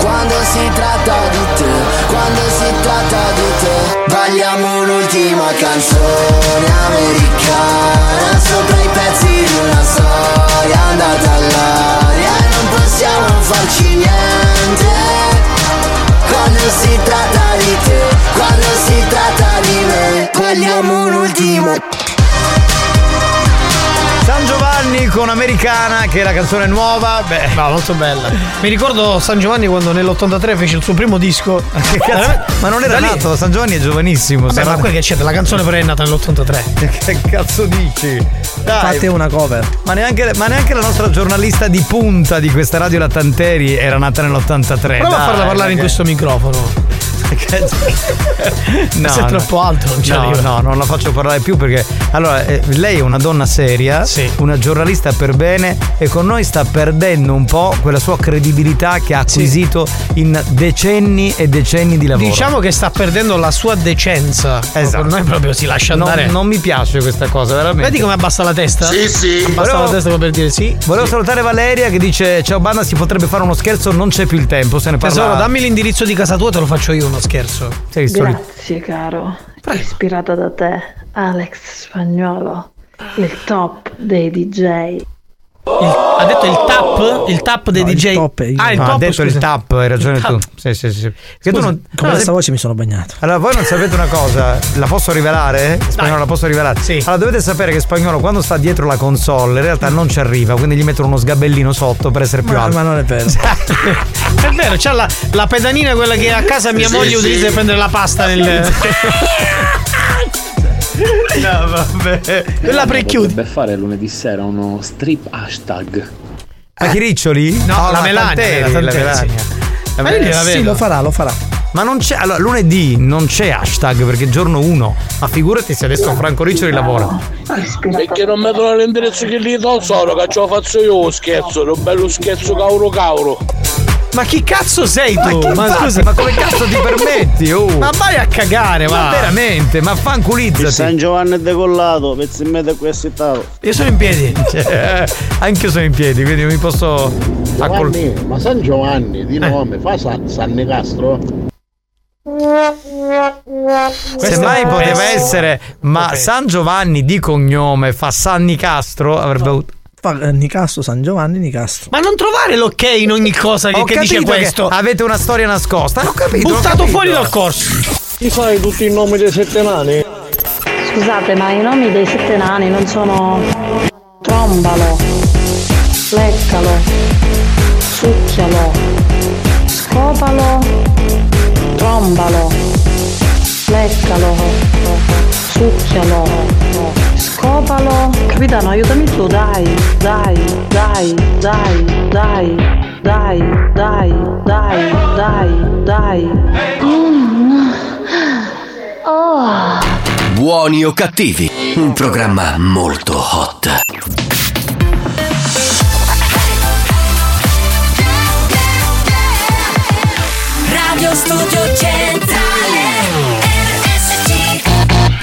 Quando si tratta di te, quando si tratta di te Balliamo un'ultima canzone americana. Sopra i pezzi di una storia andata all'aria. Non possiamo farci niente Quando si tratta di te, quando si tratta di me. Balliamo un'ultima San Giovanni con Americana, che è la canzone nuova. Beh, no, molto bella. Mi ricordo San Giovanni quando nell'83 fece il suo primo disco. Che cazzo? Ma non era Da lì- nato, San Giovanni è giovanissimo. Vabbè, ma quel che c'è, la canzone però è nata nell'83. che cazzo dici? Dai. Fate una cover. Ma neanche, ma neanche la nostra giornalista di punta di questa radio La Tanteri era nata nell'83. Prova a farla parlare in perché- questo microfono. No, Se è troppo alto, non ci no, arriva. no, non la faccio parlare più perché allora eh, lei è una donna seria, una giornalista per bene e con noi sta perdendo un po' quella sua credibilità che ha acquisito in decenni e decenni di lavoro. Diciamo che sta perdendo la sua decenza. Esatto. Per noi proprio si lascia Non- andare. Non, mi piace questa cosa, veramente. Vedi come abbassa la testa? Sì, sì. Abbassa Volevo- la testa come per dire sì. Volevo salutare Valeria che dice Ciao banda si potrebbe fare uno scherzo Non c'è più il tempo Se ne parla Tesoro, dammi l'indirizzo di casa tua, te lo faccio io uno scherzo. Sei Grazie caro, ispirata da te, Alex Spagnolo, il top dei DJ. Ha detto il tap? Il tap dei No, il DJ. top è- ah, il No, top, ha detto il scusa. tap, hai ragione Il tu. tap. Sì, sì, sì. Che tu Scusa, non, con questa voce mi sono bagnato. Allora, voi non sapete una cosa, la posso rivelare? Spagnolo, la posso rivelare? Sì. Allora, dovete sapere che Spagnolo, quando sta dietro la console, in realtà non ci arriva, quindi gli mettono uno sgabellino sotto per essere più Ma, alto. ma non è vero. È vero, c'ha la, la pedanina quella che a casa mia Sì, moglie sì. utilizza per prendere la pasta nel. no, vabbè. Quella prechiudi. Potrebbe fare lunedì sera uno strip hashtag. Ma chi riccioli? No, la Melania, la Melania. sì. La Melania. Sì, lo farà, lo farà. Ma non c'è. Allora, lunedì non c'è hashtag perché è giorno 1. Ma figurati se adesso Franco Riccioli lavora. Perché non mettono l'indirizzo che lì non so, che ce lo faccio io lo scherzo, un bello scherzo cauro cauro. Ma chi cazzo sei tu? Ma, Ma, scusa, ma come cazzo ti permetti? Oh? Ma vai a cagare, Ma va. veramente, ma Il fanculizzati. San Giovanni è decollato, pezzi in mezzo a questo stato. Io sono in piedi. Cioè, anche io sono in piedi, quindi mi posso accol- Giovanni, ma San Giovanni di nome fa San, San Nicastro? Semmai poteva essere, ma San Giovanni di cognome fa San Nicastro avrebbe avuto. Fa eh, Nicastro, San Giovanni, Nicastro. Ma non trovare l'ok in ogni cosa che, che dice capito che questo. Avete una storia nascosta. Ho capito. ho Buttato capito. fuori dal corso. Ti sai tutti i nomi dei sette nani? Scusate, ma i nomi dei sette nani non sono trombalo, leccalo, succhialo, scopalo, trombalo, leccalo, succhialo, scopalo, spagnolo. Capitano, aiutami tu, dai, dai, dai, dai, dai, dai, dai, dai, dai, dai. Mm. Oh. Buoni o cattivi, un programma molto hot. Radio Studio Centrale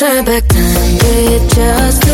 time back time. it just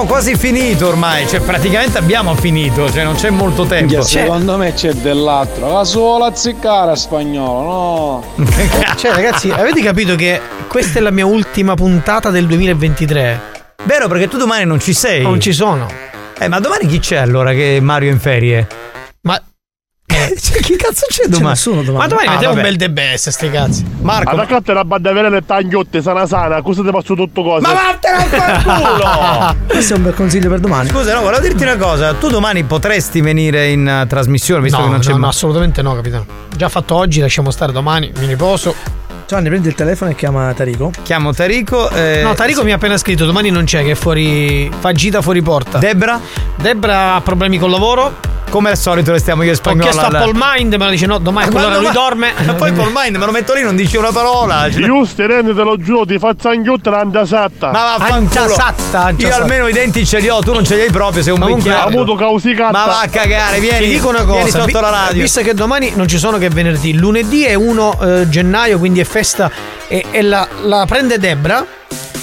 Abbiamo quasi finito ormai, cioè praticamente abbiamo finito, cioè non c'è molto tempo. Minchia, secondo me c'è dell'altro. La sola ziccare spagnolo, no? Cioè, ragazzi, avete capito che questa è la mia ultima puntata del 2023? Vero, perché tu domani non ci sei. Non ci sono. Eh, ma domani chi c'è allora che Mario è in ferie? Cioè, chi cazzo c'è C'è domani? nessuno domani. Ma domani Ah, mettiamo un vabbè. bel The Best, sti cazzi. Marco. Ma da la banda vera le tagliotte sana sana, cosa ti faccio tutto cosa? Ma vattene a far culo! Questo è un bel consiglio per domani. Scusa, no, volevo dirti una cosa. Tu domani potresti venire in uh, trasmissione, visto no, che non c'è no, no, ma- assolutamente no, capitano. Già fatto oggi, lasciamo stare domani, mi riposo. Giovanni, prendi il telefono e chiama Tarico. Chiamo Tarico. eh, no, Tarico sì. mi ha appena scritto, domani non c'è, che è fuori. fa gita fuori porta. Debra? Debra ha problemi col lavoro. Come al solito restiamo io e Ho spagnolo. chiesto a alla- Paul Mind, ma dice no, domani Ma quell'ora quando lui va- dorme. Ma poi Paul Mind me lo metto lì, non dice una parola. Cioè- Giusto, te lo giuro, ti faccio anchiotte l'andasatta. Ma vaffanculo. Angiasatta, Io almeno i denti ce li ho, tu non ce li hai proprio, sei un Comunque, bicchiere. avuto causicata. Ma va a cagare, vieni. Ti dico una Vieni cosa, sotto vi- la radio. visto che domani non ci sono che venerdì, lunedì è 1 eh, gennaio, quindi è festa e, e la, la prende Debra.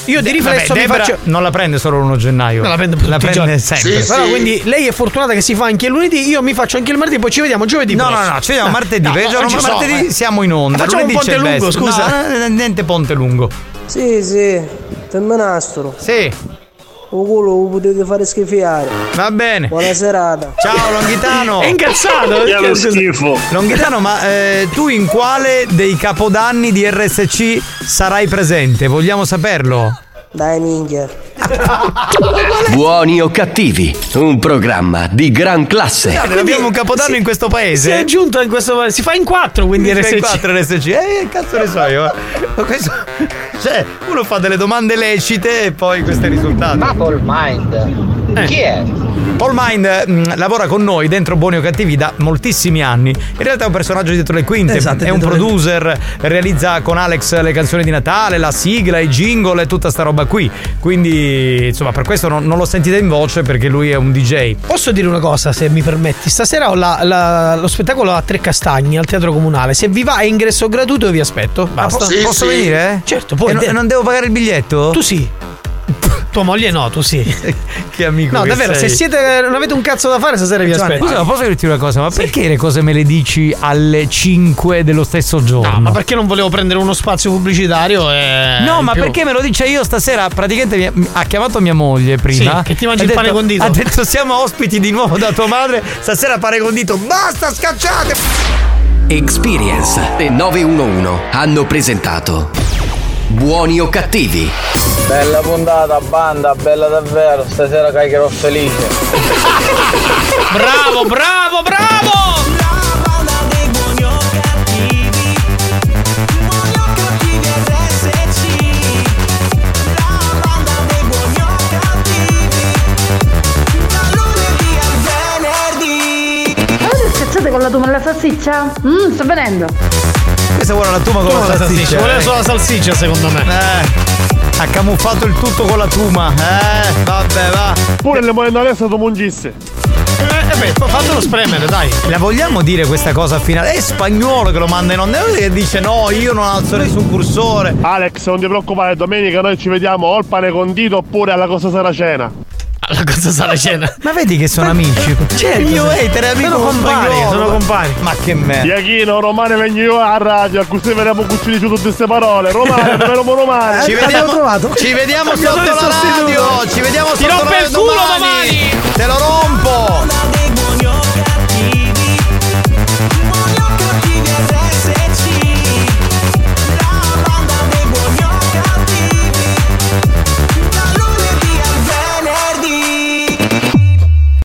Io di riflesso Vabbè, mi Debra faccio. non la prende solo l'1 gennaio. No, la prende La prende sempre. Però quindi lei è fortunata che si fa anche il lunedì, io mi faccio anche il martedì, poi ci vediamo giovedì. No, no, prossimo. no, ci vediamo No, martedì. no, no, ci martedì eh. siamo in onda. Facciamo un Lunedì ponte c'è il lungo, scusa. No, no, niente ponte lungo. Sì, sì, femminastro. Sì. O culo lo potete fare schifiare. Va bene. Buona serata. Ciao Longhitano. È incazzato. Che è lo schifo. Longhitano, ma eh, tu in quale dei capodanni di RSC sarai presente? Vogliamo saperlo? Dai minchia. Buoni o cattivi, un programma di gran classe. Guarda, abbiamo un capodanno in questo paese. Si è aggiunto in questo si fa in quattro quindi Si fa in RSC. quattro RSC. Eh, cazzo ne so io. Ma questo- Cioè, uno fa delle domande lecite e poi questo è il risultato. Paul Mind. Chi è? Paul Mind mh, lavora con noi dentro Buoni o Cattivi da moltissimi anni. In realtà è un personaggio dietro le quinte, Esatto, è un dietro le- producer, realizza con Alex le canzoni di Natale, la sigla, i jingle e tutta sta roba qui. Quindi, insomma, per questo non, non lo sentite in voce perché lui è un DJ. Posso dire una cosa, se mi permetti? Stasera ho la- la- lo spettacolo a Tre Castagni al Teatro Comunale. Se vi va è ingresso gratuito, vi aspetto. Basta. posso- posso venire? Certo, puoi. E non- non devo pagare il biglietto? Tu sì. Tua moglie no, tu sì. che amico No, che davvero, sei. se siete. non avete un cazzo da fare, stasera vi aspetto. Scusa, ma posso dirti una cosa? Ma perché le cose me le dici alle 5 dello stesso giorno? No, ma perché non volevo prendere uno spazio pubblicitario e. No, ma più. perché me lo dice io stasera? Praticamente ha chiamato mia moglie prima. Sì, che ti mangi il detto- pane condito. Ha detto siamo ospiti di nuovo da tua madre. Stasera pane condito. Basta, scacciate! Experience e 911 hanno presentato Buoni o cattivi. Bella puntata, banda, bella davvero, stasera caricherò felice. Bravo, bravo, bravo! Con la tuma alla salsiccia? Mmm, sta venendo. Questa vuole la tuma con Tuma la la salsiccia. salsiccia, voleva solo la salsiccia, secondo me. Eh, ha camuffato il tutto con la tuma. Eh, vabbè, va. Pure le monete adesso tu mungisse. Eh, beh, fatelo spremere, dai. La vogliamo dire questa cosa finale? È spagnolo che lo manda in onda. Che dice no, io non alzo nessun cursore. Alex, non ti preoccupare, domenica noi ci vediamo o al pane condito oppure alla cosa saracena. Alla cosa saracena. Ma vedi che sono amici. Certo, il mio hater è amico Sono spagnolo. sono compari. Ma che merda. Iachino, Romane vengo io a radio, così vediamo cucini su tutte queste parole. Romane, vediamo Romane. Ci vediamo, ci vediamo sotto il la radio. Ci vediamo Ti sotto rompe la il radio culo domani. domani. Te lo rompo.